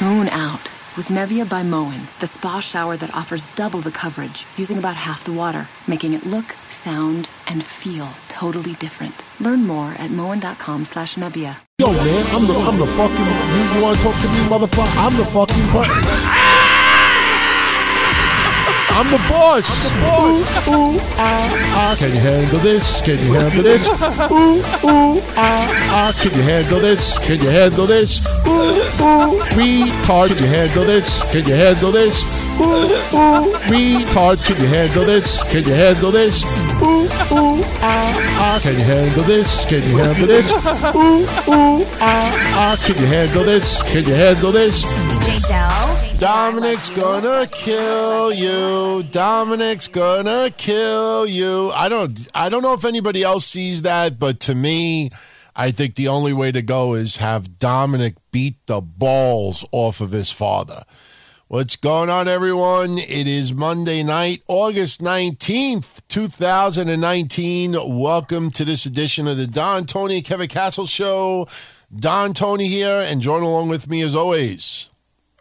Tune out with Nebia by Moen, the spa shower that offers double the coverage using about half the water, making it look, sound, and feel totally different. Learn more at moen.com slash Nebia. Yo, man, I'm the I'm the fucking. You want to talk to me, motherfucker? I'm the fucking. Pu- I'm the boss. I'm the boss. Ooh, ooh, ah, ah. Can you handle this? Can you handle this? Ooh, ooh, ah, ah. Can you handle this? Can you handle this? Ooh, ooh, retard. Can you handle this? Can you handle this? Ooh, ooh, retard. Can you handle this? Can you handle this? Ooh, ooh, ah, ah. Can you handle this? Can you handle this? Ooh, ooh, ah, ah. Can you handle this? Can you handle this? DJ Del. Dominic's gonna kill you. Dominic's gonna kill you. I don't I don't know if anybody else sees that, but to me, I think the only way to go is have Dominic beat the balls off of his father. What's going on, everyone? It is Monday night, August 19th, 2019. Welcome to this edition of the Don Tony and Kevin Castle Show. Don Tony here, and join along with me as always.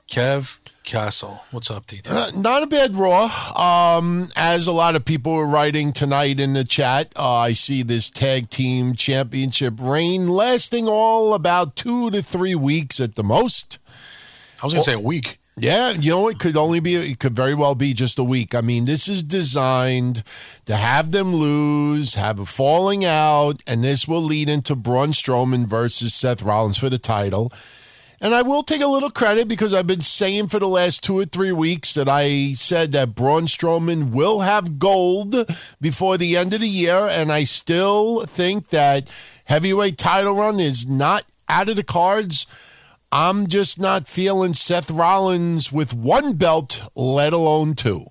Kev Castle. What's up, DT? Uh, not a bad Raw. Um, as a lot of people were writing tonight in the chat, uh, I see this tag team championship reign lasting all about two to three weeks at the most. I was going to say a week. Yeah, you know, it could only be, it could very well be just a week. I mean, this is designed to have them lose, have a falling out, and this will lead into Braun Strowman versus Seth Rollins for the title. And I will take a little credit because I've been saying for the last two or three weeks that I said that Braun Strowman will have gold before the end of the year. And I still think that heavyweight title run is not out of the cards. I'm just not feeling Seth Rollins with one belt, let alone two.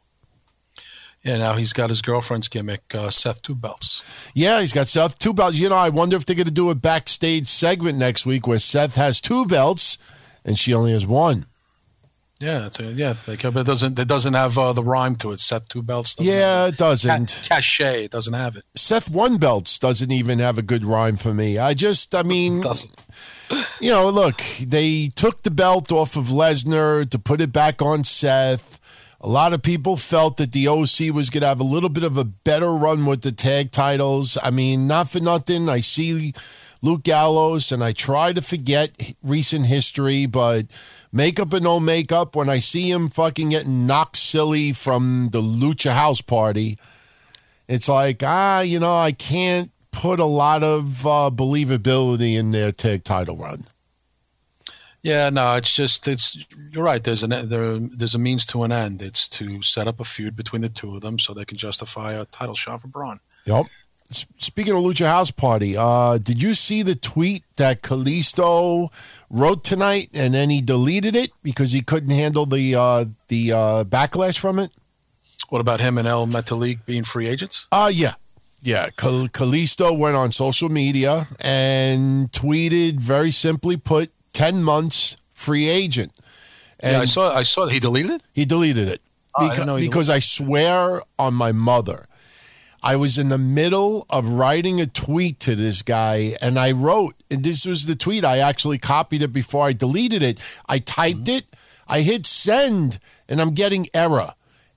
Yeah, now he's got his girlfriend's gimmick, uh, Seth Two Belts. Yeah, he's got Seth two belts. You know, I wonder if they're going to do a backstage segment next week where Seth has two belts and she only has one. Yeah, that's a, yeah. Like, but it doesn't it doesn't have uh, the rhyme to it. Seth Two Belts. Doesn't Yeah, have it doesn't. Ca- cachet it doesn't have it. Seth one belts doesn't even have a good rhyme for me. I just, I mean, you know, look, they took the belt off of Lesnar to put it back on Seth. A lot of people felt that the OC was going to have a little bit of a better run with the tag titles. I mean, not for nothing. I see Luke Gallows and I try to forget recent history, but makeup and no makeup, when I see him fucking getting knocked silly from the Lucha House party, it's like, ah, you know, I can't put a lot of uh, believability in their tag title run. Yeah, no, it's just it's. You're right. There's an there, there's a means to an end. It's to set up a feud between the two of them so they can justify a title shot for Braun. Yep. S- Speaking of Lucha House Party, uh, did you see the tweet that Kalisto wrote tonight, and then he deleted it because he couldn't handle the uh, the uh, backlash from it? What about him and El Metalik being free agents? Uh yeah. Yeah, Kal- Kalisto went on social media and tweeted very simply put 10 months free agent. And yeah, I saw. I saw that he deleted it. he deleted it. Oh, I Beca- didn't because I swear on my mother, I was in the middle of writing a tweet to this guy, and I wrote, and this was the tweet. I actually copied it before I deleted it. I typed Mm-hmm. it, I hit send, and I'm getting error.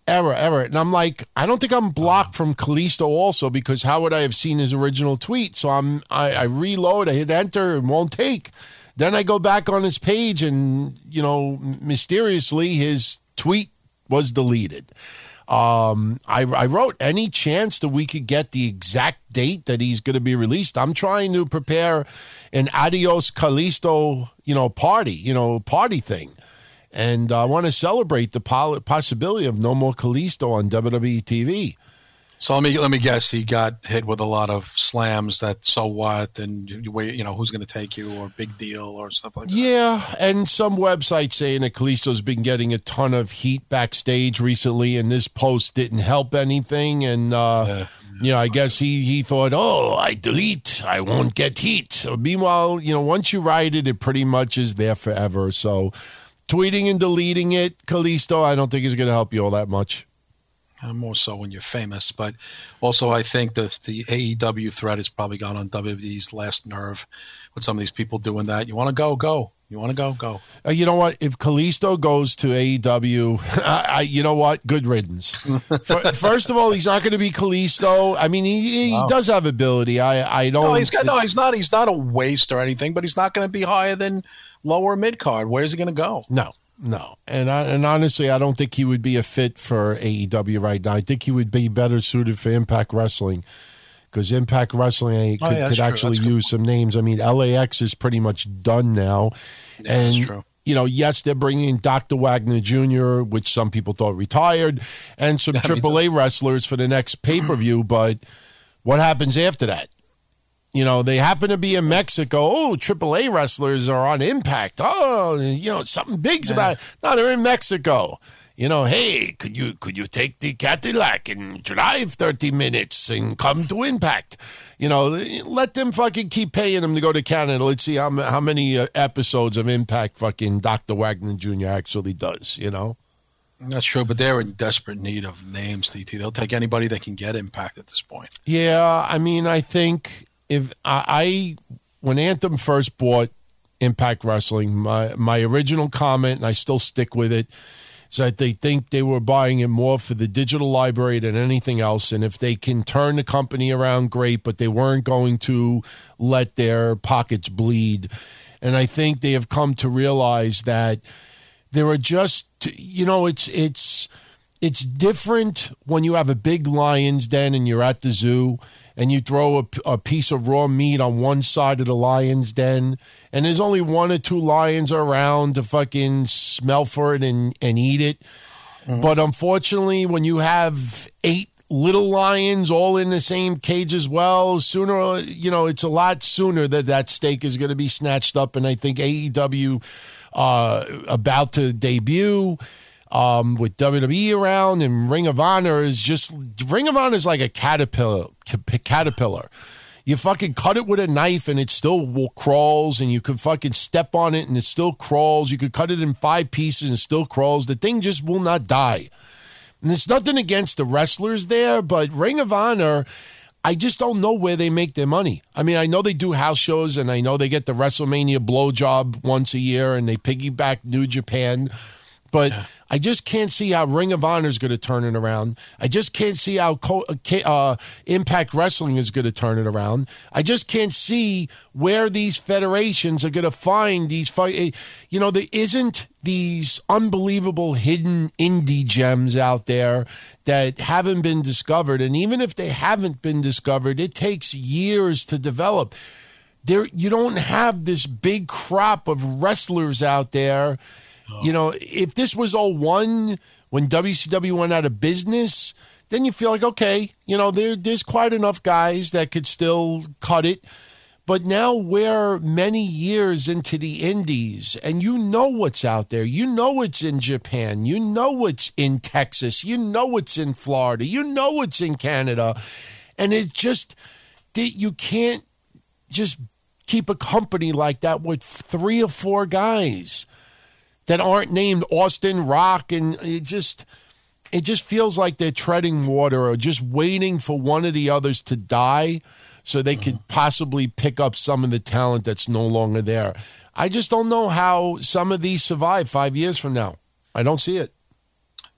Error, error. And I'm like, I don't think I'm blocked from Kalisto also because how would I have seen his original tweet? So I'm I, I reload, I hit enter, and won't take. Then I go back on his page and, you know, mysteriously his tweet was deleted. Um, I, I wrote any chance that we could get the exact date that he's going to be released. I'm trying to prepare an Adios Kalisto, you know, party, you know, party thing. And I want to celebrate the possibility of no more Kalisto on WWE TV. So let me let me guess. He got hit with a lot of slams. That so what? And you wait. You know who's going to take you or big deal or stuff like that. Yeah, and some websites saying that Kalisto's been getting a ton of heat backstage recently, and this post didn't help anything. And uh, Yeah. you know, I guess he he thought, oh, I delete, I won't get heat. So meanwhile, you know, once you write it, it pretty much is there forever. So tweeting and deleting it, Kalisto, I don't think is going to help you all that much. Uh, more so when you're famous. But also, I think that the AEW threat has probably gone on WWE's last nerve with some of these people doing that. You want to go, go. You want to go? Go. Uh, you know what? If Kalisto goes to AEW, I, I, you know what? Good riddance. First of all, he's not going to be Kalisto. I mean, he, he wow. does have ability. I, I don't. No, he's got, no, he's not. He's not a waste or anything. But he's not going to be higher than lower mid card. Where's he going to go? No, no. And I, and honestly, I don't think he would be a fit for AEW right now. I think he would be better suited for Impact Wrestling because Impact Wrestling eh, could, oh, yeah, could actually use some names. I mean, LAX is pretty much done now, yeah, and you know, yes, they're bringing Dr. Wagner Jr., which some people thought retired, and some yeah, AAA wrestlers for the next pay per view. but what happens after that? You know, they happen to be in Mexico. Oh, AAA wrestlers are on Impact. Oh, you know, something big's yeah. about it. No, they're in Mexico you know, hey, could you could you take the Cadillac and drive 30 minutes and come to Impact? You know, let them fucking keep paying them to go to Canada. Let's see how, how many uh, episodes of Impact fucking Dr. Wagner Jr. actually does, you know? That's true, but they're in desperate need of names, DT. They'll take anybody that can get Impact at this point. Yeah, I mean, I think if I, I when Anthem first bought Impact Wrestling, my my original comment, and I still stick with it, is that they think they were buying it more for the digital library than anything else. And if they can turn the company around, great, but they weren't going to let their pockets bleed. And I think they have come to realize that there are just, you know, it's, it's, it's different when you have a big lion's den and you're at the zoo and you throw a, a, piece of raw meat on one side of the lion's den, and there's only one or two lions around to fucking smell for it and, and eat it. Mm-hmm. But unfortunately, when you have eight little lions all in the same cage as well, sooner, you know, it's a lot sooner that that steak is going to be snatched up. And I think AEW uh, about to debut um, with WWE around and Ring of Honor is just Ring of Honor is like a caterpillar. Caterpillar. You fucking cut it with a knife and it still crawls, and you could fucking step on it and it still crawls. You could cut it in five pieces and still crawls. The thing just will not die. And there's nothing against the wrestlers there, but Ring of Honor. I just don't know where they make their money. I mean, I know they do house shows and I know they get the WrestleMania blowjob once a year and they piggyback New Japan. But yeah. I just can't see how Ring of Honor is going to turn it around. I just can't see how uh, uh, Impact Wrestling is going to turn it around. I just can't see where these federations are going to find these fight. Eh, you know, there isn't these unbelievable hidden indie gems out there that haven't been discovered. And even if they haven't been discovered, it takes years to develop. There, you don't have this big crop of wrestlers out there you know, if this was all one when WCW went out of business, then you feel like, okay, you know, there, there's quite enough guys that could still cut it. But now we're many years into the indies, and you know what's out there. You know what's in Japan. You know what's in Texas. You know what's in Florida. You know what's in Canada. And it just, you can't just keep a company like that with three or four guys that aren't named Austin Rock, and it just it just feels like they're treading water or just waiting for one of the others to die so they could mm-hmm. possibly pick up some of the talent that's no longer there. I just don't know how some of these survive five years from now. I don't see it.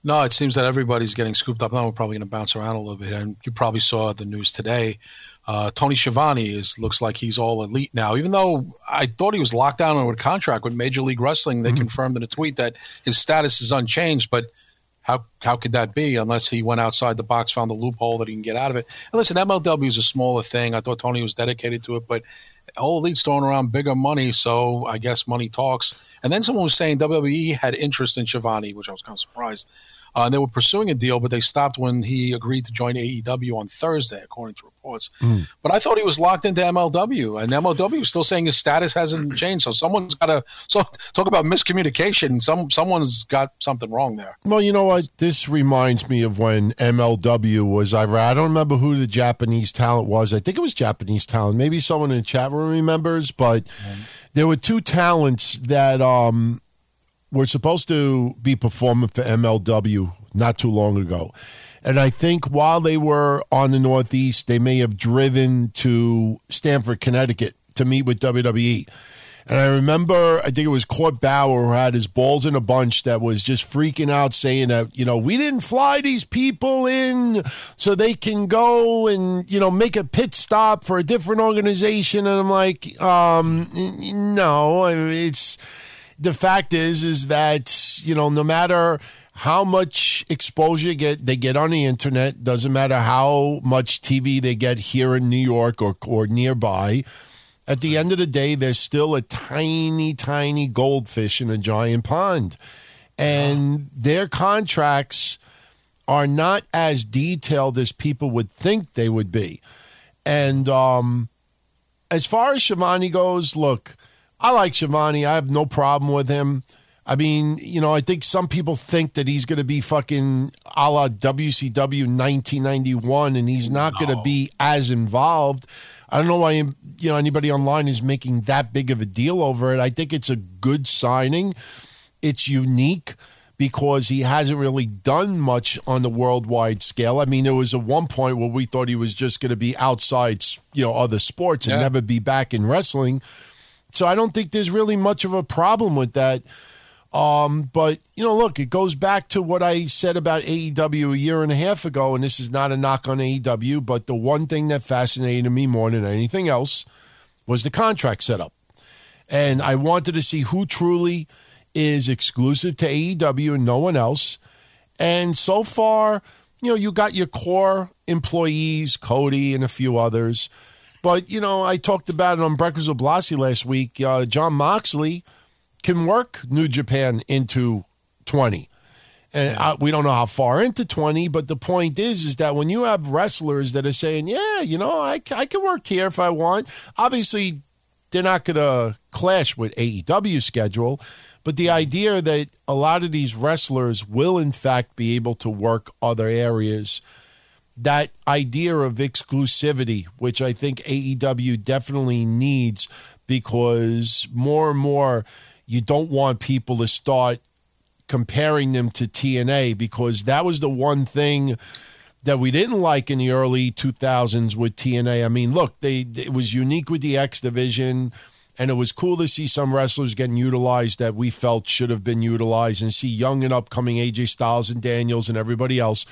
No, it seems that everybody's getting scooped up. Now we're probably going to bounce around a little bit. And you probably saw the news today uh, Tony Schiavone is looks like he's all elite now. Even though I thought he was locked down on a contract with Major League Wrestling, they mm-hmm. confirmed in a tweet that his status is unchanged. But how how could that be unless he went outside the box, found the loophole that he can get out of it? And listen, MLW is a smaller thing. I thought Tony was dedicated to it, but all elite's throwing around bigger money, so I guess money talks. And then someone was saying WWE had interest in Schiavone, which I was kind of surprised. Uh, they were pursuing a deal, but they stopped when he agreed to join AEW on Thursday, according to reports. Mm. But I thought he was locked into MLW, and MLW is still saying his status hasn't changed. So someone's got to so talk about miscommunication. Some someone's got something wrong there. Well, you know what? This reminds me of when MLW was. I I don't remember who the Japanese talent was. I think it was Japanese talent. Maybe someone in the chat room remembers, but. Mm. There were two talents that um, were supposed to be performing for MLW not too long ago. And I think while they were on the Northeast, they may have driven to Stamford, Connecticut to meet with WWE. And I remember, I think it was Court Bauer who had his balls in a bunch that was just freaking out saying that, you know, we didn't fly these people in so they can go and, you know, make a pit stop for a different organization. And I'm like, um, no, it's the fact is, is that, you know, no matter how much exposure get they get on the internet, doesn't matter how much TV they get here in New York or, or nearby at the end of the day, there's still a tiny, tiny goldfish in a giant pond. And their contracts are not as detailed as people would think they would be. And um, as far as Schiavone goes, look, I like Schiavone. I have no problem with him. I mean, you know, I think some people think that he's going to be fucking a la WCW 1991 and he's not no. going to be as involved. I don't know why you know anybody online is making that big of a deal over it. I think it's a good signing. It's unique because he hasn't really done much on the worldwide scale. I mean, there was a one point where we thought he was just going to be outside, you know, other sports and yeah. never be back in wrestling. So I don't think there's really much of a problem with that. Um, but you know, look, it goes back to what I said about AEW a year and a half ago, and this is not a knock on AEW, but the one thing that fascinated me more than anything else was the contract setup. And I wanted to see who truly is exclusive to AEW and no one else. And so far, you know, you got your core employees, Cody and a few others. But, you know, I talked about it on Breakfast with Blasi last week. Uh, Jon Moxley can work New Japan into 20. And I, we don't know how far into 20, but the point is, is that when you have wrestlers that are saying, yeah, you know, I, I can work here if I want, obviously they're not going to clash with AEW schedule. But the idea that a lot of these wrestlers will, in fact, be able to work other areas, that idea of exclusivity, which I think AEW definitely needs because more and more you don't want people to start comparing them to TNA because that was the one thing that we didn't like in the early 2000s with TNA. I mean, look, they it was unique with the X division and it was cool to see some wrestlers getting utilized that we felt should have been utilized and see young and upcoming AJ Styles and Daniels and everybody else.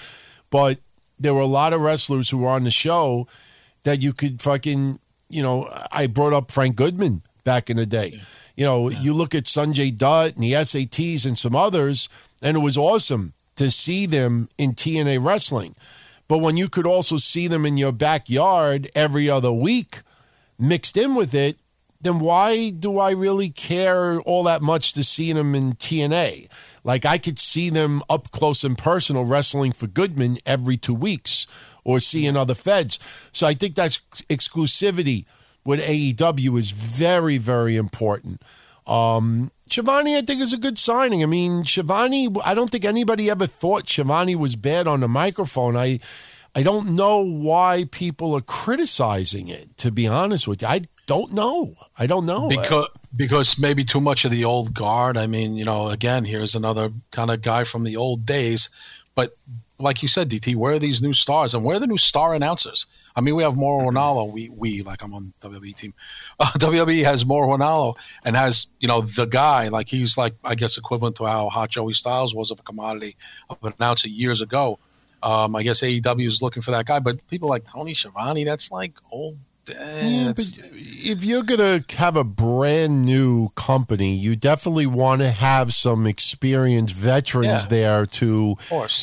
But there were a lot of wrestlers who were on the show that you could fucking, you know, I brought up Frank Goodman back in the day. You know, yeah. you look at Sanjay Dutt and the SATs and some others, and it was awesome to see them in TNA wrestling. But when you could also see them in your backyard every other week mixed in with it, then why do I really care all that much to see them in TNA? Like I could see them up close and personal wrestling for Goodman every two weeks or seeing other feds. So I think that's exclusivity with AEW is very, very important. Um, Schiavone, I think, is a good signing. I mean, Schiavone, I don't think anybody ever thought Schiavone was bad on the microphone. I, I don't know why people are criticizing it. To be honest with you, I don't know. I don't know because because maybe too much of the old guard. I mean, you know, again, here's another kind of guy from the old days. But like you said, DT, where are these new stars and where are the new star announcers? I mean, we have Mauro Ranallo. We we like I'm on WWE team. Uh, WWE has Mauro Ranallo and has you know the guy like he's like I guess equivalent to how Hot Joey Styles was of a commodity of an announcer years ago. Um, I guess AEW is looking for that guy, but people like Tony Schiavone, that's like old. Yeah, if you're gonna have a brand new company, you definitely want to have some experienced veterans yeah. there to,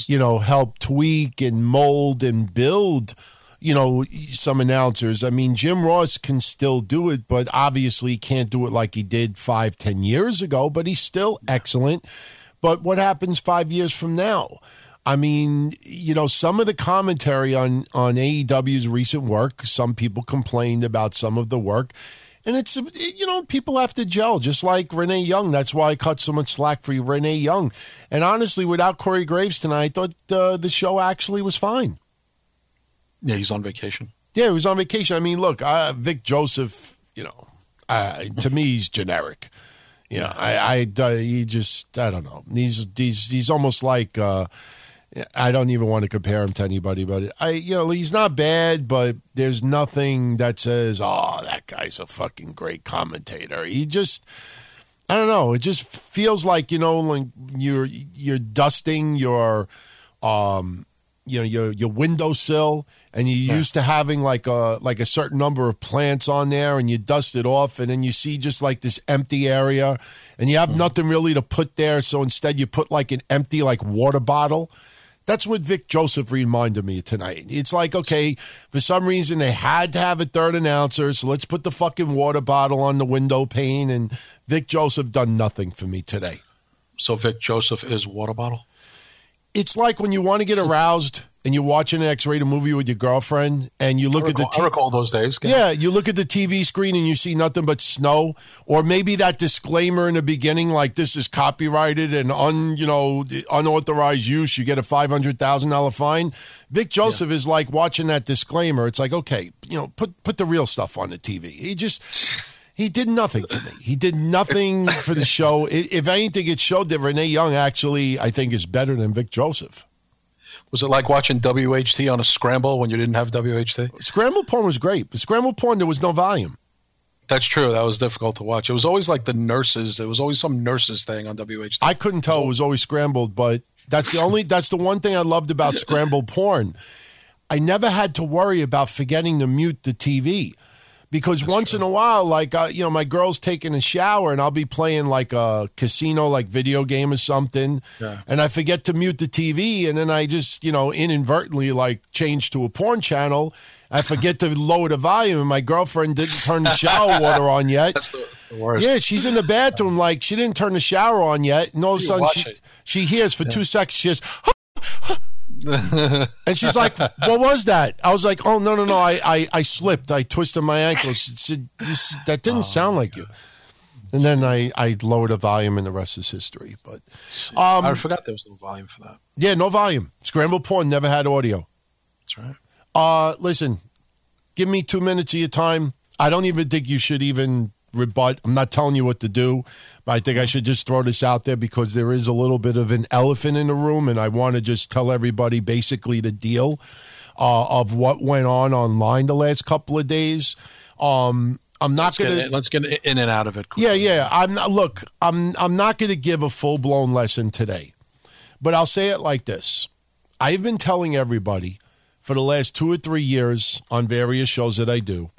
you know, help tweak and mold and build you know, some announcers. I mean, Jim Ross can still do it, but obviously can't do it like he did five, ten years ago, but he's still excellent. But what happens five years from now? I mean, you know, some of the commentary on, on AEW's recent work, some people complained about some of the work. And it's, you know, people have to gel, just like Renee Young. That's why I cut so much slack for Renee Young. And honestly, without Corey Graves tonight, I thought uh, the show actually was fine. Yeah, he's on vacation. Yeah, he was on vacation. I mean, look, uh, Vic Joseph, you know, uh, to me, he's generic. Yeah, I, I, uh, he just, I don't know. He's, he's, he's almost like, uh, I don't even want to compare him to anybody, but I, you know, he's not bad, but there's nothing that says, "Oh, that guy's a fucking great commentator." He just, I don't know. It just feels like you know, like you're you're dusting your, um, you know, your your windowsill, and you're yeah. used to having like a like a certain number of plants on there, and you dust it off, and then you see just like this empty area, and you have mm-hmm. nothing really to put there. So instead, you put like an empty like water bottle that's what Vic Joseph reminded me tonight. It's like, okay, for some reason they had to have a third announcer, so let's put the fucking water bottle on the window pane. And Vic Joseph done nothing for me today. So Vic Joseph is water bottle? It's like when you want to get aroused and you're watching an X-rated movie with your girlfriend, and you look recall, at the. T- I recall those days. Yeah, you look at the TV screen and you see nothing but snow, or maybe that disclaimer in the beginning, like this is copyrighted and un, you know, unauthorized use. You get a five hundred thousand dollar fine. Vic Joseph yeah. is like watching that disclaimer. It's like, okay, you know, put put the real stuff on the TV. He just. He did nothing for me. He did nothing for the show. If anything, it showed that Renee Young actually, I think, is better than Vic Joseph. Was it like watching WHT on a scramble when you didn't have WHT? Scramble porn was great. But scramble porn, there was no volume. That's true. That was difficult to watch. It was always like the nurses. It was always some nurses thing on WHT. I couldn't tell. It was always scrambled, but that's the only. That's the one thing I loved about scrambled porn. I never had to worry about forgetting to mute the TV because That's once true. in a while, like uh, you know, my girl's taking a shower and I'll be playing like a casino, like video game or something, yeah. and I forget to mute the TV, and then I just you know inadvertently like change to a porn channel. I forget to lower the volume, and my girlfriend didn't turn the shower water on yet. That's the, the, worst. Yeah, she's in the bathroom, like she didn't turn the shower on yet, and all of a sudden she, she hears for yeah. two seconds, she says. And she's like, "What was that?" I was like, "Oh no, no, no! I, I, I slipped. I twisted my ankle." She said, "That didn't oh, sound like you." And then I, I lowered the volume, and the rest is history. But um, I forgot there was no volume for that. Yeah, no volume. Scrambled porn never had audio. That's right. Uh, listen, give me two minutes of your time. I don't even think you should even rebut. I'm not telling you what to do, but I think I should just throw this out there because there is a little bit of an elephant in the room, and I want to just tell everybody basically the deal uh, of what went on online the last couple of days. Um, I'm not let's gonna get, let's get in and out of it. Quickly. Yeah, yeah. I'm not. Look, I'm I'm not gonna give a full blown lesson today, but I'll say it like this: I've been telling everybody for the last two or three years on various shows that I do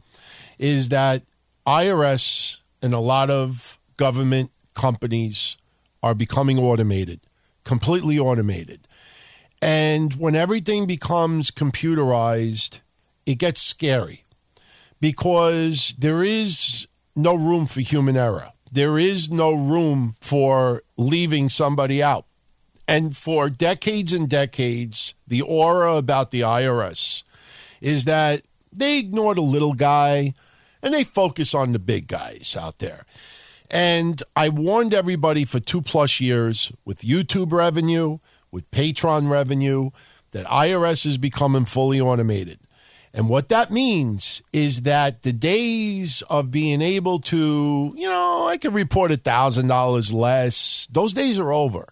is that IRS and a lot of government companies are becoming automated, completely automated. And when everything becomes computerized, it gets scary because there is no room for human error. There is no room for leaving somebody out. And for decades and decades, the aura about the IRS is that they ignore the little guy and they focus on the big guys out there. And I warned everybody for two plus years with YouTube revenue, with Patreon revenue, that IRS is becoming fully automated. And what that means is that the days of being able to, you know, I could report $1,000 less, those days are over.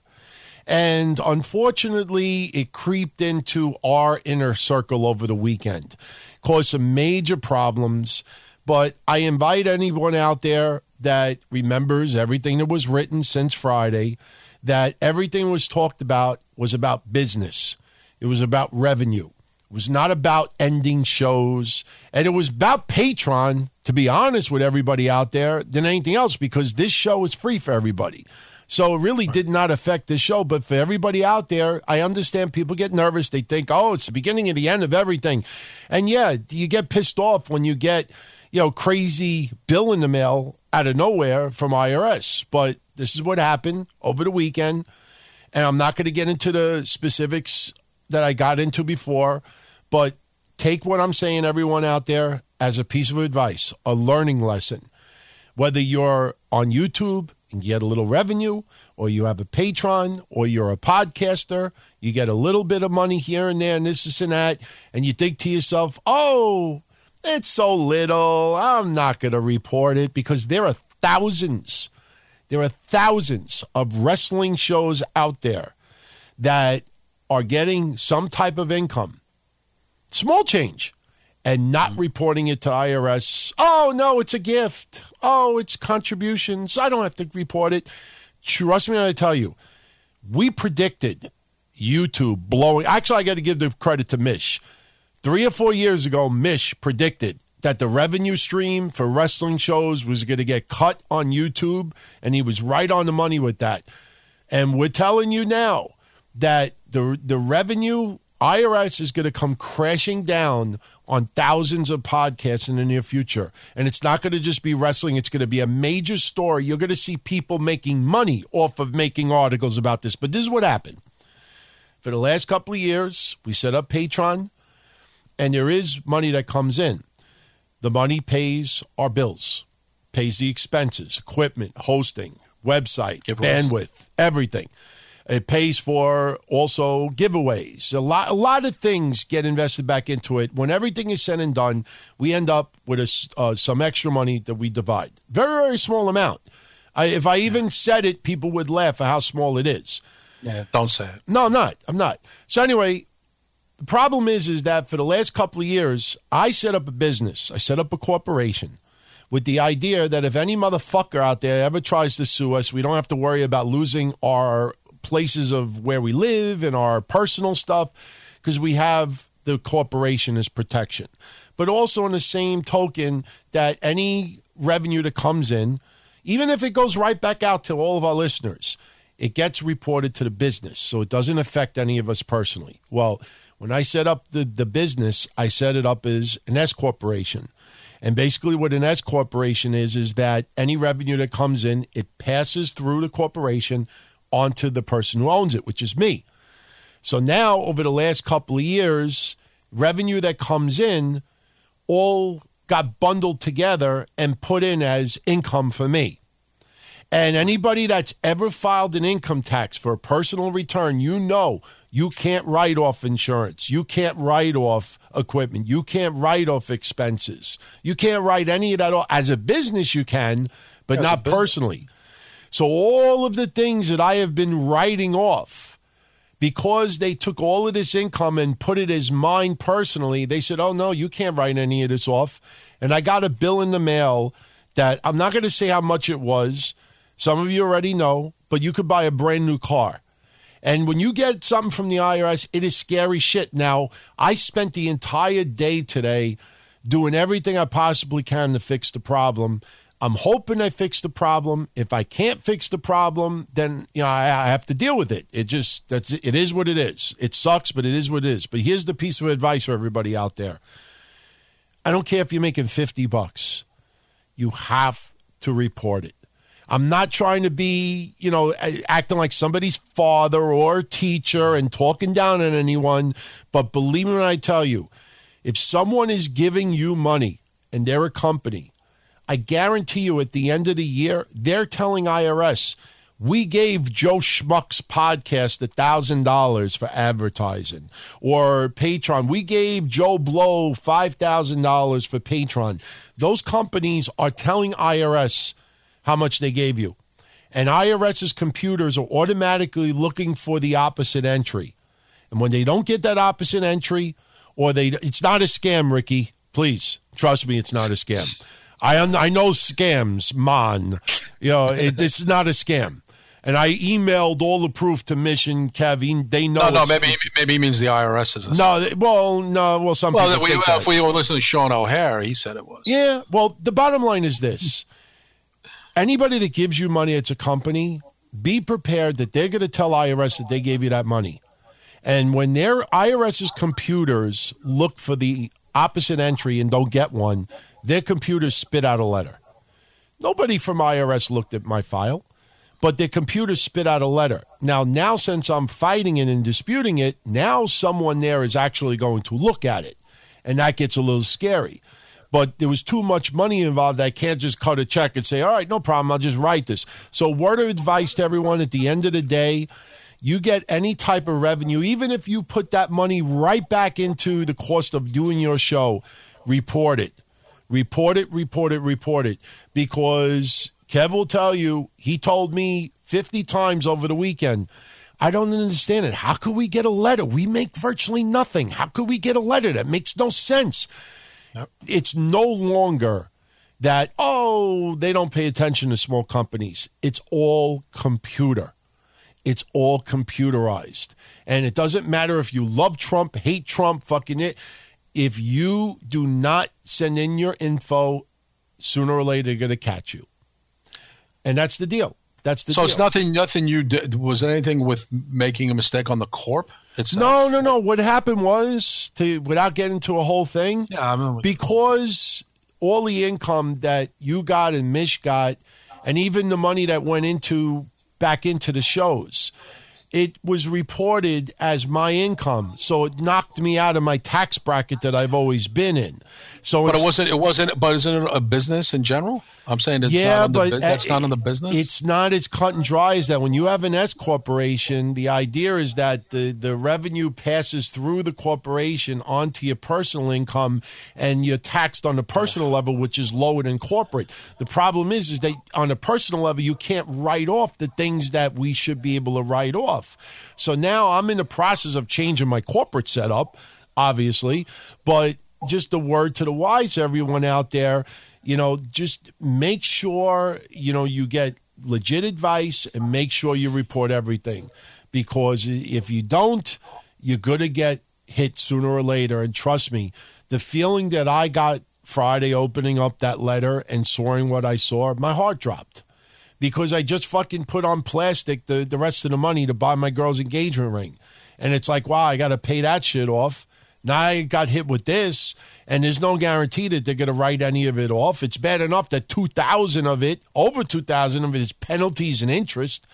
And unfortunately, it creeped into our inner circle over the weekend, caused some major problems but I invite anyone out there that remembers everything that was written since Friday, that everything was talked about was about business. It was about revenue. It was not about ending shows. And it was about Patreon, to be honest with everybody out there, than anything else because this show is free for everybody. So it really did not affect the show. But for everybody out there, I understand people get nervous. They think, oh, it's the beginning and the end of everything. And yeah, you get pissed off when you get you know, crazy bill in the mail out of nowhere from IRS. But this is what happened over the weekend. And I'm not going to get into the specifics that I got into before, but take what I'm saying, everyone out there, as a piece of advice, a learning lesson. Whether you're on YouTube and get a little revenue, or you have a patron, or you're a podcaster, you get a little bit of money here and there, and this, this, and that, and you think to yourself, oh, it's so little. I'm not going to report it because there are thousands, there are thousands of wrestling shows out there that are getting some type of income, small change, and not reporting it to IRS. Oh, no, it's a gift. Oh, it's contributions. I don't have to report it. Trust me when I tell you, we predicted YouTube blowing. Actually, I got to give the credit to Mish. Three or four years ago, Mish predicted that the revenue stream for wrestling shows was going to get cut on YouTube, and he was right on the money with that. And we're telling you now that the the revenue IRS is going to come crashing down on thousands of podcasts in the near future. And it's not going to just be wrestling, it's going to be a major story. You're going to see people making money off of making articles about this. But this is what happened. For the last couple of years, we set up Patreon, and there is money that comes in. The money pays our bills, pays the expenses, equipment, hosting, website, bandwidth, everything. It pays for also giveaways. A lot, a lot of things get invested back into it. When everything is said and done, we end up with a, uh, some extra money that we divide. Very, very small amount. I, if I even said it, people would laugh at how small it is. Yeah, don't say it. No, I'm not. I'm not. So anyway, the problem is, is that for the last couple of years, I set up a business. I set up a corporation with the idea that if any motherfucker out there ever tries to sue us, we don't have to worry about losing our places of where we live and our personal stuff because we have the corporation as protection. But also, in the same token, that any revenue that comes in, even if it goes right back out to all of our listeners, it gets reported to the business. So it doesn't affect any of us personally. Well, when I set up the, the business, I set it up as an S corporation. And basically, what an S corporation is, is that any revenue that comes in, it passes through the corporation onto the person who owns it, which is me. So now, over the last couple of years, revenue that comes in all got bundled together and put in as income for me. And anybody that's ever filed an income tax for a personal return, you know you can't write off insurance. You can't write off equipment. You can't write off expenses. You can't write any of that off. As a business, you can, but not as a business. personally. So all of the things that I have been writing off, because they took all of this income and put it as mine personally, they said, oh, no, you can't write any of this off. And I got a bill in the mail that I'm not going to say how much it was. Some of you already know, but you could buy a brand new car. And when you get something from the IRS, it is scary shit. Now, I spent the entire day today doing everything I possibly can to fix the problem. I'm hoping I fix the problem. If I can't fix the problem, then you know I, have to deal with it. It just that's it is what it is. It sucks, but it is what it is. But here's the piece of advice for everybody out there. I don't care if you're making 50 bucks. You have to report it. I'm not trying to be, you know, acting like somebody's father or teacher and talking down on anyone, but believe me when I tell you, if someone is giving you money and they're a company, I guarantee you at the end of the year, they're telling IRS, we gave Joe Schmuck's podcast $1,000 for advertising. Or Patreon, we gave Joe Blow $5,000 for Patreon. Those companies are telling IRS how much they gave you. And IRS's computers are automatically looking for the opposite entry. And when they don't get that opposite entry, or they, it's not a scam, Ricky. Please trust me, it's not a scam. I I know scams, man. You know, it, this is not a scam. And I emailed all the proof to Mish and Kevin. They know. No, no, maybe maybe he means the IRS is a No, well, no, well, some Well, people we, that. if we were listening to Sean O'Haire, he said it was. Yeah, well, the bottom line is this. Anybody that gives you money, it's a company, be prepared that they're going to tell IRS that they gave you that money. And when their IRS's computers look for the opposite entry and don't get one, their computers spit out a letter. Nobody from IRS looked at my file, but their computers spit out a letter. Now, now since I'm fighting it and disputing it, now someone there is actually going to look at it, and that gets a little scary. But there was too much money involved. I can't just cut a check and say, "All right, no problem. I'll just write this." So, word of advice to everyone: at the end of the day, you get any type of revenue, even if you put that money right back into the cost of doing your show, report it. Report it, report it, report it. Because Kev will tell you, he told me 50 times over the weekend, I don't understand it. How could we get a letter? We make virtually nothing. How could we get a letter? That makes no sense. Yep. It's no longer that, oh, they don't pay attention to small companies. It's all computer. It's all computerized. And it doesn't matter if you love Trump, hate Trump, fucking it. If you do not send in your info, sooner or later they're going to catch you. And that's the deal. That's the So deal. it's nothing. Nothing you did. Was anything with making a mistake on the corp? It's No, no, no. What happened was to without getting to a whole thing, Yeah, I remember. because all the income that you got and Mish got, and even the money that went into back into the shows, it was reported as my income. So it knocked me out of my tax bracket that I've always been in. So But it wasn't. It wasn't. But isn't it a business in general? I'm saying it's yeah, not on the, but bu- that's uh, not in the business. It's not as cut and dry as that. When you have an S corporation, the idea is that the, the revenue passes through the corporation onto your personal income, and you're taxed on the personal level, which is lower than corporate. The problem is, is that on a personal level, you can't write off the things that we should be able to write off. So now I'm in the process of changing my corporate setup, obviously, but just a word to the wise, everyone out there you know, just make sure, you know, you get legit advice and make sure you report everything. Because if you don't, you're going to get hit sooner or later. And trust me, the feeling that I got Friday opening up that letter and sawing what I saw, my heart dropped. Because I just fucking put on plastic the, the rest of the money to buy my girl's engagement ring. And it's like, wow, I got to pay that shit off. Now I got hit with this, and there's no guarantee that they're going to write any of it off. It's bad enough that 2,000 of it, over 2,000 of it, is penalties and interest.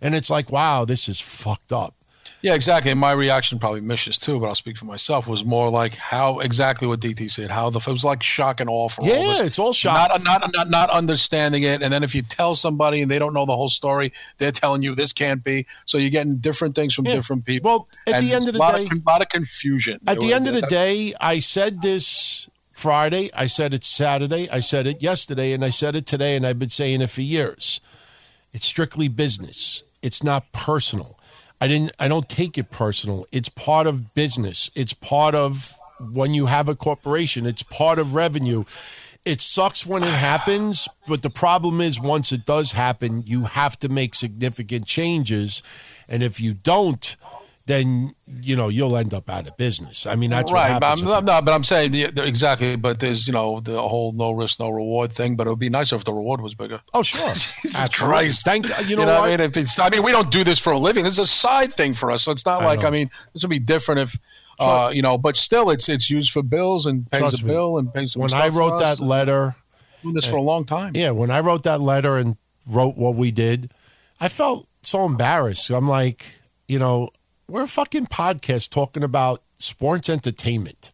And it's like, wow, this is fucked up. Yeah, exactly. And my reaction, probably Mish's too, but I'll speak for myself, was more like how exactly what DT said. How the it was like shock and awe for all Yeah, of us. it's all shock. Not, not not not understanding it, and then if you tell somebody and they don't know the whole story, they're telling you this can't be. So you're getting different things from Yeah. different people. Well, at And the end of the day- of, lot of confusion. At the end of the day, I said this Friday, I said it Saturday, I said it yesterday, and I said it today, and I've been saying it for years. It's strictly business. It's not personal. I didn't I don't take it personal. It's part of business. It's part of when you have a corporation, it's part of revenue. It sucks when it happens, but the problem is once it does happen, you have to make significant changes. And if you don't, then you know you'll end up out of business. I mean, that's right, what but happens. I'm, I'm not. But I'm saying exactly. But there's you know the whole no risk, no reward thing. But it would be nicer if the reward was bigger. Oh, sure. Jesus. Christ! Thank you. Know, what what? I mean? If it's, I mean, we don't do this for a living. This is a side thing for us. So it's not I like know. I mean, this would be different if. Uh, you know, but still, it's it's used for bills and pays Trust a me. bill and pays when I wrote that letter, doing this for a long time. yeah, when I wrote that letter and wrote what we did, I felt so embarrassed. I'm like, you know, we're a fucking podcast talking about sports entertainment.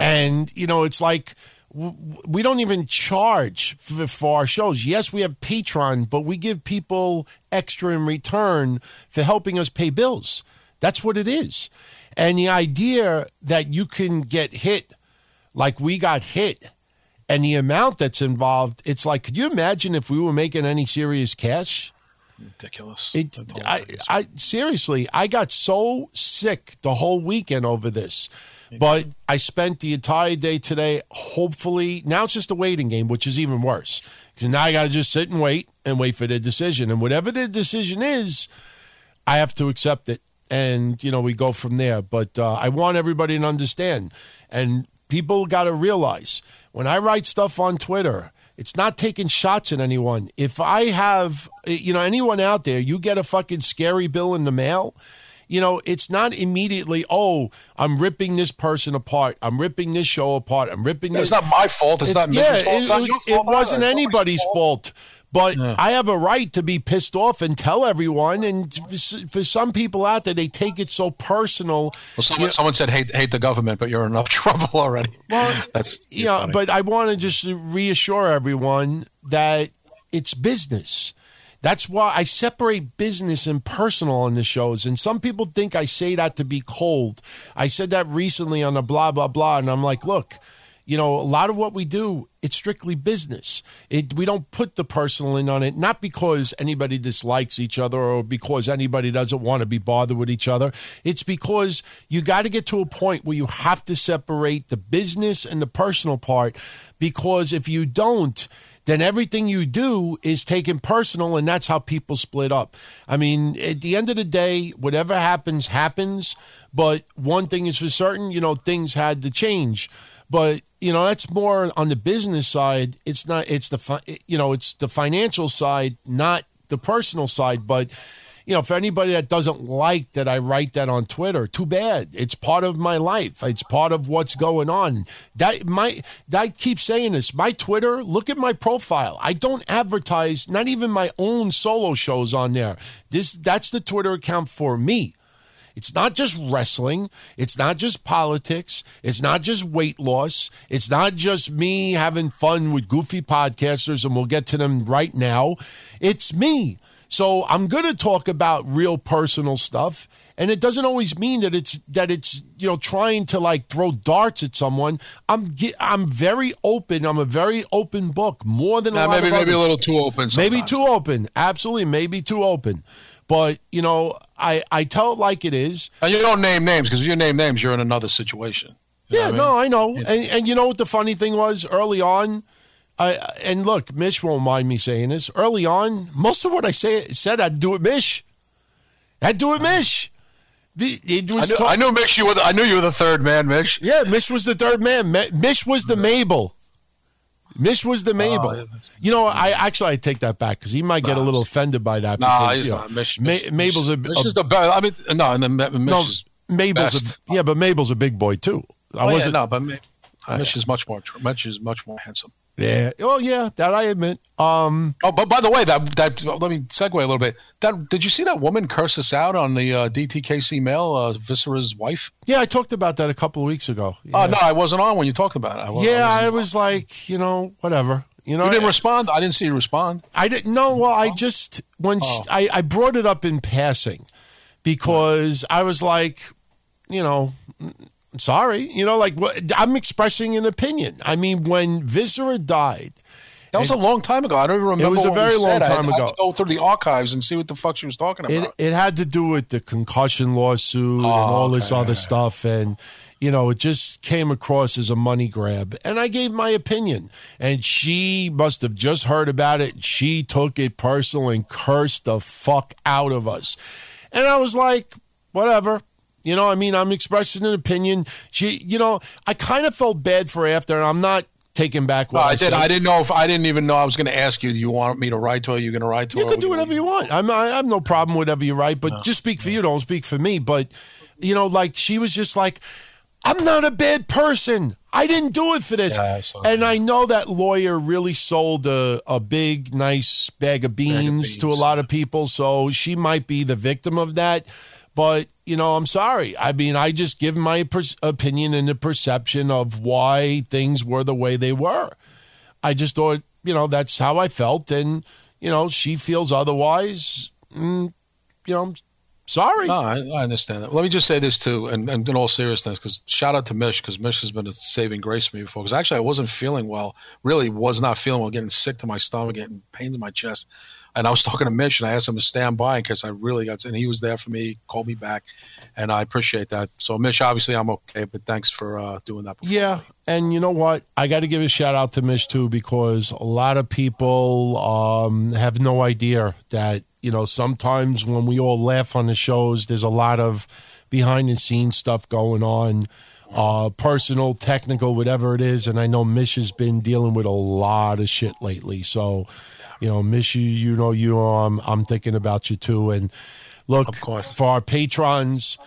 And, you know, it's like we don't even charge for, for our shows. Yes, we have Patreon, but we give people extra in return for helping us pay bills. That's what it is. And the idea that you can get hit like we got hit and the amount that's involved, it's like, could you imagine if we were making any serious cash? Ridiculous. It, I, I seriously, I got so sick the whole weekend over this. But I spent the entire day today. Hopefully, now it's just a waiting game, which is even worse. Because now I got to just sit and wait and wait for their decision. And whatever their decision is, I have to accept it. And, you know, we go from there. But uh, I want everybody to understand. And people got to realize when I write stuff on Twitter, it's not taking shots at anyone. If I have, you know, anyone out there, you get a fucking scary bill in the mail, you know, it's not immediately, oh, I'm ripping this person apart. I'm ripping this show apart. I'm ripping this. it's not my fault. It's, not yeah, fault. It's it, not it- fault. wasn't anybody's nobody's fault. But I have a right to be pissed off and tell everyone. And for for some people out there, they take it so personal. Well, someone, someone said hate hate the government, but you're in enough trouble already. Well, that's yeah, funny. but I want to just reassure everyone that it's business. That's why I separate business and personal on the shows. And some people think I say that to be cold. I said that recently on a blah, blah, blah. And I'm like, look, you know, a lot of what we do, it's strictly business. It, we don't put the personal in on it, not because anybody dislikes each other or because anybody doesn't want to be bothered with each other. It's because you got to get to a point where you have to separate the business and the personal part because if you don't, then everything you do is taken personal, and that's how people split up. I mean, at the end of the day, whatever happens, happens. But one thing is for certain, you know, things had to change. But you know, that's more on the business side. It's not. It's the fi- you know, it's the financial side, not the personal side. But you know, for anybody that doesn't like that I write that on Twitter, too bad. It's part of my life. It's part of what's going on. That my I keep saying this. My Twitter, look at my profile. I don't advertise, not even my own solo shows on there. This that's the Twitter account for me. It's not just wrestling. It's not just politics. It's not just weight loss. It's not just me having fun with goofy podcasters, and we'll get to them right now. It's me. So I'm going to talk about real personal stuff, and it doesn't always mean that it's that it's you know trying to like throw darts at someone. I'm I'm very open. I'm a very open book, more than a Nah, lot maybe maybe a little too open. Maybe too open. Absolutely, maybe too open. But you know, I I tell it like it is. And you don't name names because if you name names, you're in another situation. You Yeah, I no. I know. It's- And, and you know what the funny thing was early on? I and look, Mish won't mind me saying this. Early on, most of what I say said I'd do it, Mish. I'd do with Mish. The, it I knew, talk- I knew Mish. You were. The, I knew you were the third man, Mish. yeah, Mish was the third man. Ma- Mish was the Mabel. Mish was the Mabel. Oh, yeah, that's- you know, I actually I take that back because he might get a little offended by that. Nah, because, he's you know, not. Mish, Ma- Mabel's a, Mish a is the best. I mean, no, and then Mish no, is. Mabel's best. a, yeah, but Mabel's a big boy too. I Oh, yeah, wasn't. no, but Mi- Mish is much more. Mish is much more handsome. Yeah. Oh yeah, that I admit. Um. Oh, but by the way, that that let me segue a little bit. That did you see that woman curse us out on the uh, DTKC mail, uh, Viscera's wife? Yeah, I talked about that a couple of weeks ago. Yeah, Oh no, I wasn't on when you talked about it. I, yeah, I wasn't- was like, you know, whatever. You know, You didn't I, respond. I didn't see you respond. I didn't know. Well, I just when Oh. I I brought it up in passing because I was like, you know, sorry. You know, like I'm expressing an opinion. I mean, when Viscera died, That was a long time ago. I don't even remember. It was a very long said. I time I had ago. to go through the archives and see what the fuck she was talking about. it had to do with the concussion lawsuit and Oh, all this okay. other stuff and you know it just came across as a money grab and i gave my opinion and she must have just heard about it she took it personal and cursed the fuck out of us and i was like whatever you know i mean i'm expressing an opinion she you know i kind of felt bad for after and i'm not taking back what Well, i, I did. said. I didn't know if I didn't even know I was going to ask you. Do you want me to write to her? You're going to write to You her? You can do whatever you want. I'm, I have no problem with whatever you write, but just speak for you. Don't speak for me. But you know, like she was just like, I'm not a bad person. I didn't do it for this. Yeah, I and that. I know that lawyer really sold a, a big, nice bag of beans to a lot of people. So she might be the victim of that. But, you know, I'm sorry. I mean, I just give my per- opinion and the perception of why things were the way they were. I just thought, you know, that's how I felt. And, you know, she feels otherwise. Mm, you know, I'm sorry. No, I, I understand that. Let me just say this too, and, and in all seriousness, because shout out to Mish, because Mish has been a saving grace for me before. Because actually, I wasn't feeling well. Really, was not feeling well. Getting sick to my stomach, getting pains in my chest. And I was talking to Mish, and I asked him to stand by in case I really got. And he was there for me, called me back, and I appreciate that. So, Mish, obviously, I'm okay, but thanks for uh, doing that. before. Yeah, and you know what? I got to give a shout out to Mish too because a lot of people um, have no idea that you know sometimes when we all laugh on the shows, there's a lot of behind the scenes stuff going on, uh, personal, technical, whatever it is. And I know Mish has been dealing with a lot of shit lately. So, you know, miss you, you know, you know, I'm I'm thinking about you too. And look Of course. for our patrons.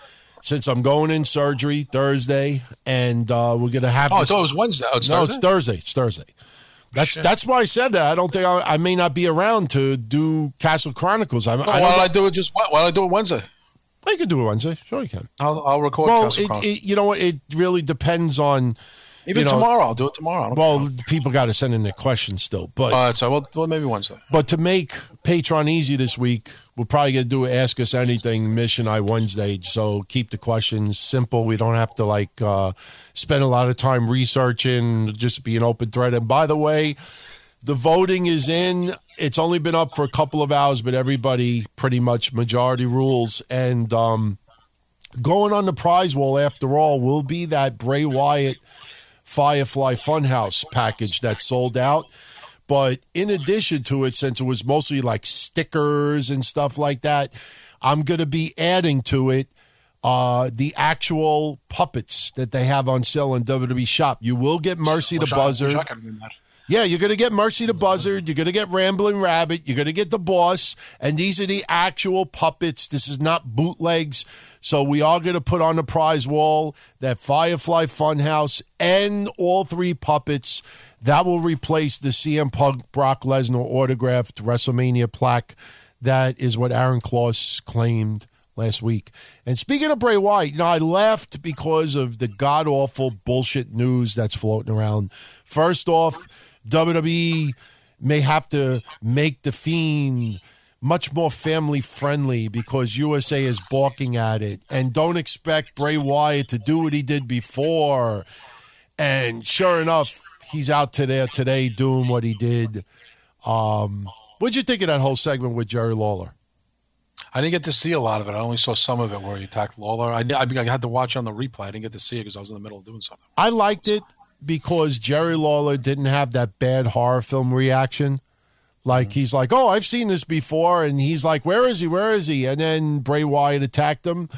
Since I'm going in surgery Thursday, and uh, we're gonna have Oh, this- it was Wednesday. Oh, it's no, Thursday? it's Thursday. It's Thursday. That's Shit. that's why I said that. I don't think I, I may not be around to do Castle Chronicles. I, Oh, I why don't. I do it just? Why I do it Wednesday? I could do it Wednesday. Sure, you can. I'll, I'll record. Well, Castle it, it, you know what? It really depends on. Even you know, tomorrow, I'll do it tomorrow. Well, care. people got to send in their questions still, but right, so well, well, maybe Wednesday. but to make Patreon easy this week, we're probably gonna do Ask Us Anything Mission I Wednesday. So keep the questions simple. We don't have to like uh, spend a lot of time researching. Just be an open thread. And by the way, the voting is in. It's only been up for a couple of hours, but everybody pretty much majority rules. And um, going on the prize wall after all will be that Bray Wyatt Firefly Funhouse package that sold out. But in addition to it, since it was mostly like stickers and stuff like that, I'm going to be adding to it uh, the actual puppets that they have on sale in WWE Shop. You will get Mercy the Wish I- wish Buzzard. I could've been that. Yeah, you're going to get Mercy the Buzzard. You're going to get Rambling Rabbit. You're going to get the Boss. And these are the actual puppets. This is not bootlegs. So we are going to put on the prize wall that Firefly Funhouse and all three puppets. That will replace the CM Punk Brock Lesnar autographed WrestleMania plaque. That is what Aaron Kloss claimed last week. And speaking of Bray Wyatt, you know, I laughed because of the god awful bullshit news that's floating around. First off, WWE may have to make the Fiend much more family friendly because USA is balking at it. And don't expect Bray Wyatt to do what he did before. And sure enough, he's out today today doing what he did. Um, what'd you think of that whole segment with Jerry Lawler? I didn't get to see a lot of it. I only saw some of it where he attacked Lawler. I, I, I had to watch on the replay. I didn't get to see it because I was in the middle of doing something. I liked it because Jerry Lawler didn't have that bad horror film reaction. Like he's like, "Oh, I've seen this before," and he's like, "Where is he? Where is he?" And then Bray Wyatt attacked him.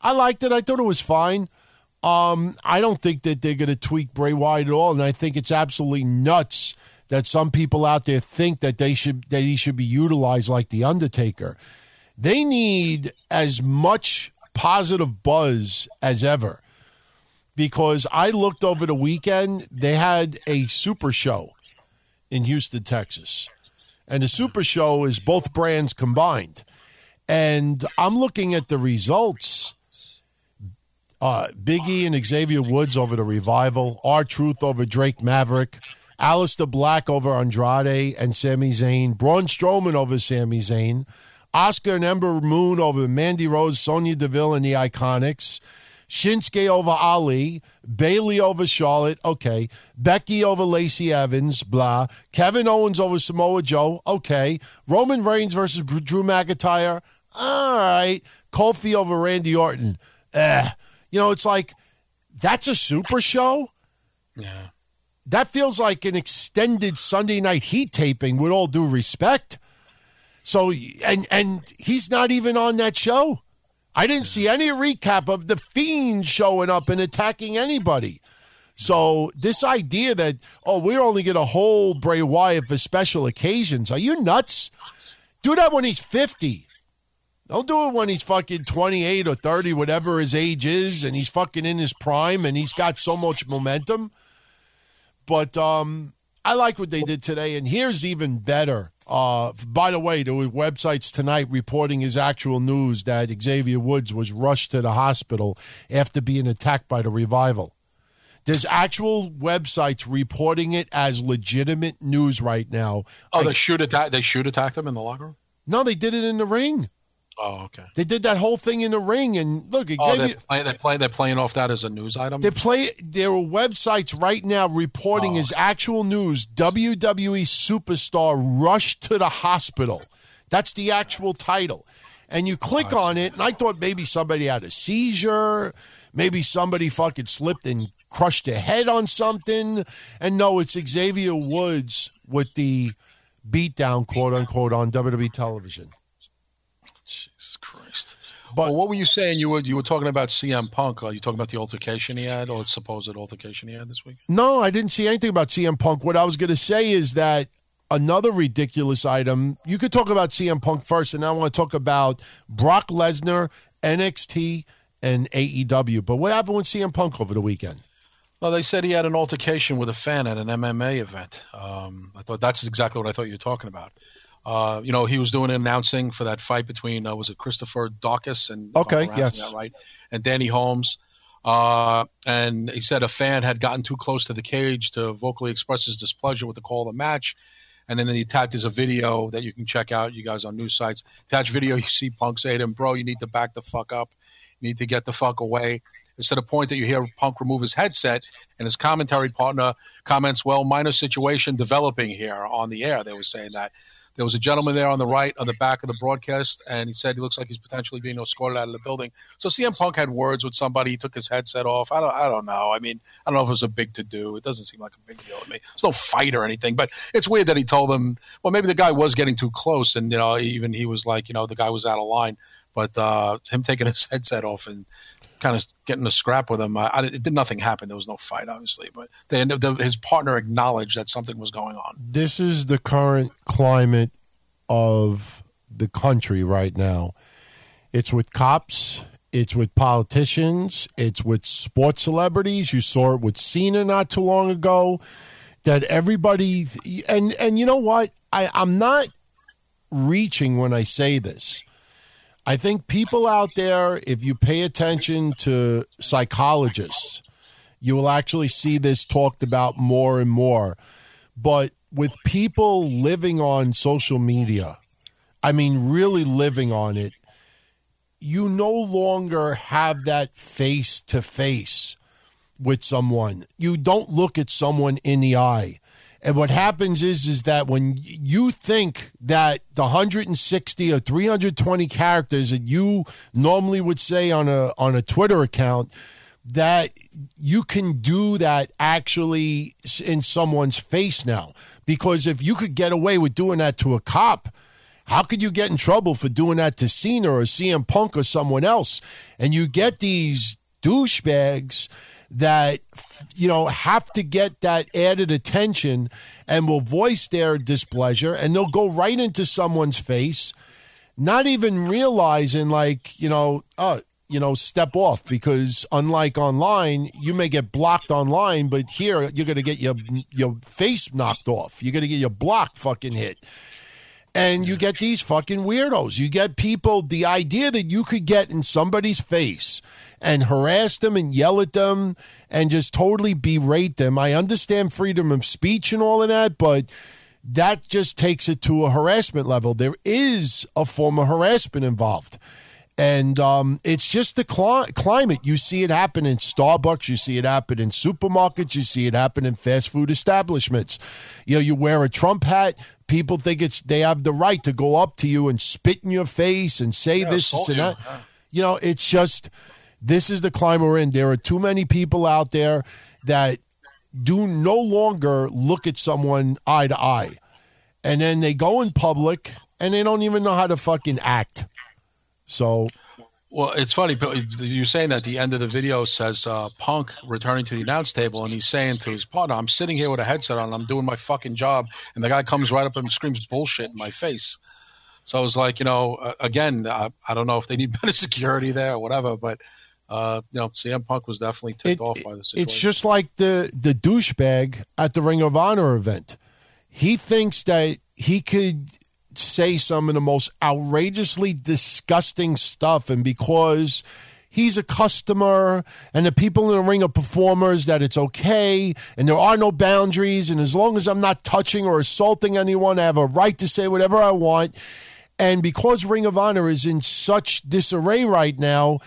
I liked it. I thought it was fine. Um, I don't think that they're going to tweak Bray Wyatt at all, and I think it's absolutely nuts that some people out there think that they should that he should be utilized like the Undertaker. They need as much positive buzz as ever because I looked over the weekend. They had a super show in Houston, Texas. And the super show is both brands combined. And I'm looking at the results. Uh, Biggie and Xavier Woods over the revival, R Truth over Drake Maverick, Aleister Black over Andrade and Sami Zayn, Braun Strowman over Sami Zayn, Asuka and Ember Moon over Mandy Rose, Sonya Deville, and the Iconics. Shinsuke over Ali, Bayley over Charlotte, okay. Becky over Lacey Evans, blah. Kevin Owens over Samoa Joe, okay. Roman Reigns versus Drew McIntyre, all right. Kofi over Randy Orton, eh. You know, it's like, that's a super show? Yeah. That feels like an extended Sunday night heat taping with all due respect. So and and he's not even on that show. I didn't see any recap of the fiend showing up and attacking anybody. So this idea that oh we're only going to hold Bray Wyatt for special occasions, are you nuts? Do that when he's fifty. Don't do it when he's fucking twenty eight or thirty, whatever his age is, and he's fucking in his prime and he's got so much momentum. But um, I like what they did today, and here's even better. Uh, by the way, there were websites tonight reporting his actual news that Xavier Woods was rushed to the hospital after being attacked by the revival. There's actual websites reporting it as legitimate news right now. Oh, I- they shoot attack. They shoot attacked him in the locker room. no, they did it in the ring. Oh, okay. They did that whole thing in the ring, and look, Oh, they're, play, they're, play, they're playing off that as a news item. They play. There are websites right now reporting Oh. as actual news. WWE superstar rushed to the hospital. That's the actual title. And you click on it, and I thought maybe somebody had a seizure, maybe somebody fucking slipped and crushed their head on something. And no, it's Xavier Woods with the beatdown, quote unquote, on WWE television. But Well, what were you saying? You were you were talking about CM Punk. Are you talking about the altercation he had, or supposed altercation he had this week? No, I didn't see anything about CM Punk. What I was going to say is that another ridiculous item. You could talk about CM Punk first, and I want to talk about Brock Lesnar, NXT, and AEW. But what happened with CM Punk over the weekend? Well, they said he had an altercation with a fan at an MMA event. Um, I thought that's exactly what I thought you were talking about. Uh, you know, he was doing announcing for that fight between uh, was it Christopher Dawkins and Okay, yes. that right, and Danny Holmes. Uh, and he said a fan had gotten too close to the cage to vocally express his displeasure with the call of the match. And then he attached is a video that you can check out, you guys on news sites. Attached video, you see Punk say to him, "Bro, you need to back the fuck up. You need to get the fuck away." It's to the point that you hear Punk remove his headset, and his commentary partner comments, "Well, minor situation developing here on the air." They were saying that there was a gentleman there on the right, on the back of the broadcast, and he said he looks like he's potentially being escorted out of the building. So CM Punk had words with somebody. He took his headset off. I don't, I don't know. I mean, I don't know if it was a big to do. It doesn't seem like a big deal to me. It's no fight or anything, but it's weird that he told them. Well, maybe the guy was getting too close, and you know, even he was like, you know, the guy was out of line. But uh, him taking his headset off and kind of getting a scrap with him. I, I, it did nothing happen. There was no fight, obviously, but they, the, his partner acknowledged that something was going on. This is the current climate of the country right now. It's with cops, it's with politicians, it's with sports celebrities. You saw it with Cena not too long ago. That everybody and and you know what? I, I'm not reaching when I say this. I think people out there, if you pay attention to psychologists, you will actually see this talked about more and more. But with people living on social media, I mean, really living on it, you no longer have that face to face with someone. You don't look at someone in the eye. And what happens is is that when you think that the 160 or 320 characters that you normally would say on a on a Twitter account that you can do that actually in someone's face now. Because if you could get away with doing that to a cop how could you get in trouble for doing that to Cena or CM Punk or someone else? And you get these douchebags that you know have to get that added attention and will voice their displeasure and they'll go right into someone's face not even realizing like you know oh you know step off because unlike online you may get blocked online but here you're going to get your your face knocked off you're going to get your block fucking hit and you get these fucking weirdos. You get people, the idea that you could get in somebody's face and harass them and yell at them and just totally berate them. I understand freedom of speech and all of that, but that just takes it to a harassment level. There is a form of harassment involved. And um, it's just the cl- climate. You see it happen in Starbucks. You see it happen in supermarkets. You see it happen in fast food establishments. You know, you wear a Trump hat. People think it's they have the right to go up to you and spit in your face and say yeah, this, this and that. You know, it's just this is the climb we're in. There are too many people out there that do no longer look at someone eye to eye, and then they go in public and they don't even know how to fucking act. So, well, it's funny. You're saying that the end of the video says uh, Punk returning to the announce table, and he's saying to his partner, "I'm sitting here with a headset on. I'm doing my fucking job," and the guy comes right up and screams bullshit in my face. So I was like, you know, again, I don't know if they need better security there or whatever, but uh, you know, CM Punk was definitely ticked it, off by the situation. It's just like the the douchebag at the Ring of Honor event. He thinks that he could say some of the most outrageously disgusting stuff. And because he's a customer and the people in the ring are performers, that it's okay and there are no boundaries. And as long as I'm not touching or assaulting anyone, I have a right to say whatever I want. And because Ring of Honor is in such disarray right now,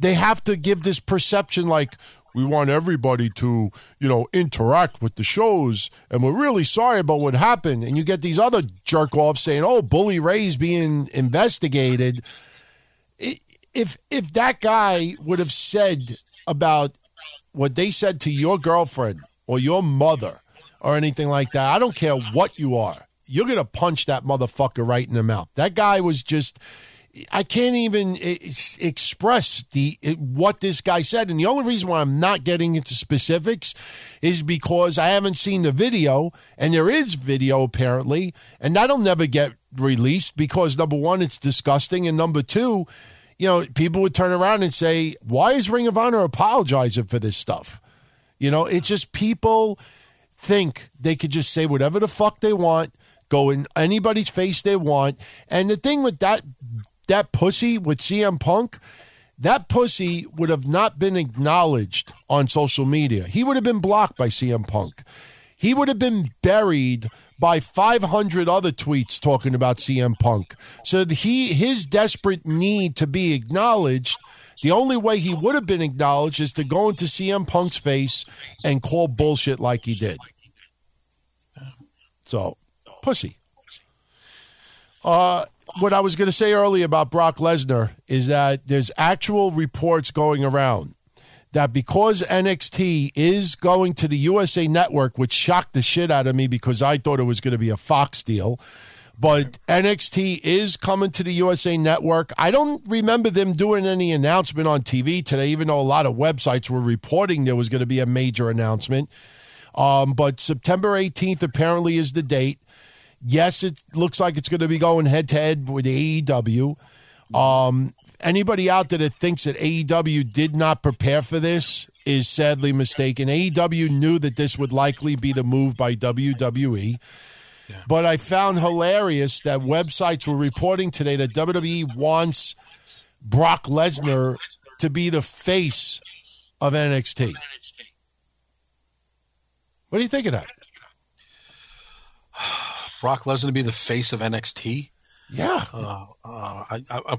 they have to give this perception like, we want everybody to, you know, interact with the shows. And we're really sorry about what happened. And you get these other jerk offs saying, oh, Bully Ray's being investigated. If if that guy would have said about what they said to your girlfriend or your mother or anything like that, I don't care what you are. You're to punch that motherfucker right in the mouth. That guy was just I can't even express the what this guy said, and the only reason why I'm not getting into specifics is because I haven't seen the video, and there is video apparently, and that'll never get released because number one, it's disgusting, and number two, you know, people would turn around and say, "Why is Ring of Honor apologizing for this stuff?" You know, it's just people think they could just say whatever the fuck they want go in anybody's face they want. And the thing with that that pussy with CM Punk, that pussy would have not been acknowledged on social media. He would have been blocked by CM Punk. He would have been buried by 500 other tweets talking about CM Punk. So he his desperate need to be acknowledged, the only way he would have been acknowledged is to go into CM Punk's face and call bullshit like he did. So, pussy. Uh, what I was going to say earlier about Brock Lesnar is that there's actual reports going around that because NXT is going to the USA Network, which shocked the shit out of me because I thought it was going to be a Fox deal. But NXT is coming to the USA Network. I don't remember them doing any announcement on TV today, even though a lot of websites were reporting there was going to be a major announcement. Um, but September 18th apparently is the date. Yes, it looks like it's going to be going head to head with AEW. Um, anybody out there that thinks that AEW did not prepare for this is sadly mistaken. AEW knew that this would likely be the move by WWE. Yeah. But I found hilarious that websites were reporting today that WWE wants Brock Lesnar to be the face of NXT. What do you think of that? Brock Lesnar to be the face of NXT? Yeah. Uh, uh, I, I, I,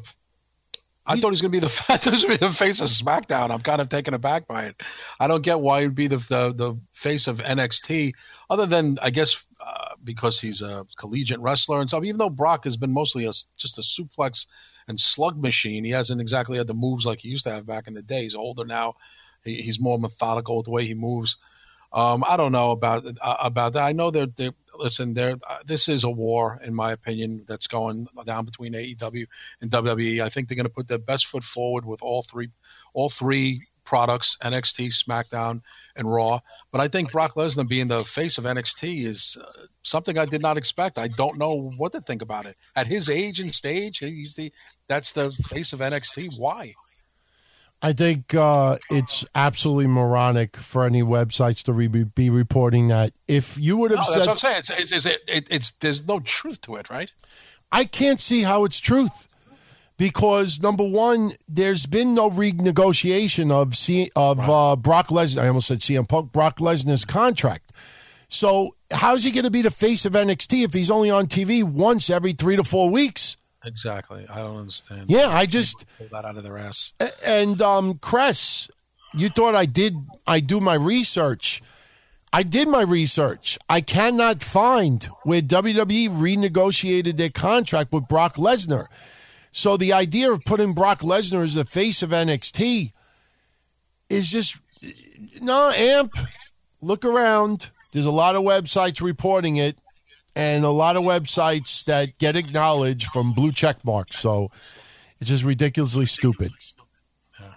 I thought he was going to be the was be the face of SmackDown. I'm kind of taken aback by it. I don't get why he'd be the the, the face of NXT, other than I guess uh, because he's a collegiate wrestler and stuff. Even though Brock has been mostly a, just a suplex and slug machine, he hasn't exactly had the moves like he used to have back in the day. He's older now. He, he's more methodical with the way he moves. Um, I don't know about uh, about that. I know they're, they're listen. There, uh, this is a war, in my opinion, that's going down between AEW and WWE. I think they're going to put their best foot forward with all three, all three products: NXT, SmackDown, and Raw. But I think Brock Lesnar being the face of NXT is uh, something I did not expect. I don't know what to think about it at his age and stage. He's the that's the face of NXT. Why? I think uh, it's absolutely moronic for any websites to re- be reporting that. If you would have no, said, that's what I'm saying. It's, it's, it's, it, it's, there's no truth to it, right? I can't see how it's truth because number one, there's been no renegotiation of C- of right. uh, Brock Lesnar. I almost said CM Punk. Brock Lesnar's contract. So how's he going to be the face of NXT if he's only on TV once every three to four weeks? Exactly. I don't understand. Yeah, I just pull that out of their ass. And um, Cress, you thought I did? I do my research. I did my research. I cannot find where WWE renegotiated their contract with Brock Lesnar. So the idea of putting Brock Lesnar as the face of NXT is just no amp. Look around. There's a lot of websites reporting it and a lot of websites that get acknowledged from blue check marks. So it's just ridiculously stupid. Yeah.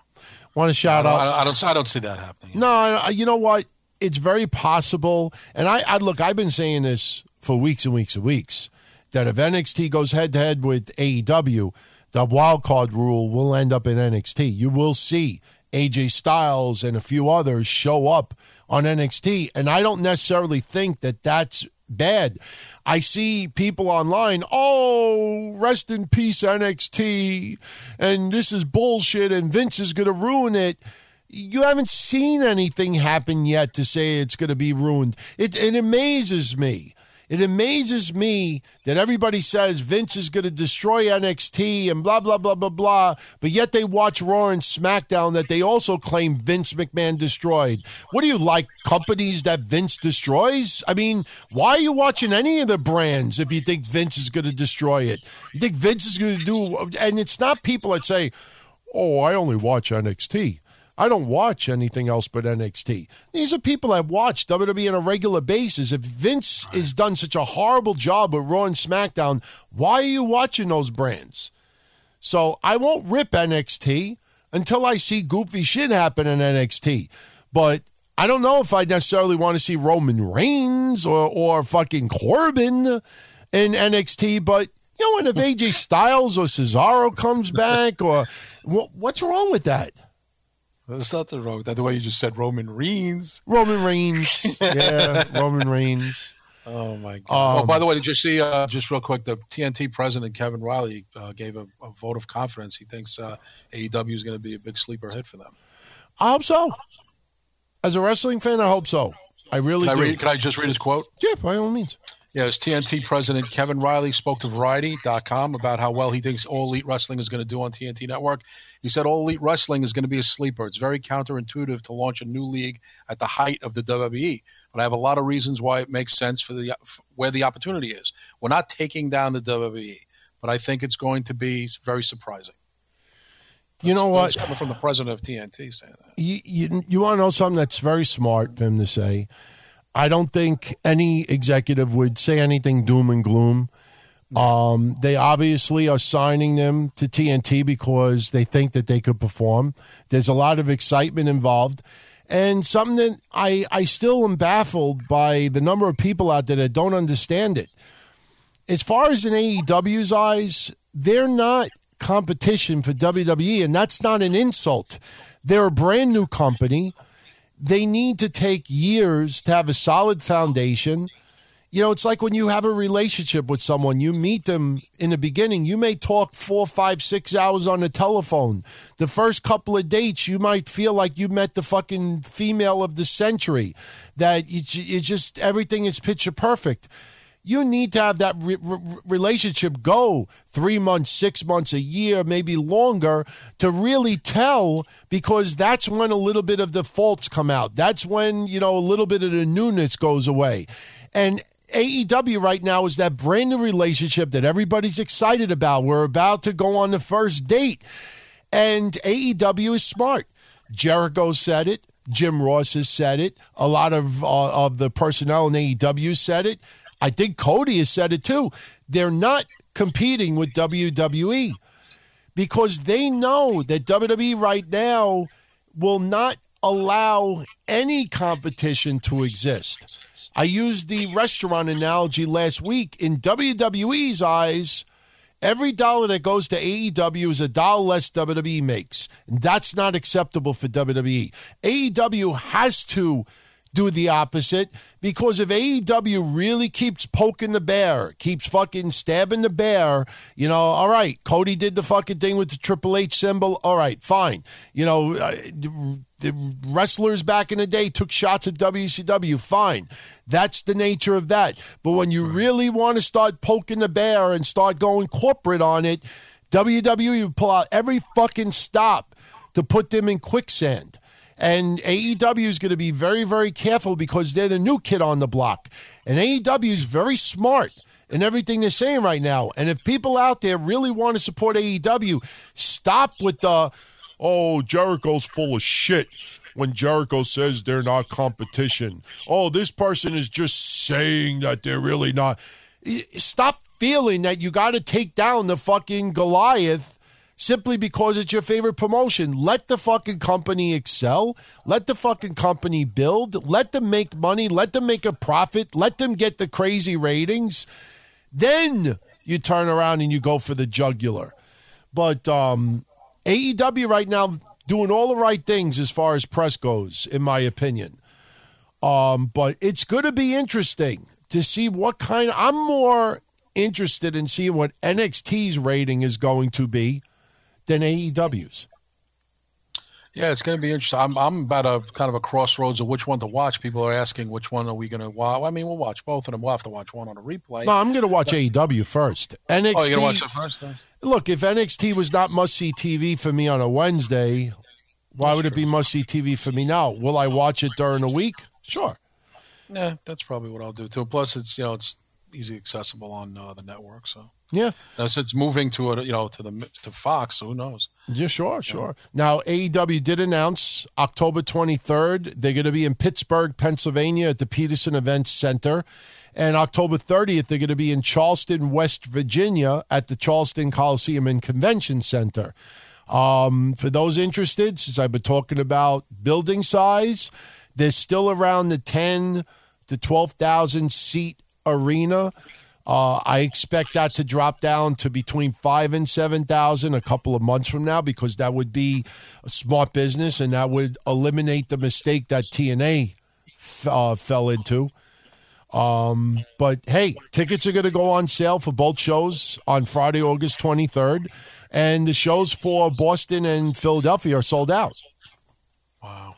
Want to shout I out? I don't. I don't see that happening. No, you know what? It's very possible. And I, I look. I've been saying this for weeks and weeks and weeks that if NXT goes head to head with AEW, the wild card rule will end up in NXT. You will see AJ Styles and a few others show up on NXT, and I don't necessarily think that that's bad. I see people online, oh, rest in peace, NXT, and this is bullshit, and Vince is going to ruin it. You haven't seen anything happen yet to say it's going to be ruined. It, it amazes me it amazes me that everybody says Vince is going to destroy NXT and blah, blah, blah, blah, blah, but yet they watch Raw and SmackDown that they also claim Vince McMahon destroyed. What do you like, companies that Vince destroys? I mean, why are you watching any of the brands if you think Vince is going to destroy it? You think Vince is going to do, and it's not people that say, oh, I only watch NXT. I don't watch anything else but NXT. These are people that watch WWE on a regular basis. If Vince has done such a horrible job with Raw and SmackDown, why are you watching those brands? So I won't rip NXT until I see goofy shit happen in NXT. But I don't know if I necessarily want to see Roman Reigns or, or fucking Corbin in NXT, but you know, when if AJ Styles or Cesaro comes back, or what's wrong with that? There's nothing wrong with that. The way you just said Roman Reigns. Roman Reigns. Yeah, Roman Reigns. Oh my god! Um, oh, by the way, did you see? Uh, just real quick, the TNT president Kevin Reilly uh, gave a, a, vote of confidence. He thinks uh, AEW is going to be a big sleeper hit for them. I hope so. As a wrestling fan, I hope so. I really can I do. Read, can I just read his quote? Yeah, by all means. Yeah, as TNT president Kevin Reilly spoke to Variety.com about how well he thinks All Elite Wrestling is going to do on TNT Network. He said All Elite Wrestling is going to be a sleeper. It's very counterintuitive to launch a new league at the height of the WWE, but I have a lot of reasons why it makes sense for the for where the opportunity is. We're not taking down the WWE, but I think it's going to be very surprising. You know what? coming from the president of TNT saying that. You, you, you want to know something that's very smart for him to say? I don't think any executive would say anything doom and gloom. Um, they obviously are signing them to TNT because they think that they could perform. There's a lot of excitement involved. And something that I, I still am baffled by the number of people out there that don't understand it. As far as in AEW's eyes, they're not competition for WWE, and that's not an insult. They're a brand new company. They need to take years to have a solid foundation. You know, it's like when you have a relationship with someone, you meet them in the beginning, you may talk four, five, six hours on the telephone. The first couple of dates, you might feel like you met the fucking female of the century, that it just everything is picture perfect you need to have that re- re- relationship go three months, six months, a year, maybe longer to really tell because that's when a little bit of the faults come out. That's when, you know, a little bit of the newness goes away. And AEW right now is that brand new relationship that everybody's excited about. We're about to go on the first date. And AEW is smart. Jericho said it. Jim Ross has said it. A lot of uh, of the personnel in AEW said it. I think Cody has said it too. They're not competing with WWE because they know that WWE right now will not allow any competition to exist. I used the restaurant analogy last week. In WWE's eyes, every dollar that goes to AEW is a dollar less WWE makes. And that's not acceptable for WWE. AEW has to do the opposite because if AEW really keeps poking the bear, keeps fucking stabbing the bear, you know, all right, Cody did the fucking thing with the Triple H symbol. All right, fine. You know, uh, the wrestlers back in the day took shots at WCW. Fine. That's the nature of that. But when you really want to start poking the bear and start going corporate on it, WWE pull out every fucking stop to put them in quicksand. And AEW is going to be very, very careful because they're the new kid on the block. And AEW is very smart in everything they're saying right now. And if people out there really want to support AEW, stop with the, oh, Jericho's full of shit when Jericho says they're not competition. Oh, this person is just saying that they're really not. Stop feeling that you got to take down the fucking Goliath simply because it's your favorite promotion. Let the fucking company excel. Let the fucking company build. Let them make money. Let them make a profit. Let them get the crazy ratings. Then you turn around and you go for the jugular. But um, AEW right now doing all the right things as far as press goes, in my opinion. Um, but it's going to be interesting to see what kind. Of, I'm more interested in seeing what NXT's rating is going to be than AEW's. Yeah, it's going to be interesting. I'm, I'm about a kind of a crossroads of which one to watch. People are asking which one are we going to watch. I mean, we'll watch both of them. We'll have to watch one on a replay. No, I'm going to watch but, AEW first. NXT. Oh, you're watch it first? Then? Look, if NXT was not must see TV for me on a Wednesday, why that's would true. it be must see TV for me now? Will I watch it during the week? Sure. Yeah, that's probably what I'll do too. Plus, it's you know it's easy accessible on uh, the network. So yeah, as it's moving to a you know to the to Fox, so who knows? Yeah, sure, sure. Yeah. Now AEW did announce October 23rd they're going to be in Pittsburgh, Pennsylvania, at the Petersen Events Center. And October 30th, they're going to be in Charleston, West Virginia, at the Charleston Coliseum and Convention Center. Um, for those interested, since I've been talking about building size, they're still around the 10 to 12,000 seat arena. Uh, I expect that to drop down to between five and seven thousand a couple of months from now because that would be a smart business and that would eliminate the mistake that TNA f- uh, fell into. Um, but hey, tickets are going to go on sale for both shows on Friday, August 23rd. And the shows for Boston and Philadelphia are sold out. Wow.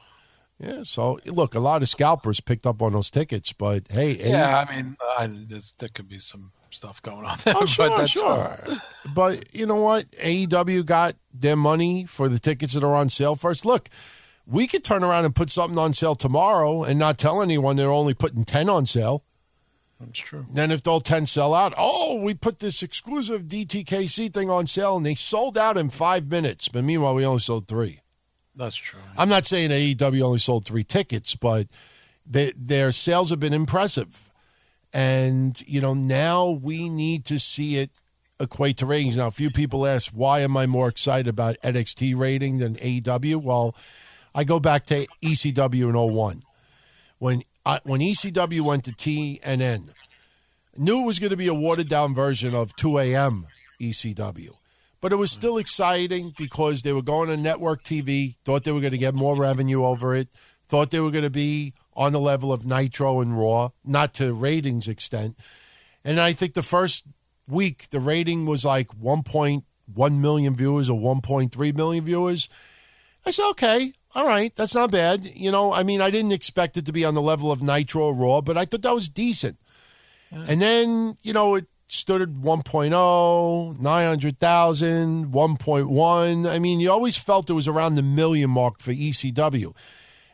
Yeah, so look, a lot of scalpers picked up on those tickets, but hey, yeah, I mean, there could be some stuff going on there. Oh, sure, but sure. But you know what? AEW got their money for the tickets that are on sale first. Look, we could turn around and put something on sale tomorrow and not tell anyone they're only putting 10 on sale. That's true. Then if all 10 sell out, oh, we put this exclusive DTKC thing on sale and they sold out in five minutes. But meanwhile, we only sold three. That's true. I'm not saying AEW only sold three tickets, but they, their sales have been impressive. And, you know, now we need to see it equate to ratings. Now, a few people ask, why am I more excited about NXT rating than AEW? Well, I go back to ECW in 01. When, I, when ECW went to TNN, knew it was going to be a watered down version of 2 a.m. ECW. But it was mm. still exciting because they were going to network TV, thought they were going to get more revenue over it, thought they were going to be on the level of Nitro and Raw, not to ratings extent. And I think the first week, the rating was like 1.1 million viewers or 1.3 million viewers. I said, okay, all right, that's not bad. You know, I mean, I didn't expect it to be on the level of Nitro or Raw, but I thought that was decent. And then, you know, it stood at 1.0, 900,000, 1.1. I mean, you always felt it was around the million mark for ECW.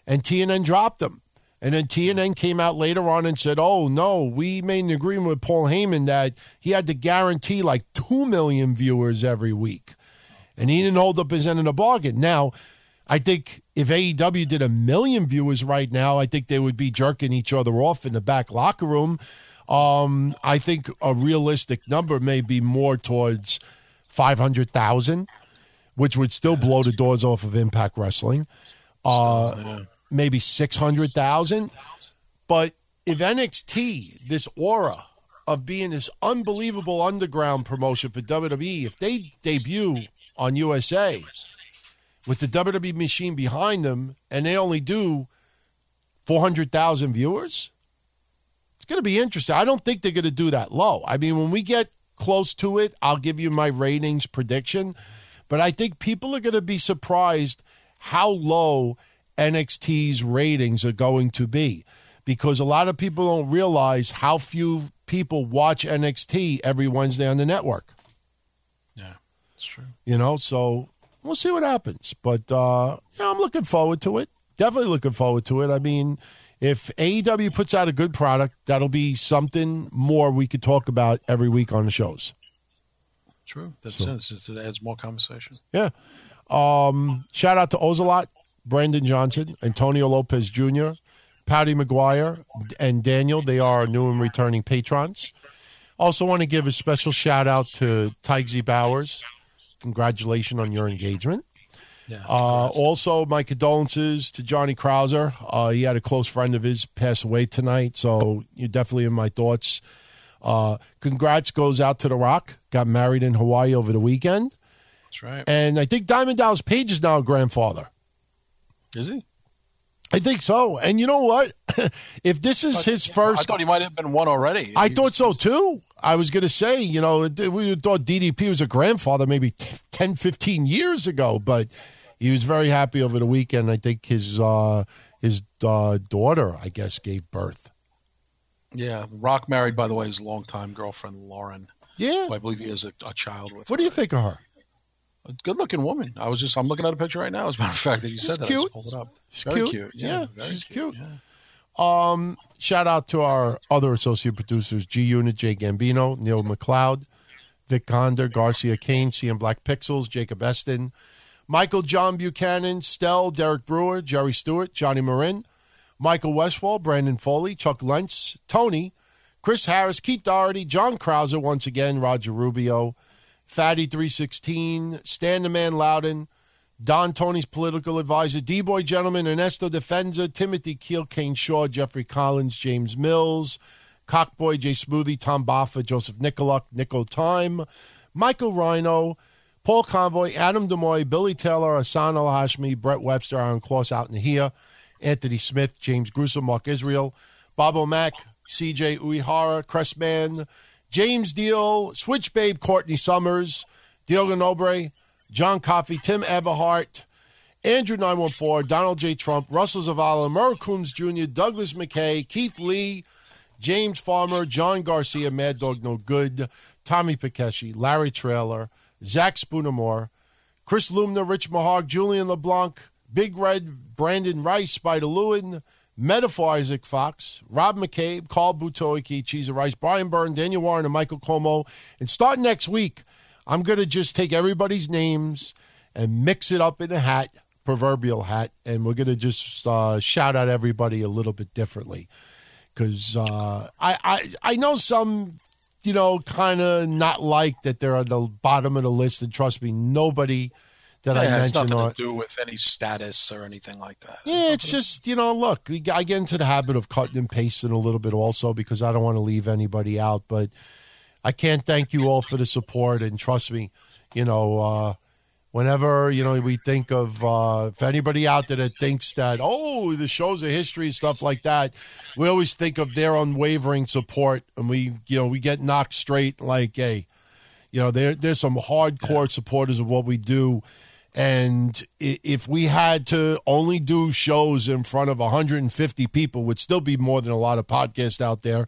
And TNN dropped them. And then TNN came out later on and said, oh, no, we made an agreement with Paul Heyman that he had to guarantee like 2 million viewers every week. And he didn't hold up his end of the bargain. Now, I think if AEW did a million viewers right now, I think they would be jerking each other off in the back locker room. Um, I think a realistic number may be more towards 500,000, which would still blow the doors off of Impact Wrestling. Uh, maybe 600,000. But if NXT, this aura of being this unbelievable underground promotion for WWE, if they debut on USA with the WWE machine behind them and they only do 400,000 viewers, going to be interesting. I don't think they're going to do that low. I mean, when we get close to it, I'll give you my ratings prediction. But I think people are going to be surprised how low NXT's ratings are going to be because a lot of people don't realize how few people watch NXT every Wednesday on the network. Yeah, it's true. You know, so we'll see what happens. But uh, yeah, I'm looking forward to it. Definitely looking forward to it. I mean, if AEW puts out a good product, that'll be something more we could talk about every week on the shows. True. That so, sense. Just it adds more conversation. Yeah. Um, shout out to Ozolot, Brandon Johnson, Antonio Lopez Jr., Patty McGuire, and Daniel. They are new and returning patrons. Also, want to give a special shout out to Tigzy Bowers. Congratulations on your engagement. Yeah, uh, also, my condolences to Johnny Krauser. Uh, he had a close friend of his pass away tonight, so you're definitely in my thoughts. Uh, congrats goes out to The Rock. Got married in Hawaii over the weekend. That's right. And I think Diamond Dallas Page is now a grandfather. Is he? I think so. And you know what? if this is his first. I thought he might have been one already. I thought so too. I was going to say, you know, we thought DDP was a grandfather maybe 10, 15 years ago, but he was very happy over the weekend. I think his uh, his uh, daughter, I guess, gave birth. Yeah, Rock married, by the way, his longtime girlfriend Lauren. Yeah, I believe he has a, a child with. What her. do you think of her? A good-looking woman. I was just I'm looking at a picture right now. As a matter of fact, that you she's said that. Cute. I pulled it up. She's very cute. cute. Yeah, Yeah, she's cute. Yeah. Um, shout out to our other associate producers: G Unit, Jay Gambino, Neil McLeod, Vic Gonder, Garcia Kane, CM Black Pixels, Jacob Eston, Michael John Buchanan, Stell, Derek Brewer, Jerry Stewart, Johnny Marin, Michael Westfall, Brandon Foley, Chuck Lentz, Tony, Chris Harris, Keith Doherty, John Krauser, once again, Roger Rubio, Fatty 316, Stand the Man Loudon, Don Tony's political advisor, D Boy Gentleman, Ernesto Defenza, Timothy Keel, Kane Shaw, Jeffrey Collins, James Mills, Cockboy, Jay Smoothie, Tom Baffa, Joseph Nicoluk, Nico Time, Michael Rhino, Paul Convoy, Adam Demoy, Billy Taylor, Hassan Al Hashmi, Brett Webster, Aaron Kloss out in here, Anthony Smith, James Gruesome, Mark Israel, Bob O'Mac, CJ Uihara, Cressman, James Deal, Switch Babe, Courtney Summers, Diogo Nobre, John Coffey, Tim Everhart, Andrew 914, Donald J. Trump, Russell Zavala, Merle Coombs Jr., Douglas McKay, Keith Lee, James Farmer, John Garcia, Mad Dog No Good, Tommy Pekeshi, Larry Trailer, Zach Spoonamore, Chris Lumna, Rich Mahog, Julian LeBlanc, Big Red, Brandon Rice, Spider Lewin, Metaphor Isaac Fox, Rob McCabe, Carl Butoiki, Cheese Rice, Brian Byrne, Daniel Warren, and Michael Como. And starting next week, I'm going to just take everybody's names and mix it up in a hat, proverbial hat, and we're going to just uh, shout out everybody a little bit differently. Because uh, I, I, I know some, you know, kind of not like that they're on the bottom of the list, and trust me, nobody – that yeah, I mentioned. nothing to do with any status or anything like that. Yeah, it's just you know, look, I get into the habit of cutting and pasting a little bit also because I don't want to leave anybody out. But I can't thank you all for the support and trust me, you know. Uh, whenever you know we think of uh, if anybody out there that thinks that oh the show's a history and stuff like that we always think of their unwavering support and we you know we get knocked straight like hey you know there there's some hardcore supporters of what we do and if we had to only do shows in front of 150 people, would still be more than a lot of podcasts out there.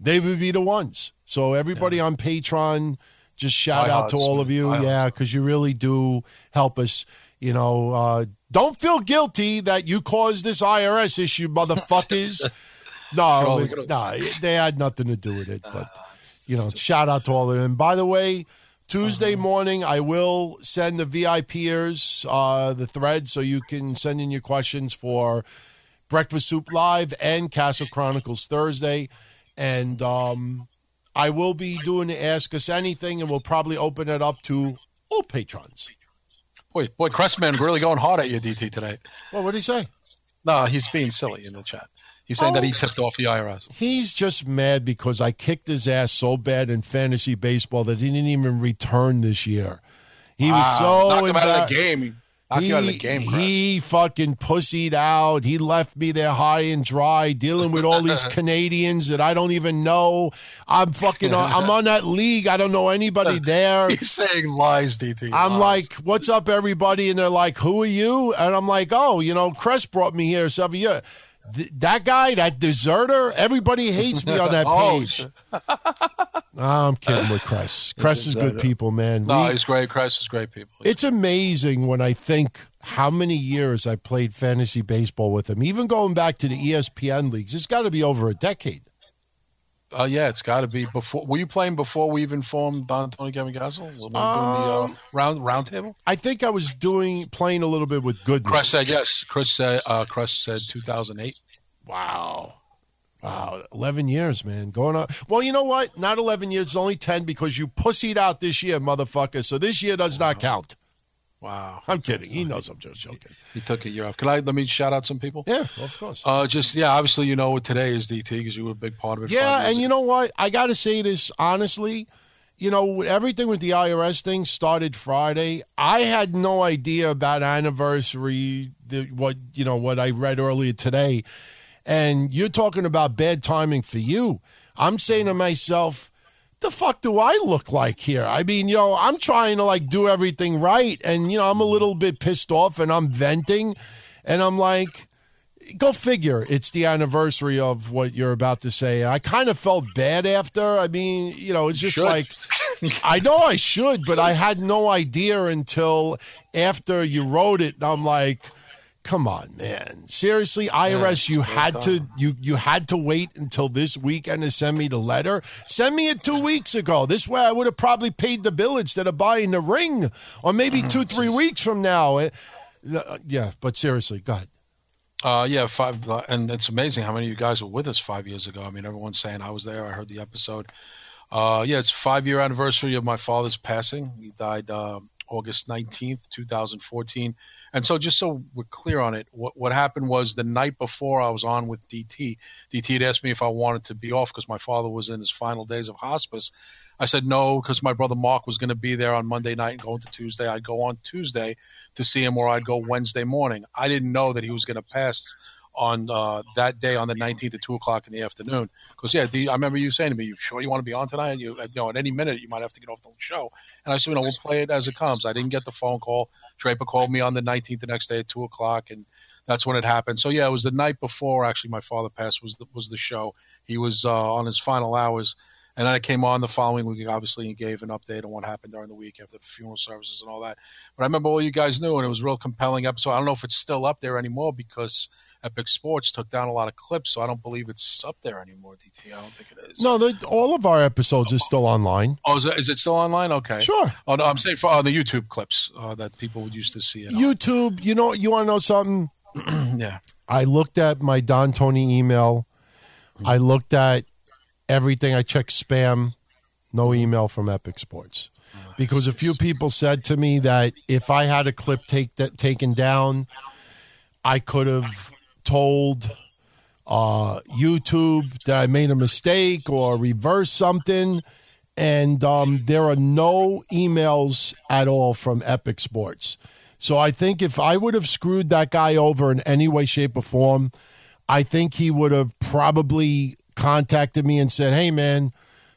They would be the ones. So everybody yeah. on Patreon, just shout out to all of you, yeah, because you really do help us. You know, uh, don't feel guilty that you caused this IRS issue, motherfuckers. no, no, they had nothing to do with it. But you know, shout out to all of them. And by the way Tuesday uh-huh. morning, I will send the VIPers uh, the thread so you can send in your questions for Breakfast Soup Live and Castle Chronicles Thursday. And um, I will be doing the Ask Us Anything, and we'll probably open it up to all patrons. Boy, boy, Cressman really going hard at you, DT, today. Well, what did he say? No, he's being silly in the chat. He's saying oh, that he oh. tipped off the IRS. He's just mad because I kicked his ass so bad in fantasy baseball that he didn't even return this year. He wow. was so knocked him out of the game. He, out of the game. He fucking pussied out. He left me there high and dry, dealing with all these Canadians that I don't even know. I'm fucking. On, I'm on that league. I don't know anybody there. He's saying lies, DT. I'm lies. like, "What's up, everybody?" And they're like, "Who are you?" And I'm like, "Oh, you know, Chris brought me here seven years." Th- that guy, that deserter, everybody hates me on that oh, page. oh, I'm kidding with Chris. Chris is good people, man. No, we, he's great. Cress is great people. It's amazing when I think how many years I played fantasy baseball with him. Even going back to the ESPN leagues, it's got to be over a decade. Uh, yeah, it's got to be before. Were you playing before we even formed Don Tony Kevin Castle? Um, doing the uh, um, round round table? I think I was doing playing a little bit with Goodman. Chris said yes. Chris said uh, Chris said 2008. Wow. Wow, 11 years, man. Going on. Well, you know what? Not 11 years, only 10 because you pussied out this year, motherfucker. So this year does not count. Wow. I'm kidding. He knows I'm just joking. He took a year off. Can I let me shout out some people? Yeah, of course. Uh, just yeah, obviously you know what today is DT because you were a big part of it. Yeah, and you know what? I got to say this honestly. You know, everything with the IRS thing started Friday. I had no idea about anniversary. The, what you know, what I read earlier today, and you're talking about bad timing for you. I'm saying to myself the fuck do I look like here? I mean, you know, I'm trying to like do everything right, and you know, I'm a mm. little bit pissed off, and I'm venting, and I'm like, go figure. It's the anniversary of what you're about to say. And I kind of felt bad after. I mean, you know, it's just like I know I should, but I had no idea until after you wrote it. And I'm like come on, man. Seriously, IRS, you had to you you had to wait until this weekend to send me the letter. Send me it two weeks ago. This way, I would have probably paid the bill instead of buying the ring, or maybe two three weeks from now. Uh, yeah, but seriously, God. Uh, yeah, five, uh, and it's amazing how many of you guys were with us five years ago. I mean, everyone's saying I was there. I heard the episode. Uh, yeah, it's five year anniversary of my father's passing. He died uh, August nineteenth, two thousand fourteen. And so, just so we're clear on it, what, what happened was the night before I was on with DT, DT had asked me if I wanted to be off because my father was in his final days of hospice. I said no because my brother Mark was going to be there on Monday night and going to Tuesday. I'd go on Tuesday to see him, or I'd go Wednesday morning. I didn't know that he was going to pass on uh, that day on the 19th at two o'clock in the afternoon. Because yeah, the, I remember you saying to me, "You sure you want to be on tonight?" And you, you know, at any minute you might have to get off the show. And I said, "You know, we'll play it as it comes." I didn't get the phone call. Draper called me on the 19th the next day at two o'clock, and that's when it happened. So yeah, it was the night before actually my father passed was the, was the show. He was uh, on his final hours. And then I came on the following week, obviously, and gave an update on what happened during the week after the funeral services and all that. But I remember all you guys knew, and it was a real compelling episode. I don't know if it's still up there anymore because Epic Sports took down a lot of clips, so I don't believe it's up there anymore. DT, I don't think it is. No, all of our episodes are still online. Oh, is it, is it still online? Okay, Sure. Oh no, I'm saying for on the YouTube clips uh, that people would used to see it. on. YouTube, you know, you want to know something? yeah, I looked at my Don Tony email. Mm-hmm. I looked at everything. I checked spam. No mm-hmm. email from Epic Sports. Oh, because a few people said to me that if I had a clip take that taken down, I could have told uh, YouTube that I made a mistake or reversed something. And um, there are no emails at all from Epic Sports. So I think if I would have screwed that guy over in any way, shape, or form, I think he would have probably contacted me and said, "Hey, man,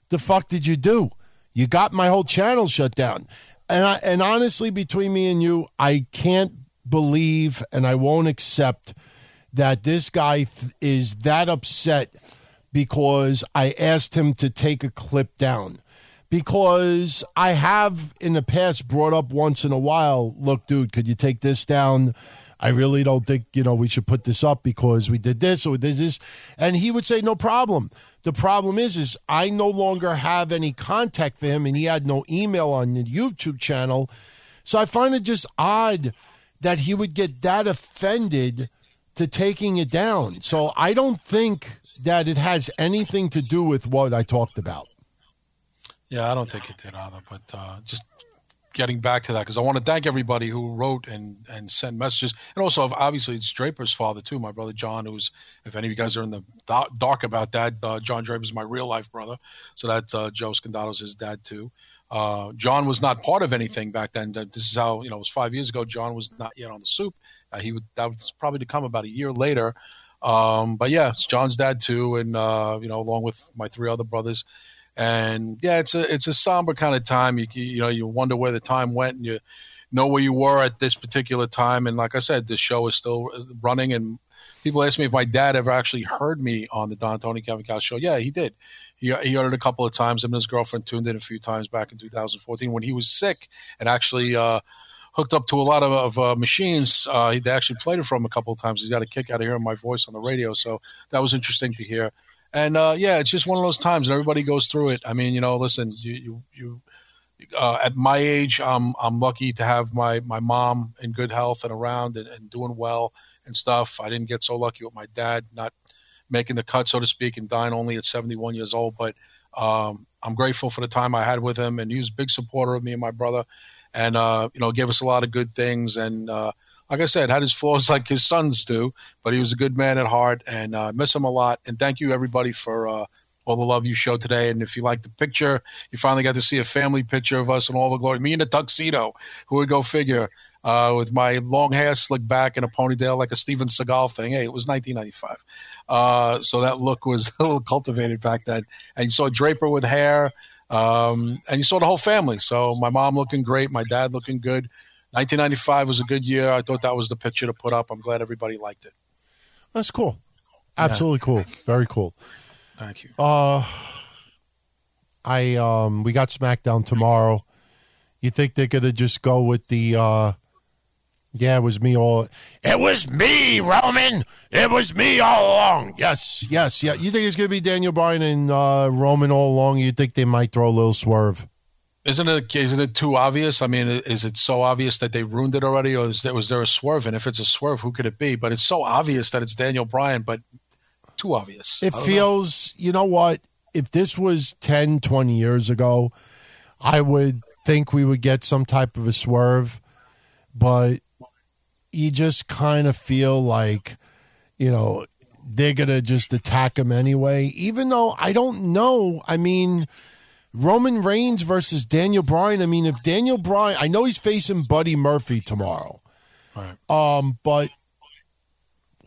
the fuck did you do? You got my whole channel shut down." And I, and honestly, between me and you, I can't believe and I won't accept that this guy th- is that upset because I asked him to take a clip down. Because I have in the past brought up once in a while, look, dude, could you take this down? I really don't think, you know, we should put this up because we did this or we did this. And he would say, no problem. The problem is, is I no longer have any contact for him and he had no email on the YouTube channel. So I find it just odd that he would get that offended to taking it down. So I don't think that it has anything to do with what I talked about. yeah, I don't think it did either. But uh, just getting back to that because I want to thank everybody who wrote and and sent messages, and also obviously it's Draper's father too, my brother John. Who's if any of you guys are in the dark about that, uh, John Draper's my real life brother, so that's uh, Joe Scandalo's his dad too. Uh, John was not part of anything back then. This is how you know it was five years ago. John was not yet on the soup. Uh, he would that was probably to come about a year later. Um, but yeah, it's John's dad too, and uh, you know along with my three other brothers and yeah, it's a it's a somber kind of time. You you know you wonder where the time went, and you know where you were at this particular time. And like I said, the show is still running. And people ask me if my dad ever actually heard me on the Don Tony Kevin Cow show. Yeah, he did. He, he heard it a couple of times. Him and his girlfriend tuned in a few times back in 2014 when he was sick and actually. Uh, hooked up to a lot of, of uh, machines. Uh, they actually played it for him a couple of times. He's got a kick out of hearing my voice on the radio, so that was interesting to hear. And uh, yeah, it's just one of those times, and everybody goes through it. I mean, you know, listen, you you, you uh, at my age, I'm I'm lucky to have my my mom in good health and around and, and doing well and stuff. I didn't get so lucky with my dad not making the cut, so to speak, and dying only at 71 years old. But um, I'm grateful for the time I had with him, and he was a big supporter of me and my brother, and uh, you know, gave us a lot of good things. And uh, like I said, had his flaws like his sons do, but he was a good man at heart, and uh, miss him a lot. And thank you everybody for uh, all the love you showed today. And if you like the picture, you finally got to see a family picture of us in all the glory. Me in a tuxedo, who would go figure, uh, with my long hair slicked back in a ponytail like a Steven Seagal thing. Hey, it was 1995. Uh, so that look was a little cultivated back then. And you saw Draper with hair, um, and you saw the whole family. So my mom looking great, my dad looking good. 1995 was a good year. I thought that was the picture to put up. I'm glad everybody liked it. That's cool. Absolutely cool. Very cool. Thank you. Uh I um we got SmackDown tomorrow. You think they're gonna just go with the uh yeah, it was me all It was me, Roman. It was me all along. Yes, yes, yeah. You think it's gonna be Daniel Bryan and uh Roman all along? You think they might throw a little swerve? Isn't it isn't it too obvious? I mean, is it so obvious that they ruined it already, or is there, was there a swerve? And if it's a swerve, who could it be? But it's so obvious that it's Daniel Bryan, but too obvious. It feels, you know what? If this was 10, 20 years ago, I would think we would get some type of a swerve, but you just kind of feel like, you know, they're going to just attack him anyway, even though I don't know. I mean, Roman Reigns versus Daniel Bryan. I mean, if Daniel Bryan, I know he's facing Buddy Murphy tomorrow. Right. Um, but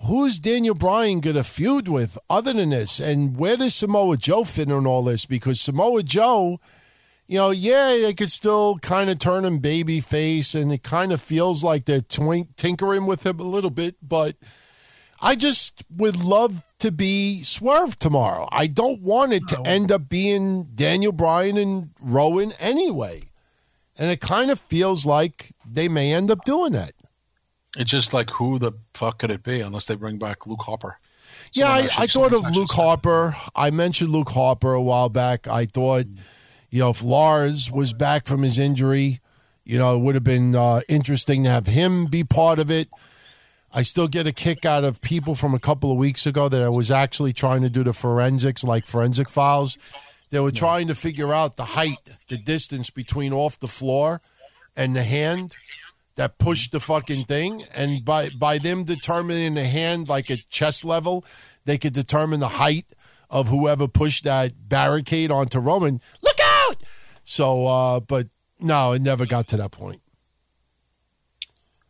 who's Daniel Bryan going to feud with other than this? And where does Samoa Joe fit in all this? Because Samoa Joe, you know, yeah, they could still kind of turn him baby face, and it kind of feels like they're twink- tinkering with him a little bit, but. I just would love to be Swerve tomorrow. I don't want it to end up being Daniel Bryan and Rowan anyway. And it kind of feels like they may end up doing that. It's just like who the fuck could it be unless they bring back Luke Harper? Yeah, I, I, thought of Luke Harper. I mentioned Luke Harper a while back. I thought, mm. You know, if Lars was back from his injury, you know, it would have been uh, interesting to have him be part of it. I still get a kick out of people from a couple of weeks ago that I was actually trying to do the forensics, like forensic files. They were trying to figure out the height, the distance between off the floor and the hand that pushed the fucking thing. And by by them determining the hand like at chest level, they could determine the height of whoever pushed that barricade onto Roman. So, uh, but no, it never got to that point.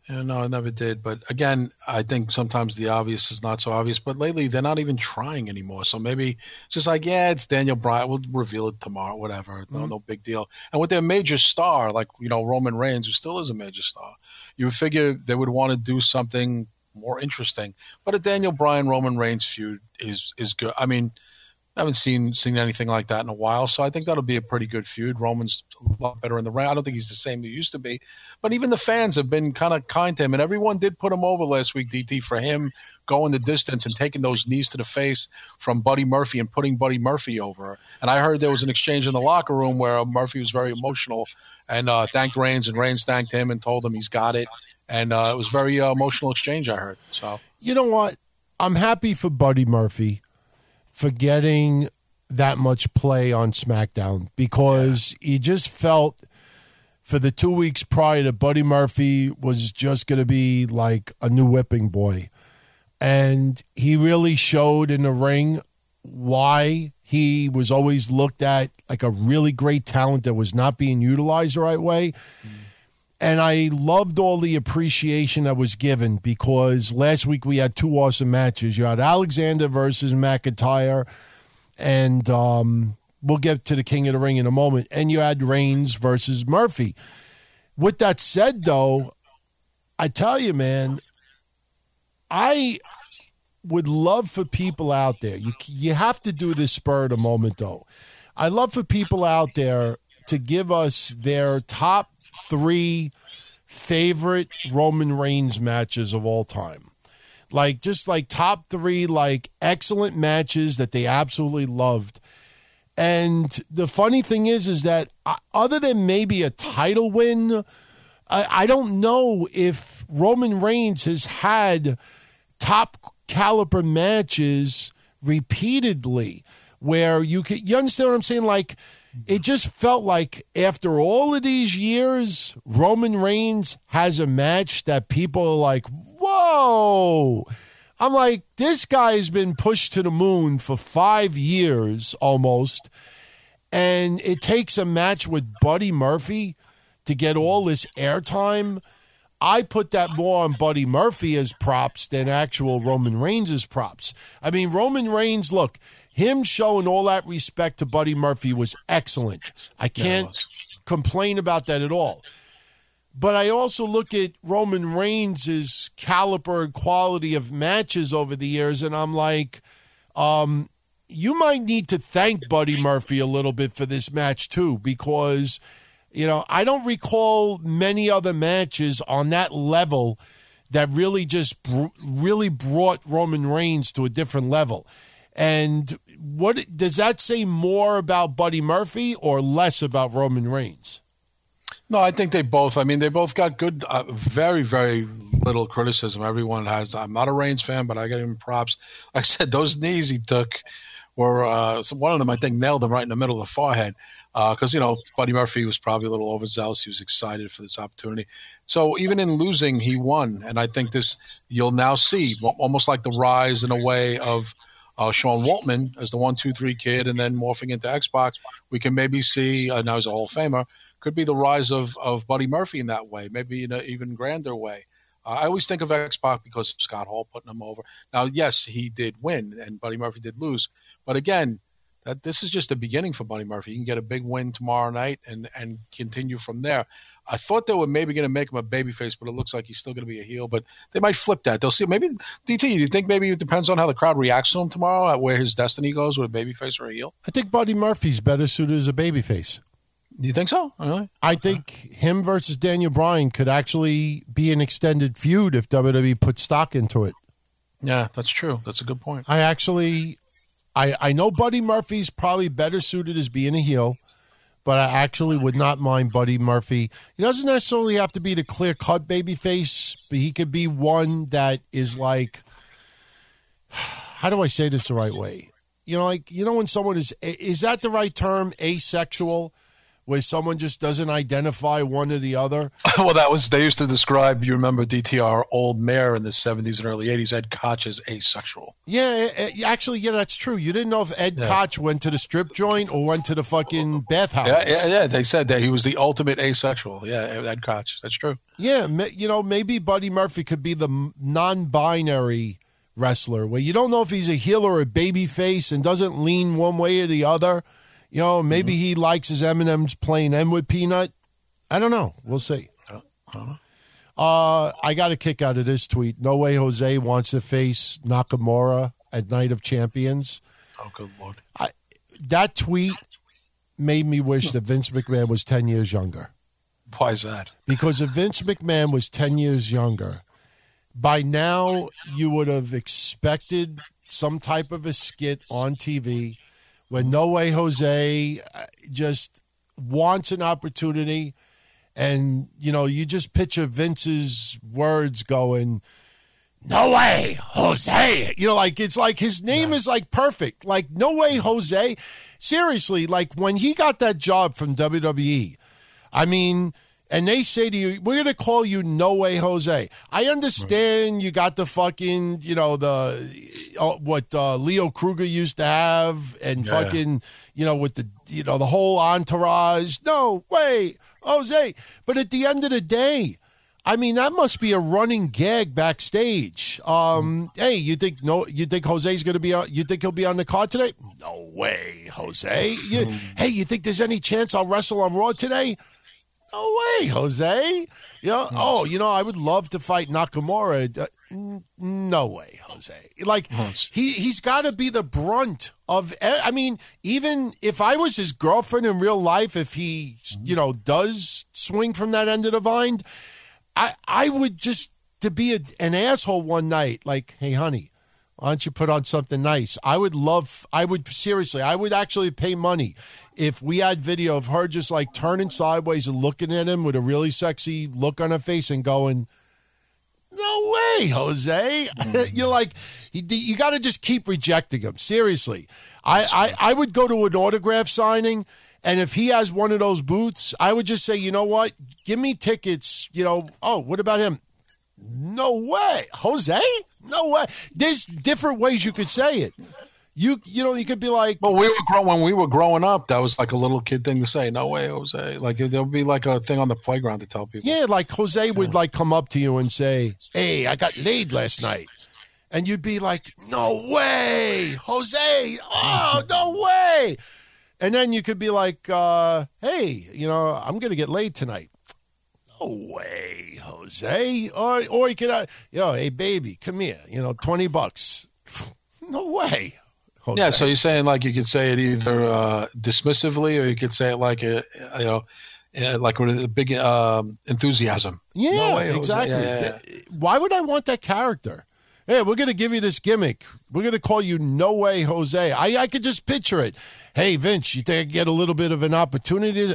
Yeah, no, I never did. But again, I think sometimes the obvious is not so obvious. But lately, they're not even trying anymore. So maybe it's just like, yeah, it's Daniel Bryan. We'll reveal it tomorrow, whatever. No, mm-hmm. no big deal. And with their major star, like you know Roman Reigns, who still is a major star, you would figure they would want to do something more interesting. But a Daniel Bryan Roman Reigns feud is is good. I mean I haven't seen seen anything like that in a while, so I think that'll be a pretty good feud. Roman's a lot better in the ring. I don't think he's the same he used to be, but even the fans have been kind of kind to him, and everyone did put him over last week. DT for him going the distance and taking those knees to the face from Buddy Murphy and putting Buddy Murphy over. And I heard there was an exchange in the locker room where Murphy was very emotional and uh, thanked Reigns, and Reigns thanked him and told him he's got it. And uh, it was very uh, emotional exchange. I heard. So you know what? I'm happy for Buddy Murphy for getting that much play on SmackDown because yeah. he just felt for the two weeks prior to Buddy Murphy was just going to be like a new whipping boy. And he really showed in the ring why he was always looked at like a really great talent that was not being utilized the right way. Mm. And I loved all the appreciation that was given because last week we had two awesome matches. You had Alexander versus McIntyre, and um, we'll get to the King of the Ring in a moment. And you had Reigns versus Murphy. With that said, though, I tell you, man, I would love for people out there. You you have to do this spur of the moment, though. I love for people out there to give us their top three favorite Roman Reigns matches of all time. Like just like top three, like excellent matches that they absolutely loved. And the funny thing is, is that uh, other than maybe a title win, I, I don't know if Roman Reigns has had top caliber matches repeatedly where you can you understand what I'm saying? Like it just felt like after all of these years, Roman Reigns has a match that people are like, whoa. I'm like, this guy has been pushed to the moon for five years almost. And it takes a match with Buddy Murphy to get all this airtime. I put that more on Buddy Murphy as props than actual Roman Reigns as props. I mean, Roman Reigns, look, him showing all that respect to Buddy Murphy was excellent. I can't yeah, complain about that at all. But I also look at Roman Reigns' caliber and quality of matches over the years, and I'm like, um, you might need to thank Buddy Murphy a little bit for this match too, because you know I don't recall many other matches on that level that really just br- really brought Roman Reigns to a different level. And what does that say more about Buddy Murphy or less about Roman Reigns? No, I think they both. I mean, they both got good, uh, very, very little criticism. Everyone has. I'm not a Reigns fan, but I get him props. Like I said, those knees he took were uh, one of them. I think nailed him right in the middle of the forehead because uh, you know Buddy Murphy was probably a little overzealous. He was excited for this opportunity. So even in losing, he won, and I think this you'll now see almost like the rise in a way of uh, Sean Waltman as the one, two, three kid, and then morphing into X-Pac, we can maybe see uh, now he's a Hall of Famer. Could be the rise of of Buddy Murphy in that way, maybe in an even grander way. I always think of X-Pac because of Scott Hall putting him over. Now, yes, he did win, and Buddy Murphy did lose, but again, that this is just the beginning for Buddy Murphy. He can get a big win tomorrow night and and continue from there. I thought they were maybe going to make him a babyface, but it looks like he's still going to be a heel. But they might flip that. They'll see. Maybe DT. Do you think maybe it depends on how the crowd reacts to him tomorrow, at where his destiny goes with a babyface or a heel? I think Buddy Murphy's better suited as a babyface. Do you think so? Really? I think him versus Daniel Bryan could actually be an extended feud if WWE put stock into it. Yeah, that's true. That's a good point. I actually, I I know Buddy Murphy's probably better suited as being a heel, but I actually would not mind Buddy Murphy. He doesn't necessarily have to be the clear cut baby face, but he could be one that is like, how do I say this the right way? You know, like you know when someone is is that the right term? Asexual where someone just doesn't identify one or the other. well, that was they used to describe. You remember DTR old mayor in the seventies and early eighties, Ed Koch as asexual. Eh, eh, yeah, actually, yeah, that's true. You didn't know if Ed yeah. Koch went to the strip joint or went to the fucking bathhouse. Yeah, yeah, yeah. They said that he was the ultimate asexual. Yeah, Ed Koch. That's true. Yeah, you know, maybe Buddy Murphy could be the non-binary wrestler where you don't know if he's a heel or a baby face and doesn't lean one way or the other. You know, maybe mm-hmm. he likes his M and M's plain M with peanut. I don't know. We'll see. Uh-huh. Uh, I got a kick out of this tweet. No way Jose wants to face Nakamura at Night of Champions. Oh, good lord! I, that tweet made me wish that Vince McMahon was ten years younger. Why is that? Because if Vince McMahon was ten years younger, by now you would have expected some type of a skit on TV when No Way Jose uh, just wants an opportunity. And, you know, you just picture Vince's words going, no way, Jose. You know, like it's like his name is like perfect. Like, no way, Jose. Seriously, like when he got that job from WWE, I mean, and they say to you, we're going to call you No Way Jose. I understand right. you got the fucking, you know, the, uh, what uh, Leo Kruger used to have and yeah. fucking, you know, with the, you know, the whole entourage. No way, Jose. But at the end of the day, I mean, that must be a running gag backstage. Um, hey, you think no? You think Jose's going to be on? You think he'll be on the card today? No way, Jose. You, hey, you think there's any chance I'll wrestle on Raw today? No way, Jose. You know, hmm. oh, you know, I would love to fight Nakamura. Uh, no way, Jose. Like he he's got to be the brunt of. I mean, even if I was his girlfriend in real life, if he hmm. you know does swing from that end of the vine, I I would just to be a, an asshole one night. Like, hey, honey, why don't you put on something nice? I would love, I would seriously, I would actually pay money if we had video of her just like turning sideways and looking at him with a really sexy look on her face and going, no way, Jose. You're like, you, you got to just keep rejecting him. Seriously. I, I, I would go to an autograph signing, and if he has one of those booths, I would just say, you know what? Give me tickets. You know, oh, what about him? No way. Jose? No way. There's different ways you could say it. You you know you could be like. Well, we were growing when we were growing up. That was like a little kid thing to say. No way, Jose. Like there'll be like a thing on the playground to tell people. Yeah, like Jose would like come up to you and say, "Hey, I got laid last night," and you'd be like, "No way, Jose! Oh, no way!" And then you could be like, uh, "Hey, you know, I'm gonna get laid tonight." No way, Jose. Or or you could, uh, yo, hey baby, come here. You know, twenty bucks. No way. Jose. Yeah, so you're saying like you could say it either uh, dismissively or you could say it like a you know like with a big um, enthusiasm. Yeah, no way, exactly. Yeah, yeah, yeah. Why would I want that character? Hey, we're going to give you this gimmick. We're going to call you No Way Jose. I, I could just picture it. Hey, Vince, you think I get a little bit of an opportunity?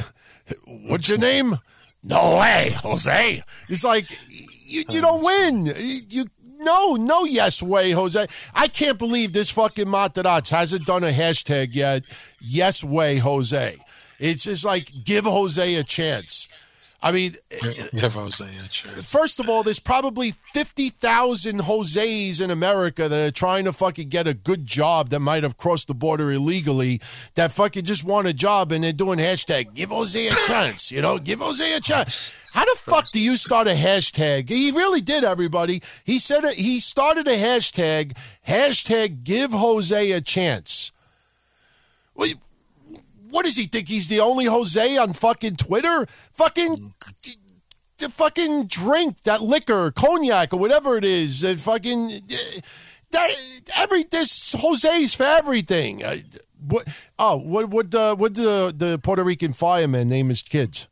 What's your name? No way, Jose. It's like you, you don't oh, win. You no, no, yes way, Jose. I can't believe this fucking Materazzi hasn't done a hashtag yet. Yes way, Jose. It's just like give Jose a chance. I mean, yeah, Jose a chance. First of all, there's probably 50,000 Jose's in America that are trying to fucking get a good job that might have crossed the border illegally that fucking just want a job and they're doing hashtag give Jose a chance, you know, give Jose a chance. How the fuck do you start a hashtag? He really did, everybody. He said it, he started a hashtag, hashtag give Jose a chance. What, what does he think? He's the only Jose on fucking Twitter? Fucking the fucking drink that liquor, cognac or whatever it is. and fucking that every this Jose's for everything. What? Oh, what? What? Uh, what the the Puerto Rican fireman name his kids?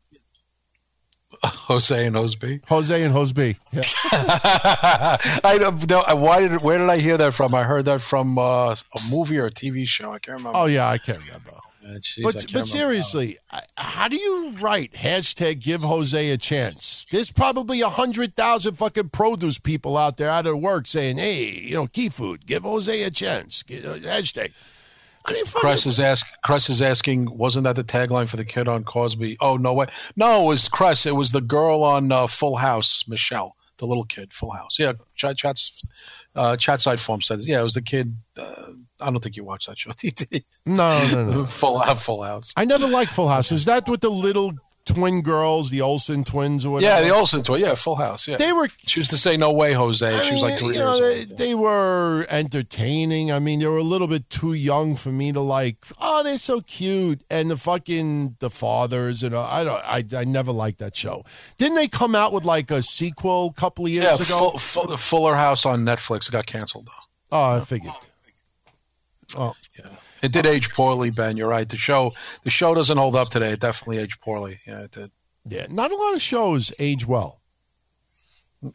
Jose and Hoseby. Jose and Hoseby. Yeah. I don't know. Why did? Where did I hear that from? I heard that from uh, a movie or a TV show. I can't remember. Oh yeah, I can't remember. Jeez, but but seriously, how do you write hashtag give Jose a chance? There's probably a hundred thousand fucking produce people out there out of work saying, "Hey, you know, key food, give Jose a chance." uh, Hashtag. I fucking, Cress is ask Cress is asking, wasn't that the tagline for the kid on Cosby? Oh no way, no, it was Cress. It was the girl on uh, Full House, Michelle, the little kid, Full House. Yeah, chat chats, uh, chat side form says, yeah, it was the kid. Uh, I don't think you watched that show, TT. no, no, no. Full House, Full House. I never liked Full House. Was that with the little twin girls, the Olsen twins, or whatever? Yeah, the Olsen twins. Yeah, Full House. Yeah, They were She used to say, "No way, Jose." I she was like three you know, years they, old. they were entertaining. I mean, they were a little bit too young for me to like. Oh, they're so cute, and the fucking the fathers, and I don't. I, I never liked that show. Didn't they come out with like a sequel a couple of years yeah, ago? full, full, the Fuller House on Netflix got canceled though. oh, I figured. Oh, yeah. It did age poorly, Ben. You're right. The show, the show doesn't hold up today. It definitely aged poorly. Yeah, it did. yeah. Not a lot of shows age well.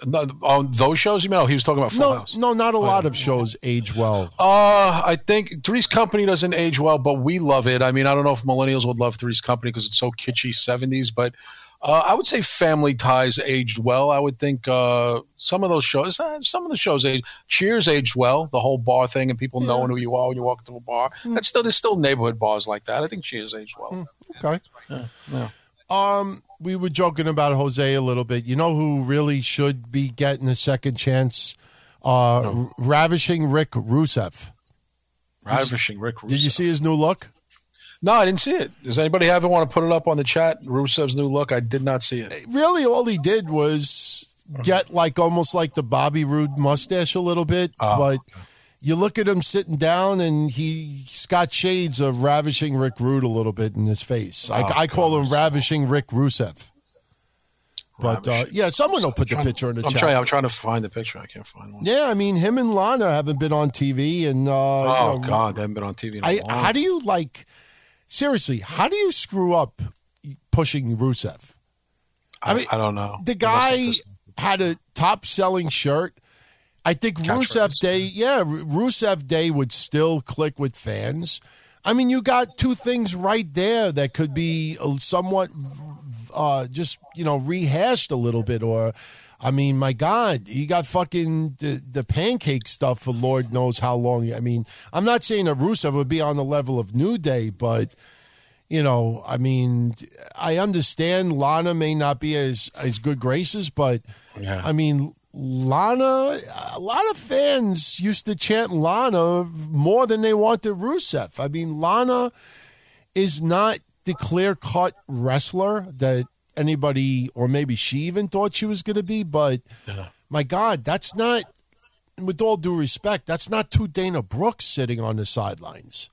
No, on those shows, you mean? Oh, he was talking about Full No, House. no, not a lot of shows age well. Uh, I think Three's Company doesn't age well, but we love it. I mean, I don't know if millennials would love Three's Company because it's so kitschy 70s, but uh, I would say Family Ties aged well. I would think uh, some of those shows, uh, some of the shows, age, Cheers aged well, the whole bar thing and people knowing who you are when you walk into a bar. That's still there's still neighborhood bars like that. I think Cheers aged well. Okay. yeah. Um, we were joking about Jose a little bit. You know who really should be getting a second chance? Uh, R- ravishing Rick Rusev. Ravishing Rick Rusev. Did you see his new look? No, I didn't see it. Does anybody ever want to put it up on the chat? Rusev's new look. I did not see it. Really, all he did was get like almost like the Bobby Roode mustache a little bit, Oh. but. You look at him sitting down, and he's got shades of ravishing Rick Rude a little bit in his face. I, Oh, I call him ravishing Rick Rusev. But uh, yeah, someone will put the picture in the I'm chat. trying. I'm trying to find the picture. I can't find one. Yeah, I mean, him and Lana haven't been on TV, and uh, Oh you know, God, they haven't been on TV in a I, how do you like? Seriously, how do you screw up pushing Rusev? I, I mean, I don't know. The guy had a top selling shirt. I think Rusev Catchphrase. Day, yeah, Rusev Day would still click with fans. I mean, you got two things right there that could be somewhat uh, just, you know, rehashed a little bit. Or, I mean, my God, you got fucking the, the pancake stuff for Lord knows how long. I mean, I'm not saying that Rusev would be on the level of New Day, but you know, I mean, I understand Lana may not be as as good graces, but Yeah. I mean, Lana, a lot of fans used to chant Lana more than they wanted Rusev. I mean, Lana is not the clear cut wrestler that anybody, or maybe she even thought she was going to be, but Yeah. my God, that's not, with all due respect, that's not two Dana Brooks sitting on the sidelines.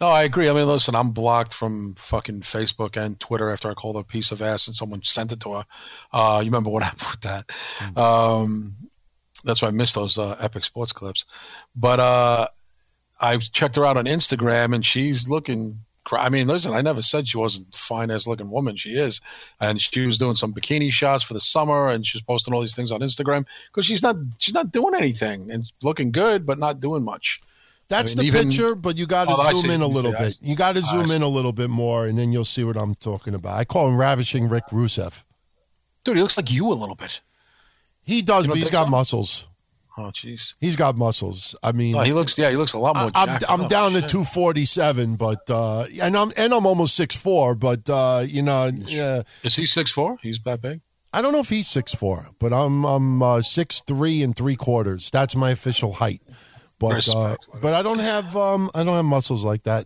No, I agree. I mean, listen, I'm blocked from fucking Facebook and Twitter after I called a piece of ass and someone sent it to her. Uh, you remember what happened with that? Mm. Um, that's why I missed those uh, epic sports clips. But uh, I checked her out on Instagram and she's looking. I mean, listen, I never said she wasn't a fine ass looking woman. She is, and she was doing some bikini shots for the summer, and she's posting all these things on Instagram because she's not she's not doing anything and looking good, but not doing much. That's I mean, the even- picture, but you got to Oh, zoom in a little Yeah, bit. You got to zoom in a little bit more, and then you'll see what I'm talking about. I call him ravishing Rick Rusev. Dude, he looks like you a little bit. He does, You don't but he's got muscles. Oh, jeez. He's got muscles. I mean, Oh, he looks. Yeah, he looks a lot more. I'm, jacked I'm up. down to 247, but uh, and I'm and I'm almost 6'4", but uh, you know, yeah, Is he six four? He's that big. I don't know if he's 6'4", but I'm I'm uh, 6'3 and three quarters. That's my official height. But uh, but I don't have um I don't have muscles like that.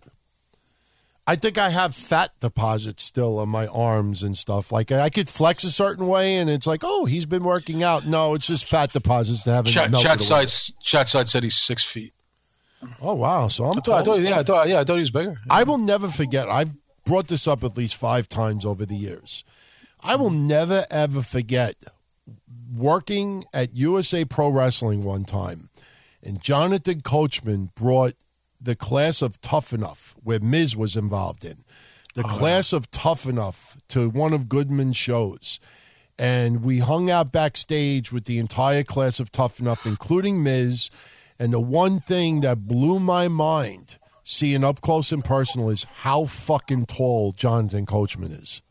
I think I have fat deposits still on my arms and stuff. Like I could flex a certain way, and it's like, oh, he's been working out. No, it's just fat deposits that haven't Chat, melted chat away. side. Chat side said he's six feet. Oh wow! So I'm I thought, I thought, yeah, I thought, yeah, I thought he was bigger. I will never forget. I've brought this up at least five times over the years. I will never ever forget working at USA Pro Wrestling one time, and Jonathan Coachman brought the class of Tough Enough, where Miz was involved in, the oh, class of Tough Enough to one of Goodman's shows. And we hung out backstage with the entire class of Tough Enough, including Miz. And the one thing that blew my mind seeing up close and personal is how fucking tall Jonathan Coachman is.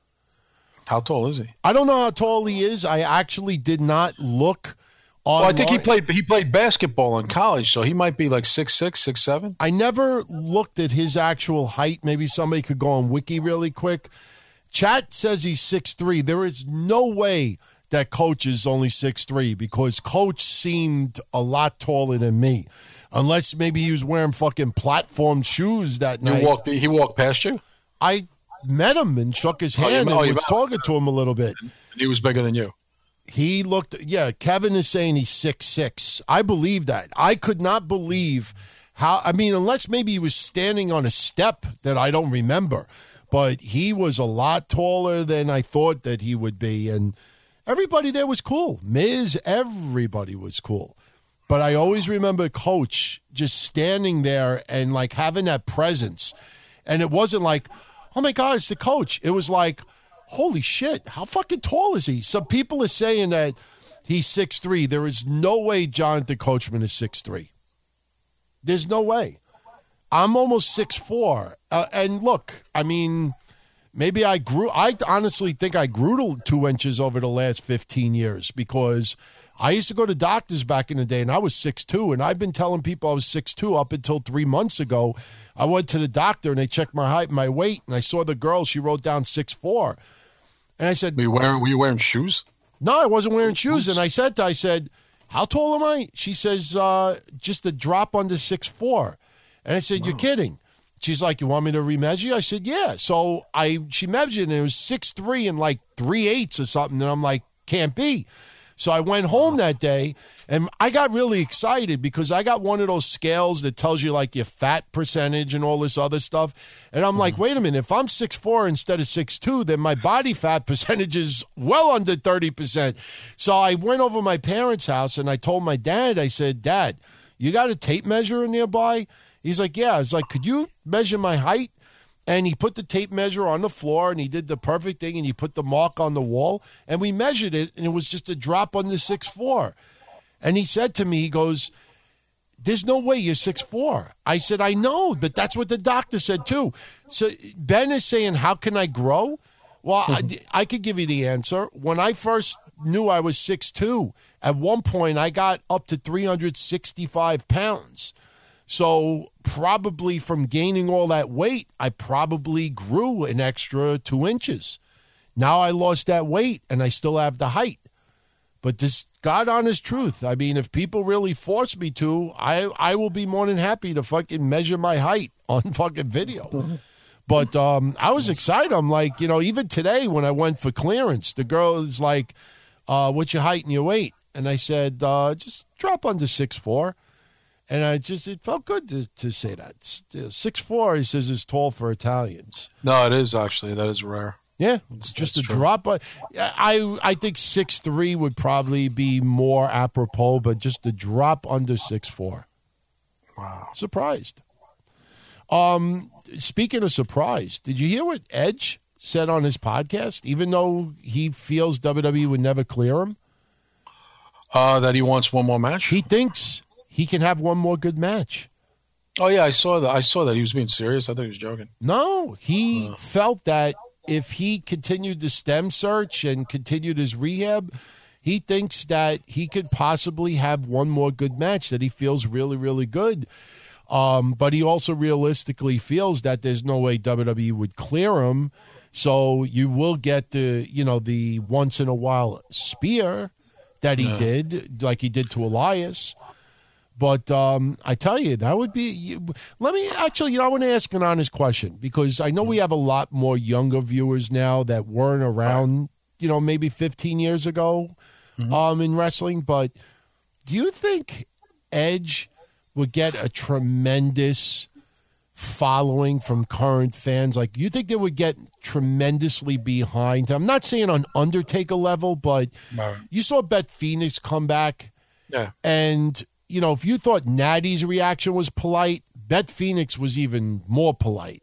How tall is he? I don't know how tall he is. I actually did not look. Well, I think he played. He played basketball in college, so he might be like six six, six seven. I never looked at his actual height. Maybe somebody could go on Wiki really quick. Chat says he's six three. There is no way that Coach is only six three because Coach seemed a lot taller than me. Unless maybe he was wearing fucking platform shoes that You night. walked. He walked past you. I met him and shook his Oh, hand oh, and was talking to him a little bit. And he was bigger than you. He looked, yeah, Kevin is saying he's six six. I believe that. I could not believe how, I mean, unless maybe he was standing on a step that I don't remember, but he was a lot taller than I thought that he would be. And everybody there was cool. Miz, everybody was cool. But I always remember Coach just standing there and like having that presence. And it wasn't like, oh my God, it's the coach. It was like, holy shit, how fucking tall is he? Some people are saying that he's 6'3. There is no way Jonathan Coachman is 6'3. There's no way. I'm almost 6'4. Uh, and look, I mean, maybe I grew, I honestly think I grew two inches over the last 15 years because I used to go to doctors back in the day and I was 6'2. And I've been telling people I was 6'2 up until three months ago. I went to the doctor and they checked my height my weight. And I saw the girl, she wrote down 6'4. And I said, Were you wearing? Were you wearing shoes? no, I wasn't wearing shoes. And I said, to, I said, how tall am I? She says, uh, just a drop under six four. And I said, you're kidding. She's like, you want me to remeasure? I said, yeah. So I she measured and it was six three and like three eighths or something. And I'm like, can't be. So I went home that day and I got really excited because I got one of those scales that tells you like your fat percentage and all this other stuff. And I'm like, mm-hmm. wait a minute, if I'm 6'4 instead of 6'2, then my body fat percentage is well under 30%. So I went over my parents' house and I told my dad, I said, Dad, you got a tape measure nearby? He's like, Yeah. I was like, Could you measure my height? And he put the tape measure on the floor and he did the perfect thing and he put the mark on the wall and we measured it and it was just a drop on the six four. And he said to me, he goes, There's no way you're six four. I said, I know, but that's what the doctor said too. So Ben is saying, How can I grow? Well, I, I could give you the answer. When I first knew I was six two, at one point I got up to 365 pounds. So probably from gaining all that weight, I probably grew an extra two inches. Now I lost that weight and I still have the height. But this God honest truth. I mean, if people really force me to, I I will be more than happy to fucking measure my height on fucking video. But um, I was excited. I'm like, you know, even today when I went for clearance, the girl is like, uh, "What's your height and your weight?" And I said, uh, "Just drop under six four. And I just it felt good to, to say that six four. He says is tall for Italians. No, it is actually. That is rare. Yeah, That's- just a true. drop. But I I think six three would probably be more apropos, but just a drop under six four. Wow. Surprised. Um, speaking of surprise, did you hear what Edge said on his podcast? Even though he feels WWE would never clear him, Uh, that he wants one more match. he thinks he can have one more good match. oh yeah, I saw that. I saw that he was being serious. I thought he was joking. No, he felt that if he continued the stem search and continued his rehab, he thinks that he could possibly have one more good match that he feels really, really good. Um, but he also realistically feels that there's no way WWE would clear him. So you will get the, you know, the once in a while spear that he Yeah. did, like he did to Elias. But um, I tell you, that would be. You, let me actually, you know, I want to ask an honest question because I know we have a lot more younger viewers now that weren't around, you know, maybe 15 years ago um, in wrestling. But do you think Edge would get a tremendous following from current fans? Like, you think they would get tremendously behind him? I'm not saying on Undertaker level, but you saw Beth Phoenix come back. Yeah. And, you know, if you thought Natty's reaction was polite, Beth Phoenix was even more polite.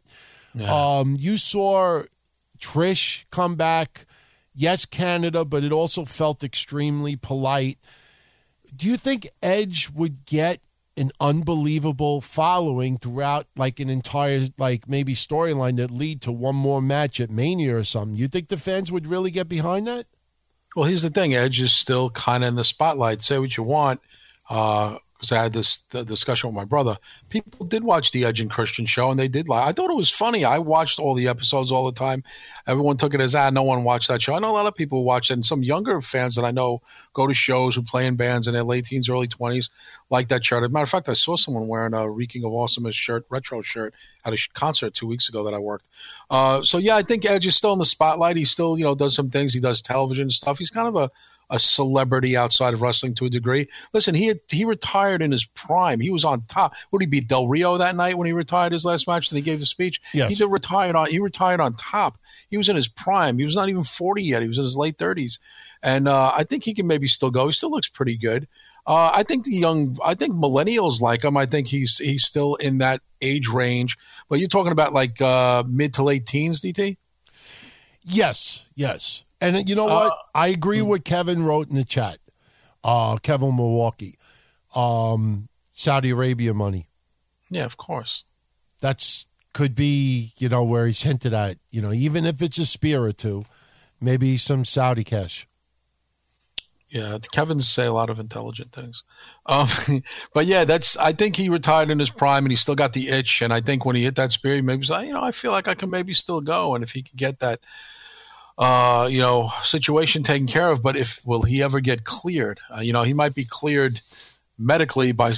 Um, you saw Trish come back. Yes, Canada, but it also felt extremely polite. Do you think Edge would get an unbelievable following throughout like an entire like maybe storyline that lead to one more match at Mania or something? You think the fans would really get behind that? Well, here's the thing: Edge is still kind of in the spotlight. Say what you want, because I had this discussion with my brother. People did watch the Edge and Christian show, and they did like. I thought it was funny. I watched all the episodes all the time. Everyone took it as ah, no one watched that show. I know a lot of people watch it, and some younger fans that I know go to shows who play in bands in their late teens, early twenties, like that shirt. As a matter of fact, I saw someone wearing a Reeking of Awesomeness shirt, retro shirt, at a concert two weeks ago that I worked. Uh, so yeah, I think Edge is still in the spotlight. He still, you know, does some things. He does television stuff. He's kind of a a celebrity outside of wrestling to a degree. Listen, he had, he retired in his prime. He was on top. Would he beat Del Rio that night when he retired his last match and he gave the speech? Yes. He retired on he retired on top. He was in his prime. He was not even 40 yet. He was in his late 30s. And uh, I think he can maybe still go. He still looks pretty good. Uh, I think the young, I think millennials like him. I think he's he's still in that age range. But you're talking about like uh, mid to late teens, DT. Yes, yes. And you know what? I agree with Kevin wrote in the chat. Uh, Kevin Milwaukee. Um, Saudi Arabia money. Yeah, of course. That's could be, you know, where he's hinted at, you know, even if it's a spear or two, maybe some Saudi cash. Yeah, Kevin's say a lot of intelligent things. Um, but yeah, that's. I think he retired in his prime, and he still got the itch. And I think when he hit that spear, he maybe was like, you know, I feel like I can maybe still go. And if he could get that, uh, you know, situation taken care of, but if will he ever get cleared? Uh, you know, he might be cleared medically by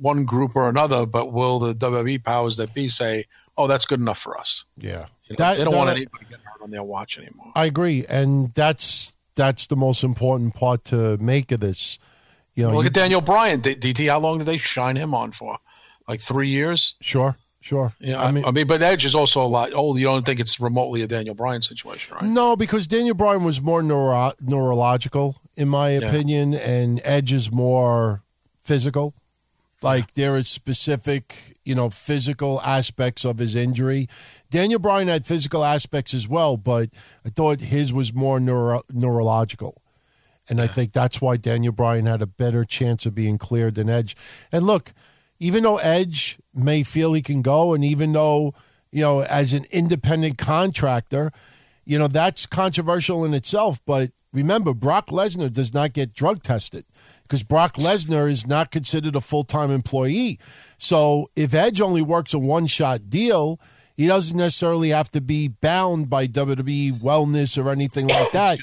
one group or another, but will the WWE powers that be say, "Oh, that's good enough for us"? Yeah. You know, That- they don't want that- anybody getting hurt on their watch anymore. I agree. And that's that's the most important part to make of this. You know, Look you- at Daniel Bryan, DT. How long did they shine him on for? Like three years. sure, sure. Yeah, I mean I mean, but Edge is also a lot old. You don't think it's remotely a Daniel Bryan situation, right? No, because Daniel Bryan was more neuro- neurological, in my opinion, and Edge is more physical. Like there is specific, you know, physical aspects of his injury. Daniel Bryan had physical aspects as well, but I thought his was more neuro- neurological. And I think that's why Daniel Bryan had a better chance of being cleared than Edge. And look, even though Edge may feel he can go, and even though, you know, as an independent contractor, you know, that's controversial in itself. But remember, Brock Lesnar does not get drug tested because Brock Lesnar is not considered a full time employee. So if Edge only works a one shot deal, he doesn't necessarily have to be bound by WWE wellness or anything like that.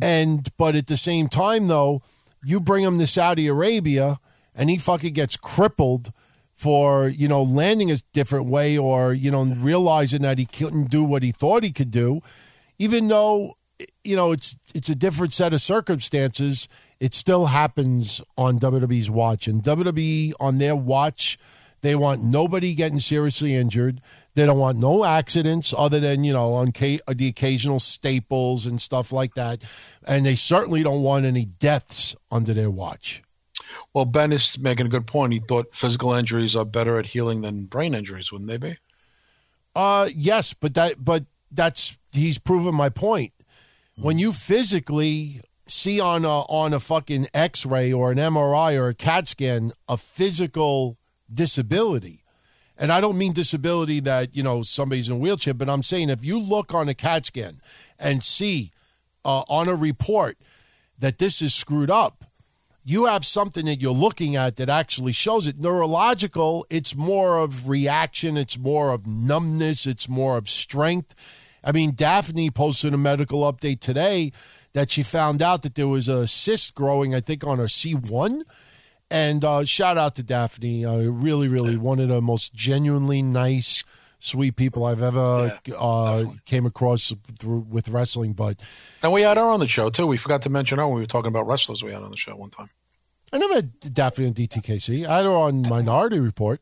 And but at the same time, though, you bring him to Saudi Arabia and he fucking gets crippled for you know landing a different way or you know realizing that he couldn't do what he thought he could do, even though you know it's it's a different set of circumstances. It still happens on WWE's watch, and WWE on their watch, they want nobody getting seriously injured. They don't want no accidents other than you know on the occasional staples and stuff like that, and they certainly don't want any deaths under their watch. Well, Ben is making a good point. He thought physical injuries are better at healing than brain injuries, wouldn't they be? Uh, yes, but that but that's he's proven my point. When you physically see on a on a fucking X-ray or an MRI or a CAT scan a physical disability, and I don't mean disability that you know somebody's in a wheelchair, but I'm saying if you look on a CAT scan and see uh, on a report that this is screwed up. You have something that you're looking at that actually shows it. Neurological, it's more of reaction, it's more of numbness, it's more of strength. I mean, Daffney posted a medical update today that she found out that there was a cyst growing, I think, on her C1. And uh, shout out to Daffney. Uh, really, really one of the most genuinely nice, sweet people I've ever Yeah, uh, came across through, with wrestling. But And we had her on the show too. We forgot to mention her when we were talking about wrestlers we had on the show one time. I never had Daffney on DTKC. I had her on Minority Report.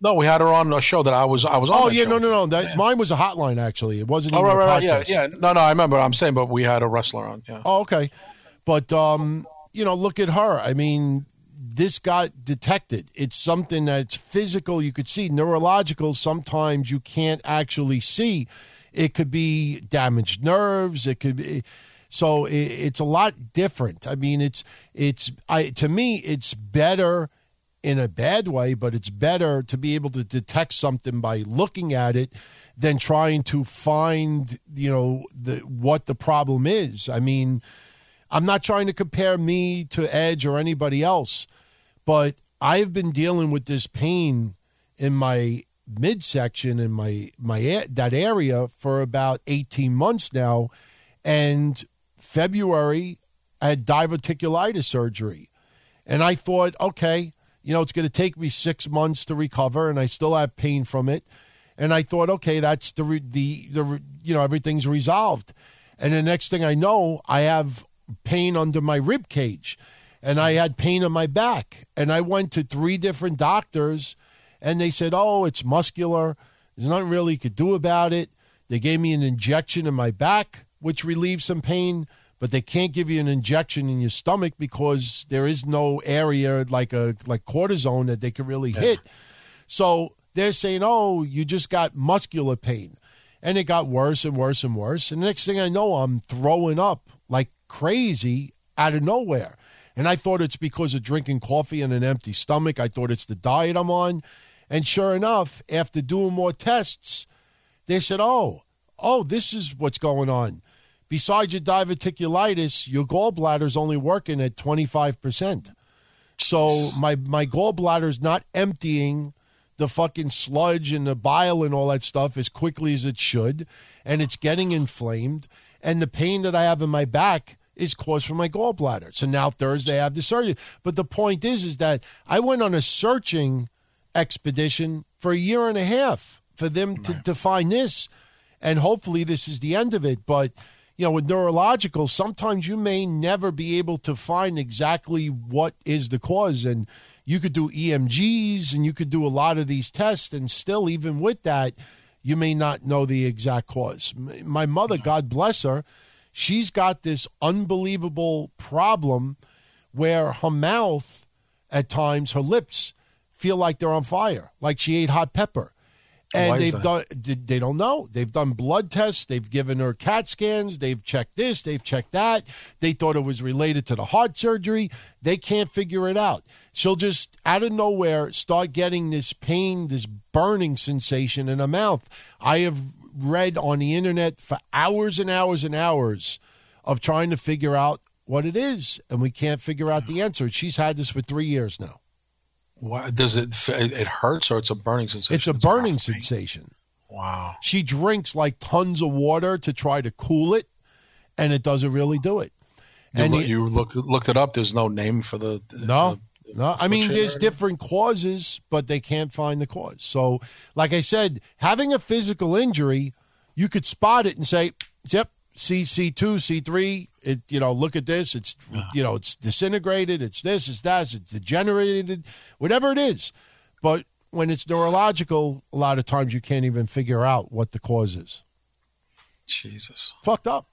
No, we had her on a show that I was I was on. Oh yeah, no, no, no. That mine was a hotline actually. It wasn't Oh even right, right, right. Yeah, yeah. No, no, I remember. I'm saying, but we had a wrestler on. Yeah. Oh, okay. But um, you know, look at her. I mean, this got detected. It's something that's physical. You could see neurological. Sometimes you can't actually see. It could be damaged nerves. It could be. So it, it's a lot different. I mean, it's it's I to me it's better in a bad way, but it's better to be able to detect something by looking at it than trying to find you know the what the problem is. I mean, I'm not trying to compare me to Edge or anybody else, but I've been dealing with this pain in my midsection in my my that area for about 18 months now. And February I had diverticulitis surgery. And I thought okay you know it's going to take me 6 months to recover and I still have pain from it. And I thought okay that's the the the you know everything's resolved. And the next thing I know I have pain under my rib cage and I had pain on my back and I went to three different doctors and they said, "Oh, it's muscular. There's nothing really you could do about it." They gave me an injection in my back, which relieved some pain, but they can't give you an injection in your stomach because there is no area like a like cortisone that they can really hit. So they're saying, "Oh, you just got muscular pain," and it got worse and worse and worse. And the next thing I know, I'm throwing up like crazy out of nowhere. And I thought it's because of drinking coffee and an empty stomach. I thought it's the diet I'm on. And sure enough, after doing more tests, they said, oh, oh, this is what's going on. Besides your diverticulitis, your gallbladder's only working at 25%. So my, my gallbladder's not emptying the fucking sludge and the bile and all that stuff as quickly as it should. And it's getting inflamed. And the pain that I have in my back is caused from my gallbladder. So now Thursday I have the surgery. But the point is, is that I went on a searching expedition for a year and a half for them to, to find this. And hopefully this is the end of it. But, you know, with neurological, sometimes you may never be able to find exactly what is the cause. And you could do EMGs and you could do a lot of these tests. And still, even with that, you may not know the exact cause. My mother, God bless her, she's got this unbelievable problem where her mouth, at times, her lips feel like they're on fire, like she ate hot pepper. And they've that? done, they don't know. They've done blood tests. They've given her CAT scans. They've checked this. They've checked that. They thought it was related to the heart surgery. They can't figure it out. She'll just, out of nowhere, start getting this pain, this burning sensation in her mouth. I have read on the internet for hours and hours and hours of trying to figure out what it is, and we can't figure out the answer. She's had this for three years now. Why, does it, it? Hurts or it's a burning sensation? It's a burning pain? sensation. Wow. She drinks like tons of water to try to cool it, and it doesn't really do it. You, And look, it- you looked looked it up. There's no name for the. No, the- no. I mean, there's different causes, but they can't find the cause. So, like I said, having a physical injury, you could spot it and say, "Yep, C C two, C three. It, you know, look at this. It's, you know, it's disintegrated. It's this. It's that. It's degenerated. Whatever it is." But when it's neurological, a lot of times you can't even figure out what the cause is. Jesus, Fucked up.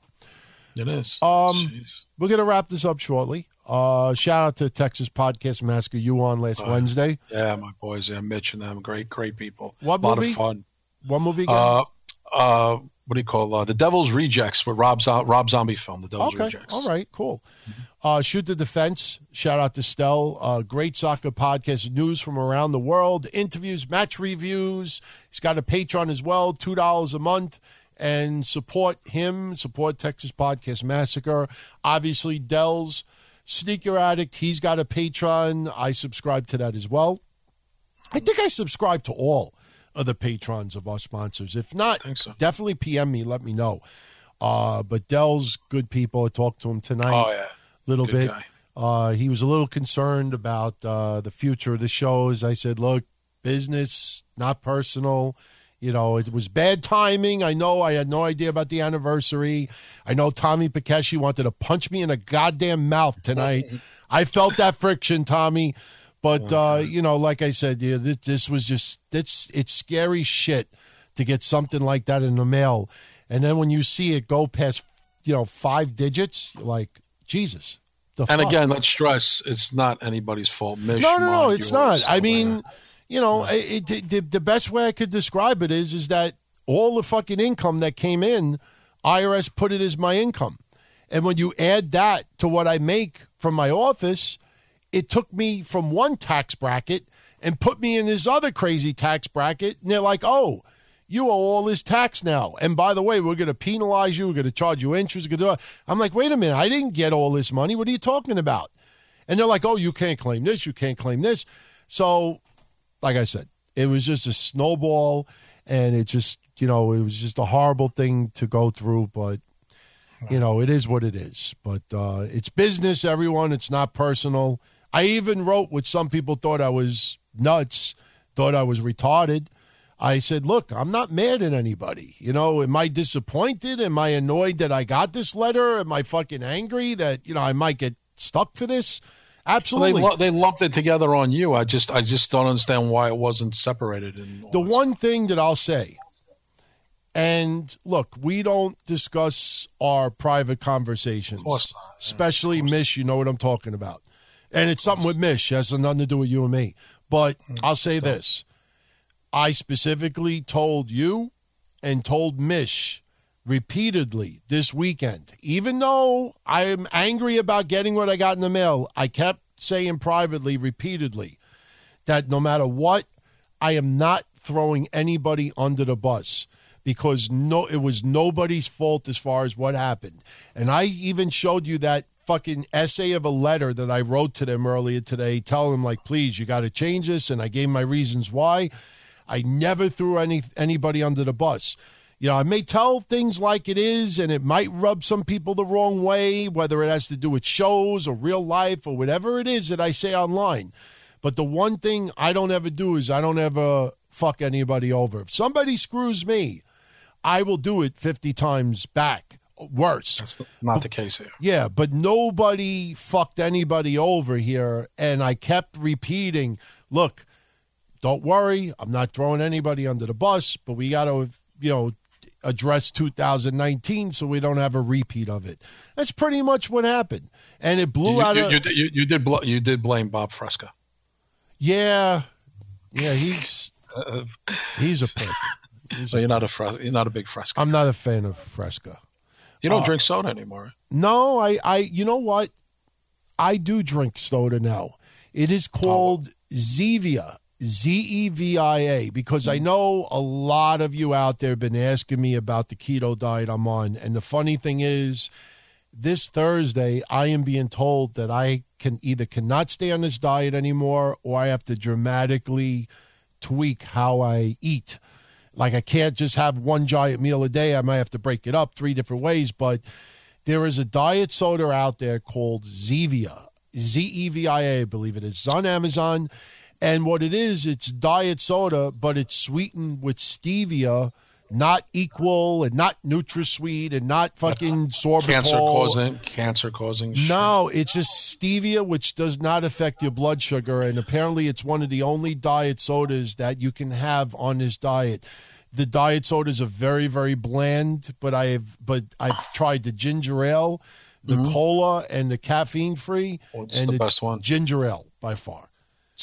it is. Um, Jeez. We're going to wrap this up shortly. Uh, shout out to Texas Podcast Massacre. You on last Wednesday. Yeah, my boys, yeah, Mitch and them, great, great people. What a lot movie? of fun. What movie again? Uh, uh, what do you call uh, the Devil's Rejects? With Rob Rob Zombie film, the Devil's okay. Rejects. All right. Cool. Uh, Shoot the Defense. Shout out to Stell. Uh, great soccer podcast. News from around the world. Interviews, match reviews. He's got a Patreon as well. $2 a month. and support him, support Texas Podcast Massacre. Obviously, Dell's Sneaker Addict, he's got a Patreon. I subscribe to that as well. I think I subscribe to all of the patrons of our sponsors. If not, so. definitely PM me, let me know. Uh, but Dell's good people. I talked to him tonight Oh yeah. a little Good bit. Uh, he was a little concerned about uh, the future of the shows. I said, look, business, not personal. You know, it was bad timing. I know I had no idea about the anniversary. I know Tommy Pekeshi wanted to punch me in the goddamn mouth tonight. I felt that friction, Tommy. But uh, you know, like I said, yeah, this, this was just it's it's scary shit to get something like that in the mail, and then when you see it go past, you know, five digits, like Jesus. The And fuck? again, let's stress it's not anybody's fault. Mish, no, no, no, it's yours, not. I mean. You know, it, it, the, the best way I could describe it is is that all the fucking income that came in, IRS put it as my income, and when you add that to what I make from my office, it took me from one tax bracket and put me in this other crazy tax bracket, and they're like, oh. You owe all this tax now. And by the way, we're going to penalize you. We're going to charge you interest. We're gonna do I'm like, wait a minute. I didn't get all this money. What are you talking about? And they're like, oh, you can't claim this, you can't claim this. So, like I said, it was just a snowball and it just, you know, it was just a horrible thing to go through, but you know, it is what it is. But uh, it's business, everyone. It's not personal. I even wrote what some people thought I was nuts, thought I was retarded. I said, look, I'm not mad at anybody. You know, am I disappointed? Am I annoyed that I got this letter? Am I fucking angry that, you know, I might get stuck for this? Well, Absolutely. they, lu- they lumped it together on you. I just I just don't understand why it wasn't separated. The one thing that I'll say, and look, we don't discuss our private conversations. Of course not. Yeah, Especially Mish, you know what I'm talking about. And it's something with Mish, it has nothing to do with you and me. But Mm, I'll say this. I specifically told you and told Mish repeatedly this weekend, even though I'm angry about getting what I got in the mail, I kept saying privately, repeatedly, that no matter what, I am not throwing anybody under the bus because no it was nobody's fault as far as what happened. And I even showed you that fucking essay of a letter that I wrote to them earlier today, telling them like, please, you got to change this, and I gave my reasons why. I never threw any anybody under the bus. You know, I may tell things like it is, and it might rub some people the wrong way, whether it has to do with shows or real life or whatever it is that I say online. But the one thing I don't ever do is I don't ever fuck anybody over. If somebody screws me, I will do it 50 times back. Worse. That's not the case here. Yeah, but nobody fucked anybody over here. And I kept repeating, look, don't worry. I'm not throwing anybody under the bus, but we got to, you know, address 2019 so we don't have a repeat of it. That's pretty much what happened. And it blew You, out you, of. you, did- you, you did bl- you did blame Bob Fresca. yeah. Yeah, he's he's a prick. So you're not a Fres- you're not a big Fresca. I'm not a fan of Fresca. You don't uh, drink soda anymore. No, I, I, you know what? I do drink soda now. It is called Zevia, Z E V I A, because I hmm. know a lot of you out there have been asking me about the keto diet I'm on. And the funny thing is, this Thursday, I am being told that I can either cannot stay on this diet anymore or I have to dramatically tweak how I eat. Like I can't just have one giant meal a day. I might have to break it up three different ways. But there is a diet soda out there called Zevia, Z E V I A, I believe it is. It's on Amazon. And what it is, it's diet soda, but it's sweetened with stevia, not equal and not NutraSweet and not fucking sorbitol. Cancer causing cancer causing. shit. No, it's just stevia, which does not affect your blood sugar, and apparently it's one of the only diet sodas that you can have on this diet. The diet sodas are very, very bland, but I have, but I've tried the ginger ale, the cola, and the caffeine free, What's and Mm-hmm. the best one? ginger ale by far.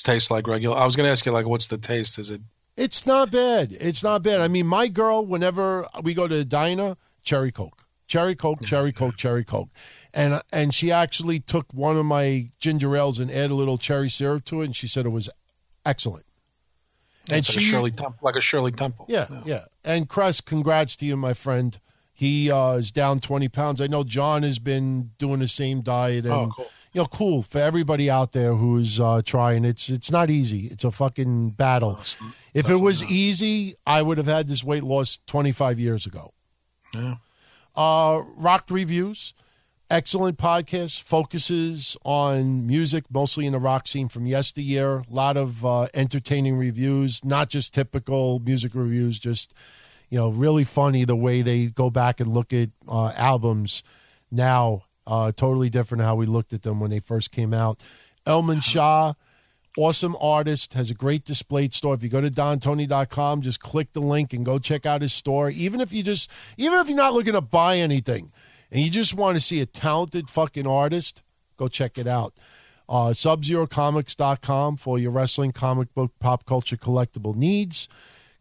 Tastes like regular. I was going to ask you like, what's the taste? Is it It's not bad. It's not bad. I mean, my girl, whenever we go to the diner, cherry coke, cherry coke, cherry coke, cherry coke, and and she actually took one of my ginger ales and added a little cherry syrup to it, and she said it was excellent. And like, a Shirley Temple, like a Shirley Temple. Yeah, yeah, yeah. And Cress, congrats to you, my friend. He uh, is down 20 pounds. I know John has been doing the same diet. And, oh, cool. You know, cool for everybody out there who's uh, trying. It's it's not easy. It's a fucking battle. If it was not. easy, I would have had this weight loss 25 years ago. Yeah. Uh, Rock reviews excellent podcast focuses on music mostly in the rock scene from yesteryear a lot of uh, entertaining reviews not just typical music reviews just you know really funny the way they go back and look at uh, albums now uh, totally different how we looked at them when they first came out elman shah awesome artist has a great displayed store if you go to dontony.com just click the link and go check out his store even if you just even if you're not looking to buy anything and you just want to see a talented fucking artist, go check it out. Uh, SubZeroComics.com for your wrestling, comic book, pop culture collectible needs.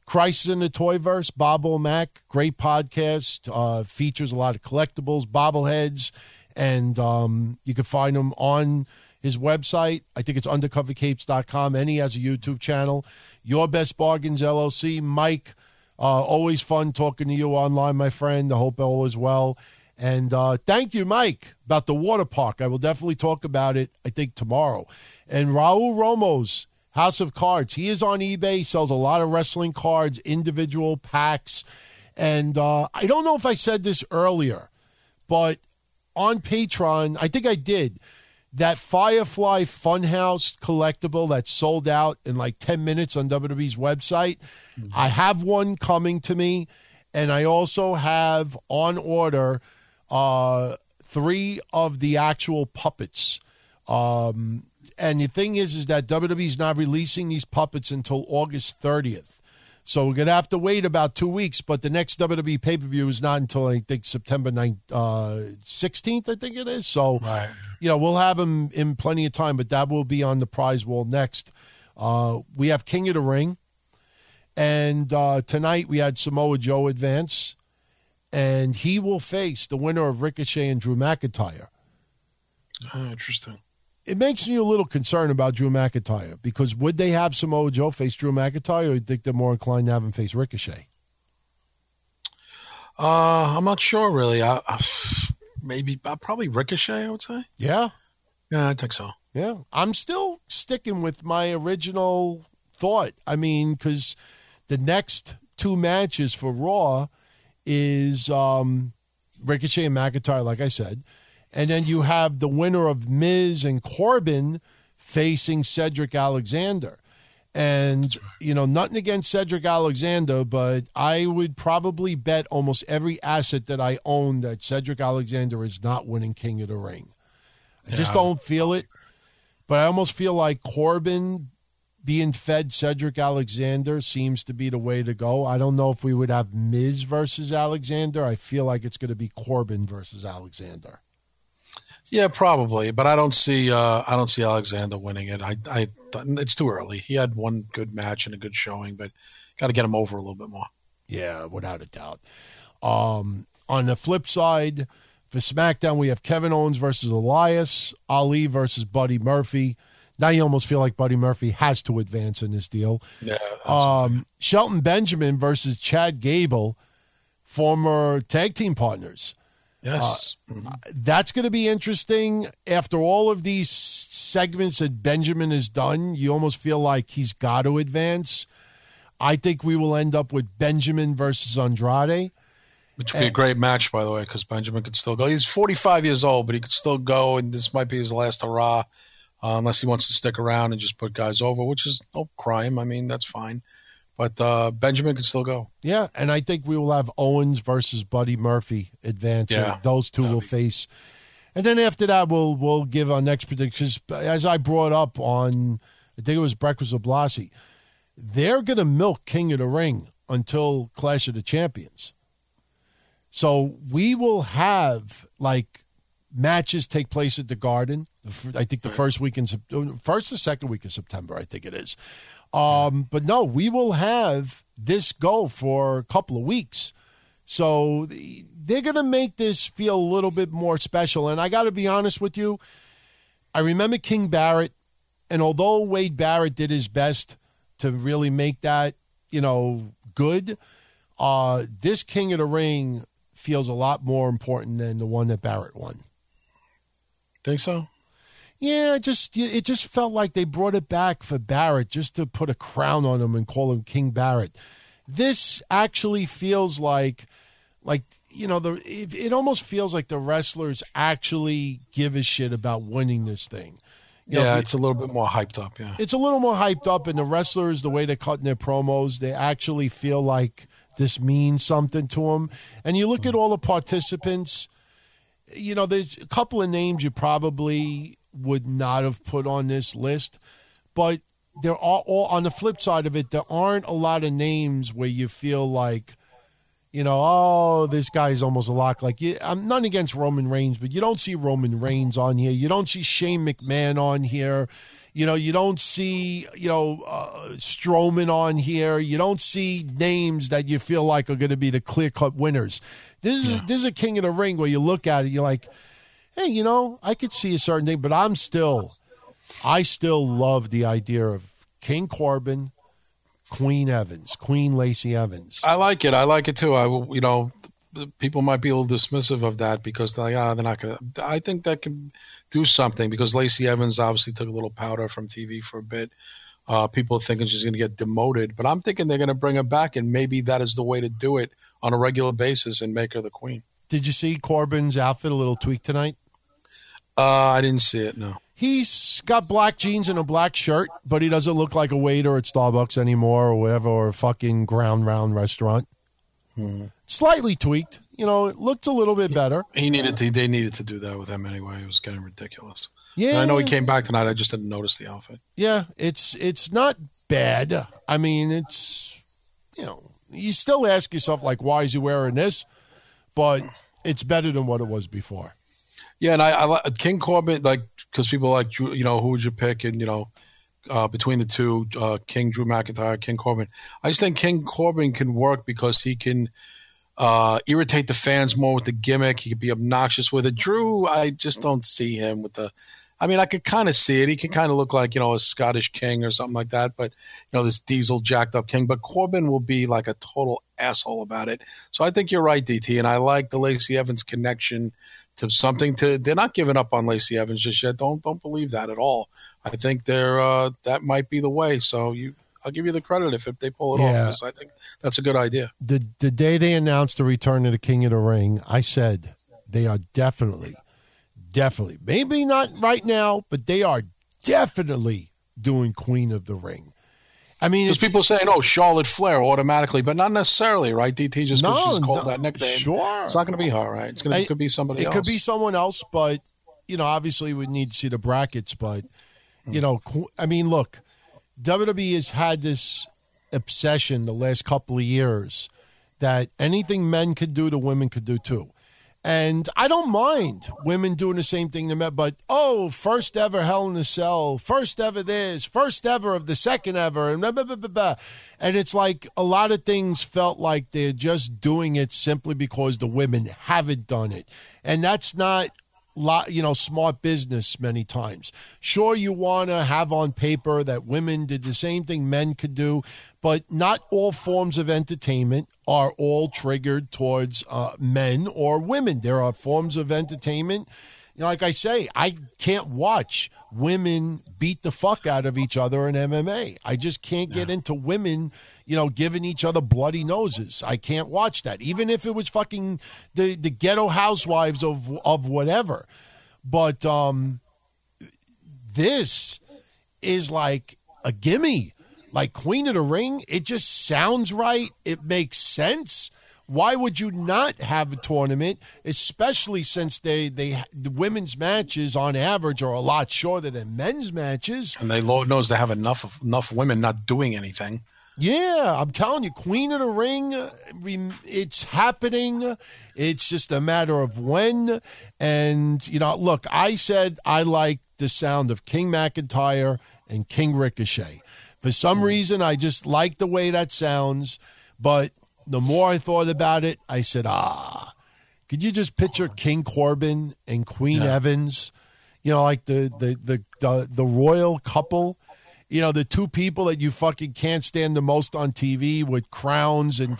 Crisis in the Toyverse, Bob O'Mac, great podcast, uh, features a lot of collectibles, bobbleheads, and um, you can find him on his website. I think it's undercovercapes.com, and he has a YouTube channel. Your Best Bargains LLC. Mike, uh, always fun talking to you online, my friend. I hope all is well. And uh, thank you, Mike, about the water park. I will definitely talk about it, I think, tomorrow. And Raul Romo's House of Cards. He is on eBay, sells a lot of wrestling cards, individual packs. And uh, I don't know if I said this earlier, but on Patreon, I think I did. That Firefly Funhouse collectible that sold out in like 10 minutes on WWE's website. Mm-hmm. I have one coming to me. And I also have on order uh, three of the actual puppets. Um, and the thing is, is that WWE's not releasing these puppets until August 30th. So we're going to have to wait about two weeks, but the next WWE pay per view is not until I think September 9th, uh, 16th, I think it is. So, right. you know, we'll have them in plenty of time, but that will be on the prize wall next. Uh, we have King of the Ring. And uh, tonight we had Samoa Joe advance and he will face the winner of Ricochet and Drew McIntyre. Oh, interesting. It makes me a little concerned about Drew McIntyre because would they have Samoa Joe face Drew McIntyre, or do you think they're more inclined to have him face Ricochet? Uh, I'm not sure really. I, I, maybe uh, probably Ricochet. I would say. Yeah. Yeah, I think so. Yeah, I'm still sticking with my original thought. I mean, because the next two matches for Raw is um, Ricochet and McIntyre, like I said. And then you have the winner of Miz and Corbin facing Cedric Alexander. And, you know, nothing against Cedric Alexander, but I would probably bet almost every asset that I own that Cedric Alexander is not winning King of the Ring. I just don't feel it. But I almost feel like Corbin being fed Cedric Alexander seems to be the way to go. I don't know if we would have Miz versus Alexander. I feel like it's going to be Corbin versus Alexander. Yeah, probably, but I don't see uh, I don't see Alexander winning it. I, I it's too early. He had one good match and a good showing, but got to get him over a little bit more. Yeah, without a doubt. Um, on the flip side, for SmackDown, we have Kevin Owens versus Elias, Ali versus Buddy Murphy. Now you almost feel like Buddy Murphy has to advance in this deal. Yeah. Um, Shelton Benjamin versus Chad Gable, former tag team partners. Yes. Uh. That's going to be interesting. After all of these segments that Benjamin has done, you almost feel like he's got to advance. I think we will end up with Benjamin versus Andrade. Which would be a great match, by the way, because Benjamin could still go. He's 45 years old, but he could still go, and this might be his last hurrah uh, unless he wants to stick around and just put guys over, which is no crime. I mean, that's fine. But uh, Benjamin can still go. Yeah, and I think we will have Owens versus Buddy Murphy advancing. Yeah, Those two will be- face. And then after that, we'll we'll give our next predictions. As I brought up on, I think it was Breakfast with Blasi, they're going to milk King of the Ring until Clash of the Champions. So we will have like matches take place at the Garden. I think the first week in first or second week of September, I think it is. Um, but no, we will have this go for a couple of weeks. So they're going to make this feel a little bit more special. And I got to be honest with you, I remember King Barrett, and although Wade Barrett did his best, to really make that you know good. Uh, this King of the Ring feels a lot more important than the one that Barrett won. Think so? Yeah, it just it just felt like they brought it back for Barrett just to put a crown on him and call him King Barrett. This actually feels like like you know the it, it almost feels like the wrestlers actually give a shit about winning this thing. You yeah, know, it's a little bit more hyped up. Yeah, it's a little more hyped up, and the wrestlers, the way they're cutting their promos, they actually feel like this means something to them. And you look at mm. all the participants. You know, there's a couple of names you probably would not have put on this list, but there are all on the flip side of it. There aren't a lot of names where you feel like you know, oh, this guy's almost a lock. Like, you, I'm not against Roman Reigns, but you don't see Roman Reigns on here. You don't see Shane McMahon on here. You know, you don't see, you know, uh, Strowman on here. You don't see names that you feel like are going to be the clear cut winners. This is, yeah. this is a King of the Ring where you look at it, you're like, hey, you know, I could see a certain thing, but I'm still, I still love the idea of King Corbin Queen Evans, Queen Lacey Evans. I like it. I like it too. I you know, people might be a little dismissive of that because they're like, ah, oh, they're not gonna. I think that can do something because Lacey Evans obviously took a little powder from TV for a bit. Uh, people thinking she's going to get demoted, but I'm thinking they're going to bring her back, and maybe that is the way to do it on a regular basis and make her the queen. Did you see Corbin's outfit a little tweak tonight? Uh, I didn't see it. No. He's got black jeans and a black shirt, but he doesn't look like a waiter at Starbucks anymore or whatever, or a fucking ground round restaurant. Hmm. Slightly tweaked. You know, it looked a little bit better. He needed to, they needed to do that with him anyway. It was getting ridiculous. Yeah. And I know he came back tonight. I just didn't notice the outfit. Yeah, it's it's not bad. I mean, it's you know, you still ask yourself like, why is he wearing this? But it's better than what it was before. Yeah, and I, I like King Corbin like because people like you know who would you pick and you know uh, between the two uh, King Drew McIntyre King Corbin. I just think King Corbin can work because he can uh, irritate the fans more with the gimmick. He could be obnoxious with it. Drew, I just don't see him with the. I mean, I could kind of see it. He can kind of look like you know a Scottish king or something like that. But you know this diesel jacked up king. But Corbin will be like a total asshole about it. So I think you're right, DT, and I like the Lacey Evans connection to something to they're not giving up on Lacey Evans just yet. Don't don't believe that at all. I think they're uh, that might be the way. So you I'll give you the credit if, if they pull it yeah. off. I think that's a good idea. The the day they announced the return of the King of the Ring, I said they are definitely, definitely, maybe not right now, but they are definitely doing Queen of the Ring. I mean, there's people saying, "Oh, Charlotte Flair automatically," but not necessarily, right? DT just because no, she's called no, that nickname. Sure, it's not going to be her, right? It's going to it could be somebody. Else. It else. could be someone else, but you know, obviously, we need to see the brackets. But hmm. you know, I mean, look, WWE has had this obsession the last couple of years that anything men could do the women could do too. And I don't mind women doing the same thing to men, but oh, first ever Hell in a Cell, first ever this, first ever of the second ever, and blah, blah, blah, blah, blah. And it's like a lot of things felt like they're just doing it simply because the women haven't done it. And that's not lot, you know, smart business many times. Sure, you want to have on paper that women did the same thing men could do, but not all forms of entertainment are all triggered towards uh, men or women. There are forms of entertainment. You know, like I say, I can't watch women beat the fuck out of each other in MMA. I just can't get into women, you know, giving each other bloody noses. I can't watch that, even if it was fucking the the ghetto housewives of of whatever. But um, this is like a gimme, like Queen of the Ring. It just sounds right. It makes sense. Why would you not have a tournament, especially since they they the women's matches on average are a lot shorter than men's matches? And they Lord knows they have enough of, enough women not doing anything. Yeah, I'm telling you, Queen of the Ring, it's happening. It's just a matter of when. And, you know, look, I said I like the sound of King McIntyre and King Ricochet. For some hmm. reason, I just like the way that sounds. But the more I thought about it, I said, ah, could you just picture King Corbin and Queen yeah. Evans? You know, like the, the the the the royal couple. you know, the two people that you fucking can't stand the most on TV with crowns and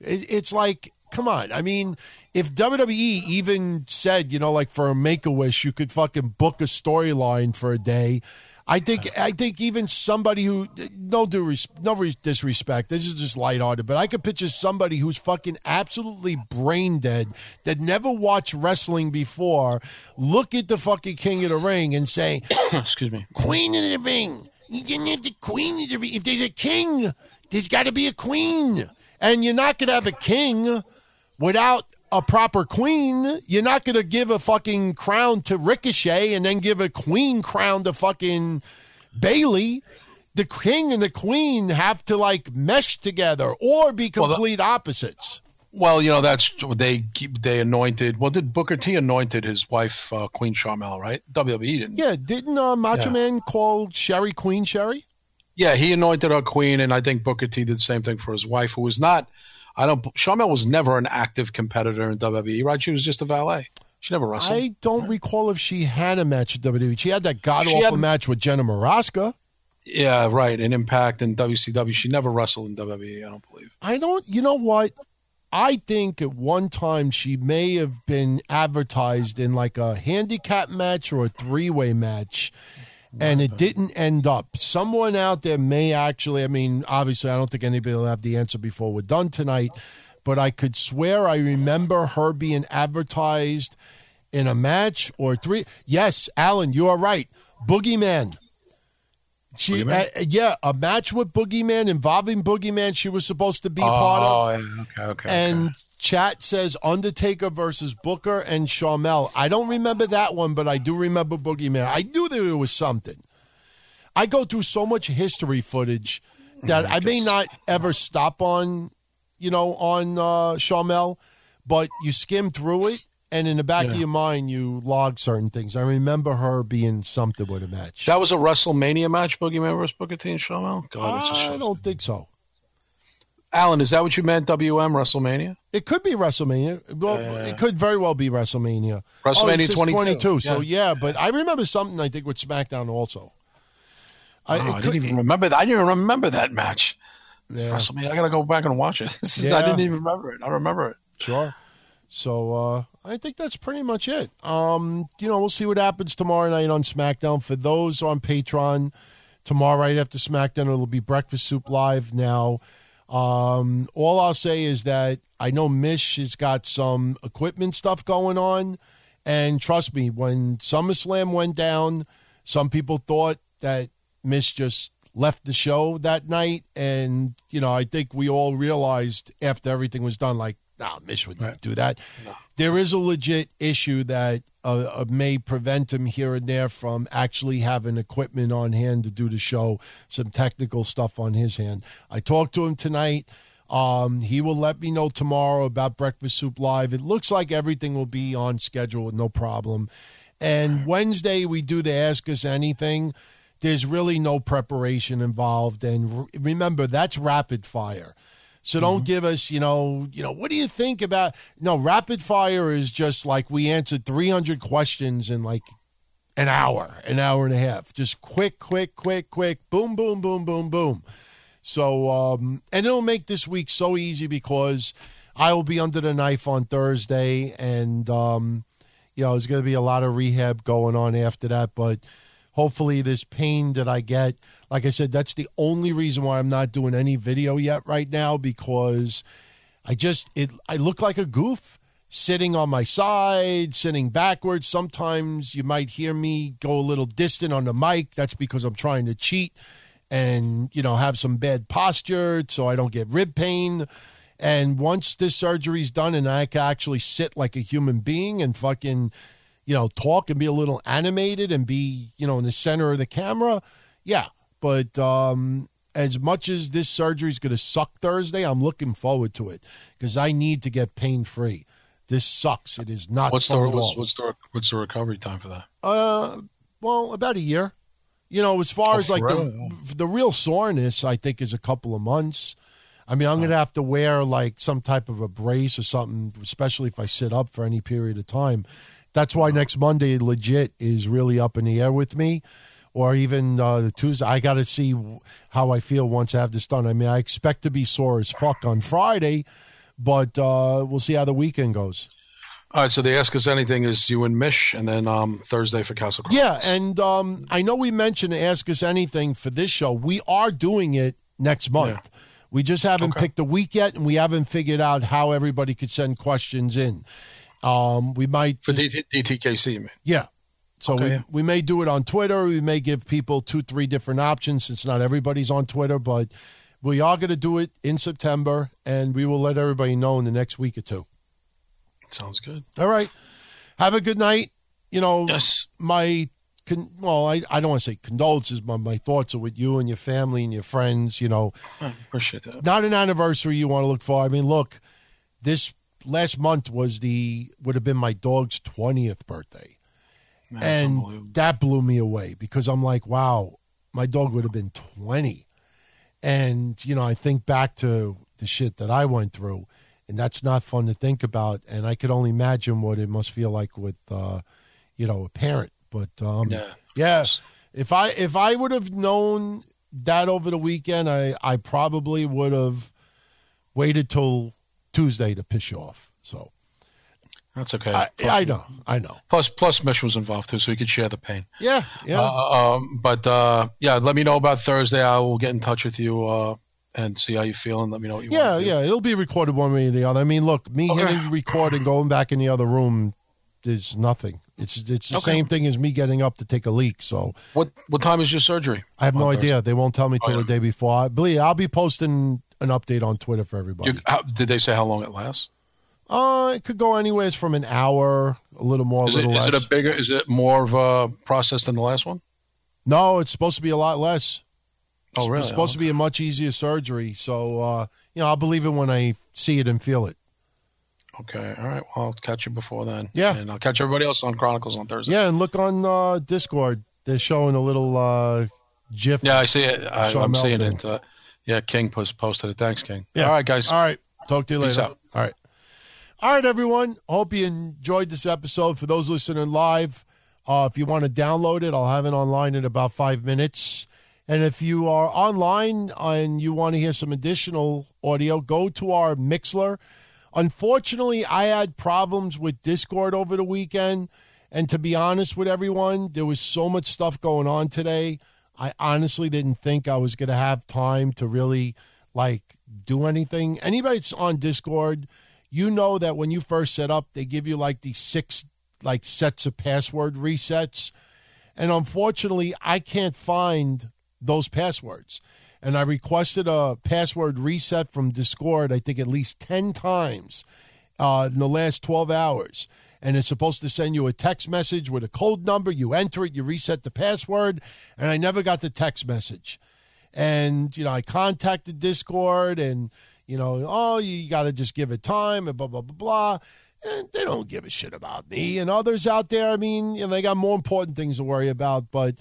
it's like, come on. I mean, if WWE even said, you know, like for a Make a Wish, you could fucking book a storyline for a day. I think I think even somebody who no do res- no re- disrespect. This is just lighthearted, but I could picture somebody who's fucking absolutely brain dead that never watched wrestling before. Look at the fucking King of the Ring and say, Excuse me. Queen of the Ring. You didn't have the Queen of the Ring. If there's a king, there's got to be a queen, and you're not gonna have a king without a proper queen. You're not going to give a fucking crown to Ricochet and then give a queen crown to fucking Bayley. The king and the queen have to like mesh together or be Well, the- complete opposites. Well, you know that's they keep they anointed. Well, did Booker T anointed his wife uh, Queen Sharmell, right? WWE didn't. Yeah, didn't uh, Macho Yeah. Man call Sherri Queen Sherri? Yeah, he anointed her queen, and I think Booker T did the same thing for his wife, who was not. I don't. Sharmell was never an active competitor in WWE, right? She was just a valet. She never wrestled. I don't recall if she had a match at WWE. She had that god awful match with Jenna Morasca. yeah, right. In Impact and WCW, she never wrestled in WWE. I don't believe. I don't. You know what? I think at one time she may have been advertised in like a handicap match or a three way match, and it didn't end up. Someone out there may actually. I mean, obviously, I don't think anybody will have the answer before we're done tonight, but I could swear I remember her being advertised in a match or three. Yes, Alan, you are right. Boogeyman. She, Boogeyman? uh, yeah, a match with Boogeyman involving Boogeyman. She was supposed to be part of. Oh, okay, okay. And okay. Chat says Undertaker versus Booker and Sharmell. I don't remember that one, but I do remember Boogeyman. I knew that it was something. I go through so much history footage that I may not ever stop on, you know, on uh, Sharmell, but you skim through it, and in the back of your mind, you log certain things. I remember her being something with a match. that was a WrestleMania match, Boogeyman versus Booker T and Sharmell. God, I don't think so. Alan, is that what you meant? WM WrestleMania? It could be WrestleMania. Well, Yeah. it could very well be WrestleMania. WrestleMania oh, it says 22. So yeah, but I remember something I think with SmackDown also. I, Oh, I could- didn't even remember that. I didn't even remember that match. Yeah. WrestleMania. I got to go back and watch it. Yeah. I didn't even remember it. I remember it. Sure. So uh, I think that's pretty much it. Um, you know, we'll see what happens tomorrow night on SmackDown. For those on Patreon, tomorrow right after SmackDown, it'll be Breakfast Soup Live. Now, um, all I'll say is that I know Mish has got some equipment stuff going on, and trust me, when SummerSlam went down, some people thought that Mish just left the show that night, and you know, I think we all realized after everything was done, like, nah, Mish would not do that. There is a legit issue that uh, uh, may prevent him here and there from actually having equipment on hand to do the show, some technical stuff on his hand. I talked to him tonight. Um, he will let me know tomorrow about Breakfast Soup Live. It looks like everything will be on schedule with no problem. And Wednesday, we do the Ask Us Anything. There's really no preparation involved. And re- remember, that's rapid fire. So don't give us, you know, you know, what do you think about? No, rapid fire is just like we answered 300 questions in like an hour, an hour and a half. Just quick, quick, quick, quick, boom, boom, boom, boom, boom. So, um, and it'll make this week so easy because I will be under the knife on Thursday, and um, you know, there's going to be a lot of rehab going on after that. But hopefully, this pain that I get, like I said, that's the only reason why I'm not doing any video yet right now because I just it I look like a goof sitting on my side, sitting backwards. Sometimes you might hear me go a little distant on the mic. That's because I'm trying to cheat and you know have some bad posture so I don't get rib pain. And once this surgery's done and I can actually sit like a human being and fucking, you know, talk and be a little animated and be, you know, in the center of the camera, yeah. But um, as much as this surgery is going to suck Thursday, I'm looking forward to it because I need to get pain free. This sucks. It is not What's the at what's, what's the what's the recovery time for that? Uh, well, about a year. You know, as far Oh, as like really? the the real soreness, I think is a couple of months. I mean, I'm gonna have to wear like some type of a brace or something, especially if I sit up for any period of time. That's why next Monday, legit, is really up in the air with me. or even uh, the Tuesday. I got to see how I feel once I have this done. I mean, I expect to be sore as fuck on Friday, but uh, we'll see how the weekend goes. All right, so they Ask Us Anything is you and Mish, and then um, Thursday for Castle Chronicles. Yeah, and um, I know we mentioned Ask Us Anything for this show. We are doing it next month. Yeah. We just haven't okay. picked a week yet, and we haven't figured out how everybody could send questions in. Um, we might for just, DTKC, man. Yeah. So okay, we, yeah. we may do it on Twitter. We may give people two, three different options since not everybody's on Twitter, but we are going to do it in September, and we will let everybody know in the next week or two. Sounds good. All right. Have a good night. You know, yes. my con- well, I, I don't want to say condolences, but my thoughts are with you and your family and your friends. You know, I appreciate that. Not an anniversary you want to look for. I mean, look, this last month was the would have been my dog's twentieth birthday, That's and that blew me away because I'm like, wow, my dog would have been twenty, and you know, I think back to the shit that I went through. And that's not fun to think about. And I could only imagine what it must feel like with, uh, you know, a parent but um, yeah, yeah. If I if I would have known that over the weekend, I I probably would have waited till Tuesday to piss you off. So that's okay. I, plus, I know, I know. Plus, plus, Mish was involved too, so he could share the pain. Yeah, yeah. Uh, um, but uh, yeah, let me know about Thursday. I will get in touch with you uh, and see how you feel, and let me know what you. Yeah, yeah. It'll be recorded one way or the other. I mean, look, me okay. hitting record and going back in the other room is nothing. It's it's the okay. same thing as me getting up to take a leak. So what what time is your surgery? I have no idea. They won't tell me till oh, yeah. the day before. I believe I'll be posting an update on Twitter for everybody. You, how, did they say how long it lasts? Uh, it could go anywhere from an hour, a little more, is a little it, less. Is it a bigger? Is it more of a process than the last one? No, it's supposed to be a lot less. Oh, really? It's supposed oh. to be a much easier surgery. So, uh, you know, I'll believe it when I see it and feel it. Okay. All right. Well, I'll catch you before then. Yeah. And I'll catch everybody else on Chronicles on Thursday. Yeah, and look on uh, Discord. They're showing a little uh, GIF. Yeah, I see it. I, am seeing it. Uh, yeah, King post, posted it. Thanks, King. Yeah. All right, guys. All right. Talk to you Peace later. Out. All right. All right, everyone. Hope you enjoyed this episode. For those listening live, uh, if you want to download it, I'll have it online in about five minutes. And if you are online and you want to hear some additional audio, go to our Mixlr Unfortunately, I had problems with Discord over the weekend. And to be honest with everyone, there was so much stuff going on today. I honestly didn't think I was going to have time to really like do anything. Anybody that's on Discord, you know that when you first set up, they give you like these six like sets of password resets. And unfortunately, I can't find those passwords and I requested a password reset from Discord, I think at least 10 times uh, in the last 12 hours. And it's supposed to send you a text message with a code number. You enter it, you reset the password, and I never got the text message. And, you know, I contacted Discord and, you know, oh, you got to just give it time and blah, blah, blah, blah. And they don't give a shit about me and others out there. I mean, you know, they got more important things to worry about. But,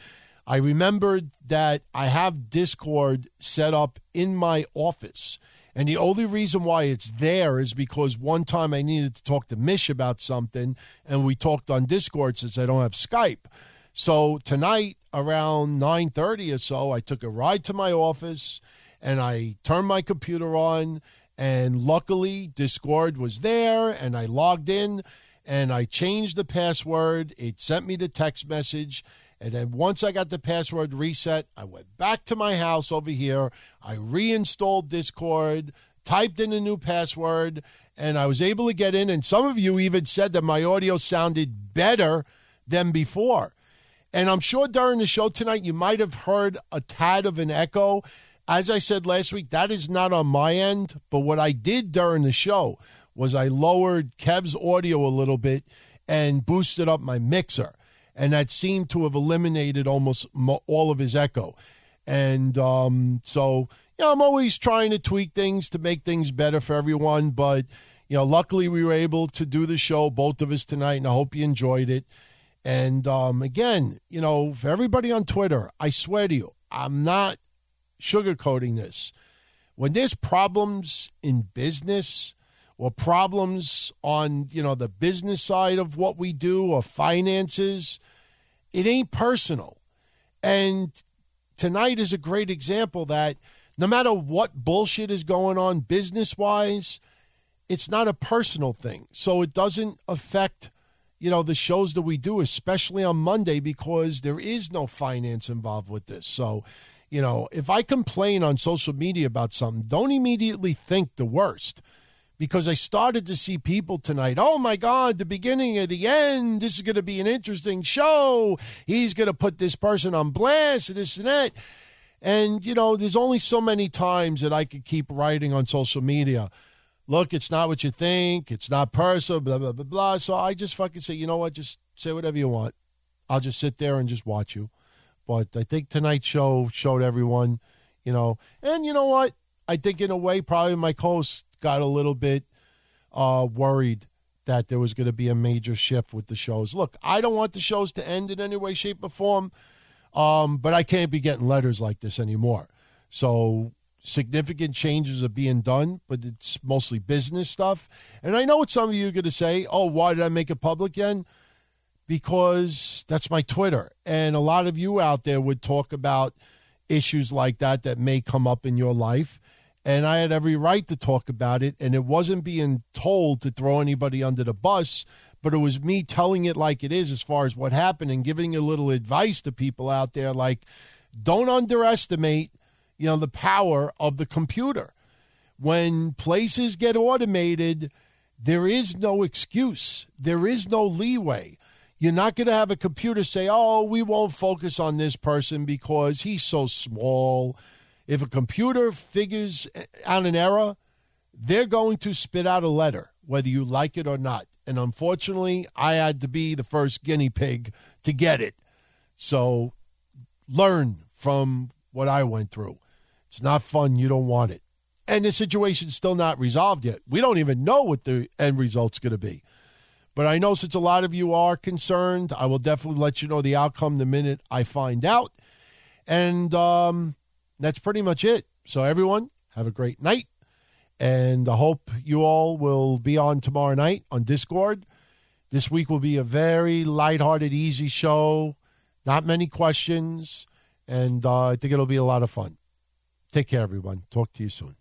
I remembered that I have Discord set up in my office. And the only reason why it's there is because one time I needed to talk to Mish about something, and we talked on Discord since I don't have Skype. So tonight around 9:30 or so, I took a ride to my office and I turned my computer on and luckily Discord was there and I logged in and I changed the password. It sent me the text message and then once I got the password reset, I went back to my house over here. I reinstalled Discord, typed in a new password, and I was able to get in. And some of you even said that my audio sounded better than before. And I'm sure during the show tonight, you might have heard a tad of an echo. As I said last week, that is not on my end. But what I did during the show was I lowered Kev's audio a little bit and boosted up my mixer and that seemed to have eliminated almost all of his echo. And um, so, you know, I'm always trying to tweak things to make things better for everyone. But, you know, luckily we were able to do the show, both of us tonight, and I hope you enjoyed it. And um, again, you know, for everybody on Twitter, I swear to you, I'm not sugarcoating this. When there's problems in business, or problems on you know the business side of what we do or finances it ain't personal And tonight is a great example that no matter what bullshit is going on business wise, it's not a personal thing. So it doesn't affect, you know, the shows that we do, especially on Monday, because there is no finance involved with this. So, you know, if I complain on social media about something, don't immediately think the worst. Because I started to see people tonight, oh my God, the beginning of the end, this is going to be an interesting show. He's going to put this person on blast and this and that. And, you know, there's only so many times that I could keep writing on social media. Look, it's not what you think. It's not personal, blah, blah, blah, blah. So I just fucking say, you know what? Just say whatever you want. I'll just sit there and just watch you. But I think tonight's show showed everyone, you know, and you know what? I think in a way, probably my host got a little bit uh, worried that there was going to be a major shift with the shows. Look, I don't want the shows to end in any way, shape, or form. Um, but I can't be getting letters like this anymore. So significant changes are being done, but it's mostly business stuff. And I know what some of you are going to say. Oh, why did I make it public again? Because that's my Twitter. And a lot of you out there would talk about issues like that that may come up in your life. And I had every right to talk about it. And it wasn't being told to throw anybody under the bus, but it was me telling it like it is as far as what happened and giving a little advice to people out there like don't underestimate you know the power of the computer. When places get automated there is no excuse. There is no leeway. You're not going to have a computer say oh we won't focus on this person because he's so small if a computer figures out an error they're going to spit out a letter whether you like it or not and unfortunately, I had to be the first guinea pig to get it. So learn from what I went through. It's not fun. You don't want it. And the situation's still not resolved yet. We don't even know what the end result's going to be. But I know since a lot of you are concerned, I will definitely let you know the outcome the minute I find out. And um, that's pretty much it. So, everyone, have a great night. And I hope you all will be on tomorrow night on Discord. This week will be a very lighthearted, easy show. Not many questions. And uh, I think it'll be a lot of fun. Take care, everyone. Talk to you soon.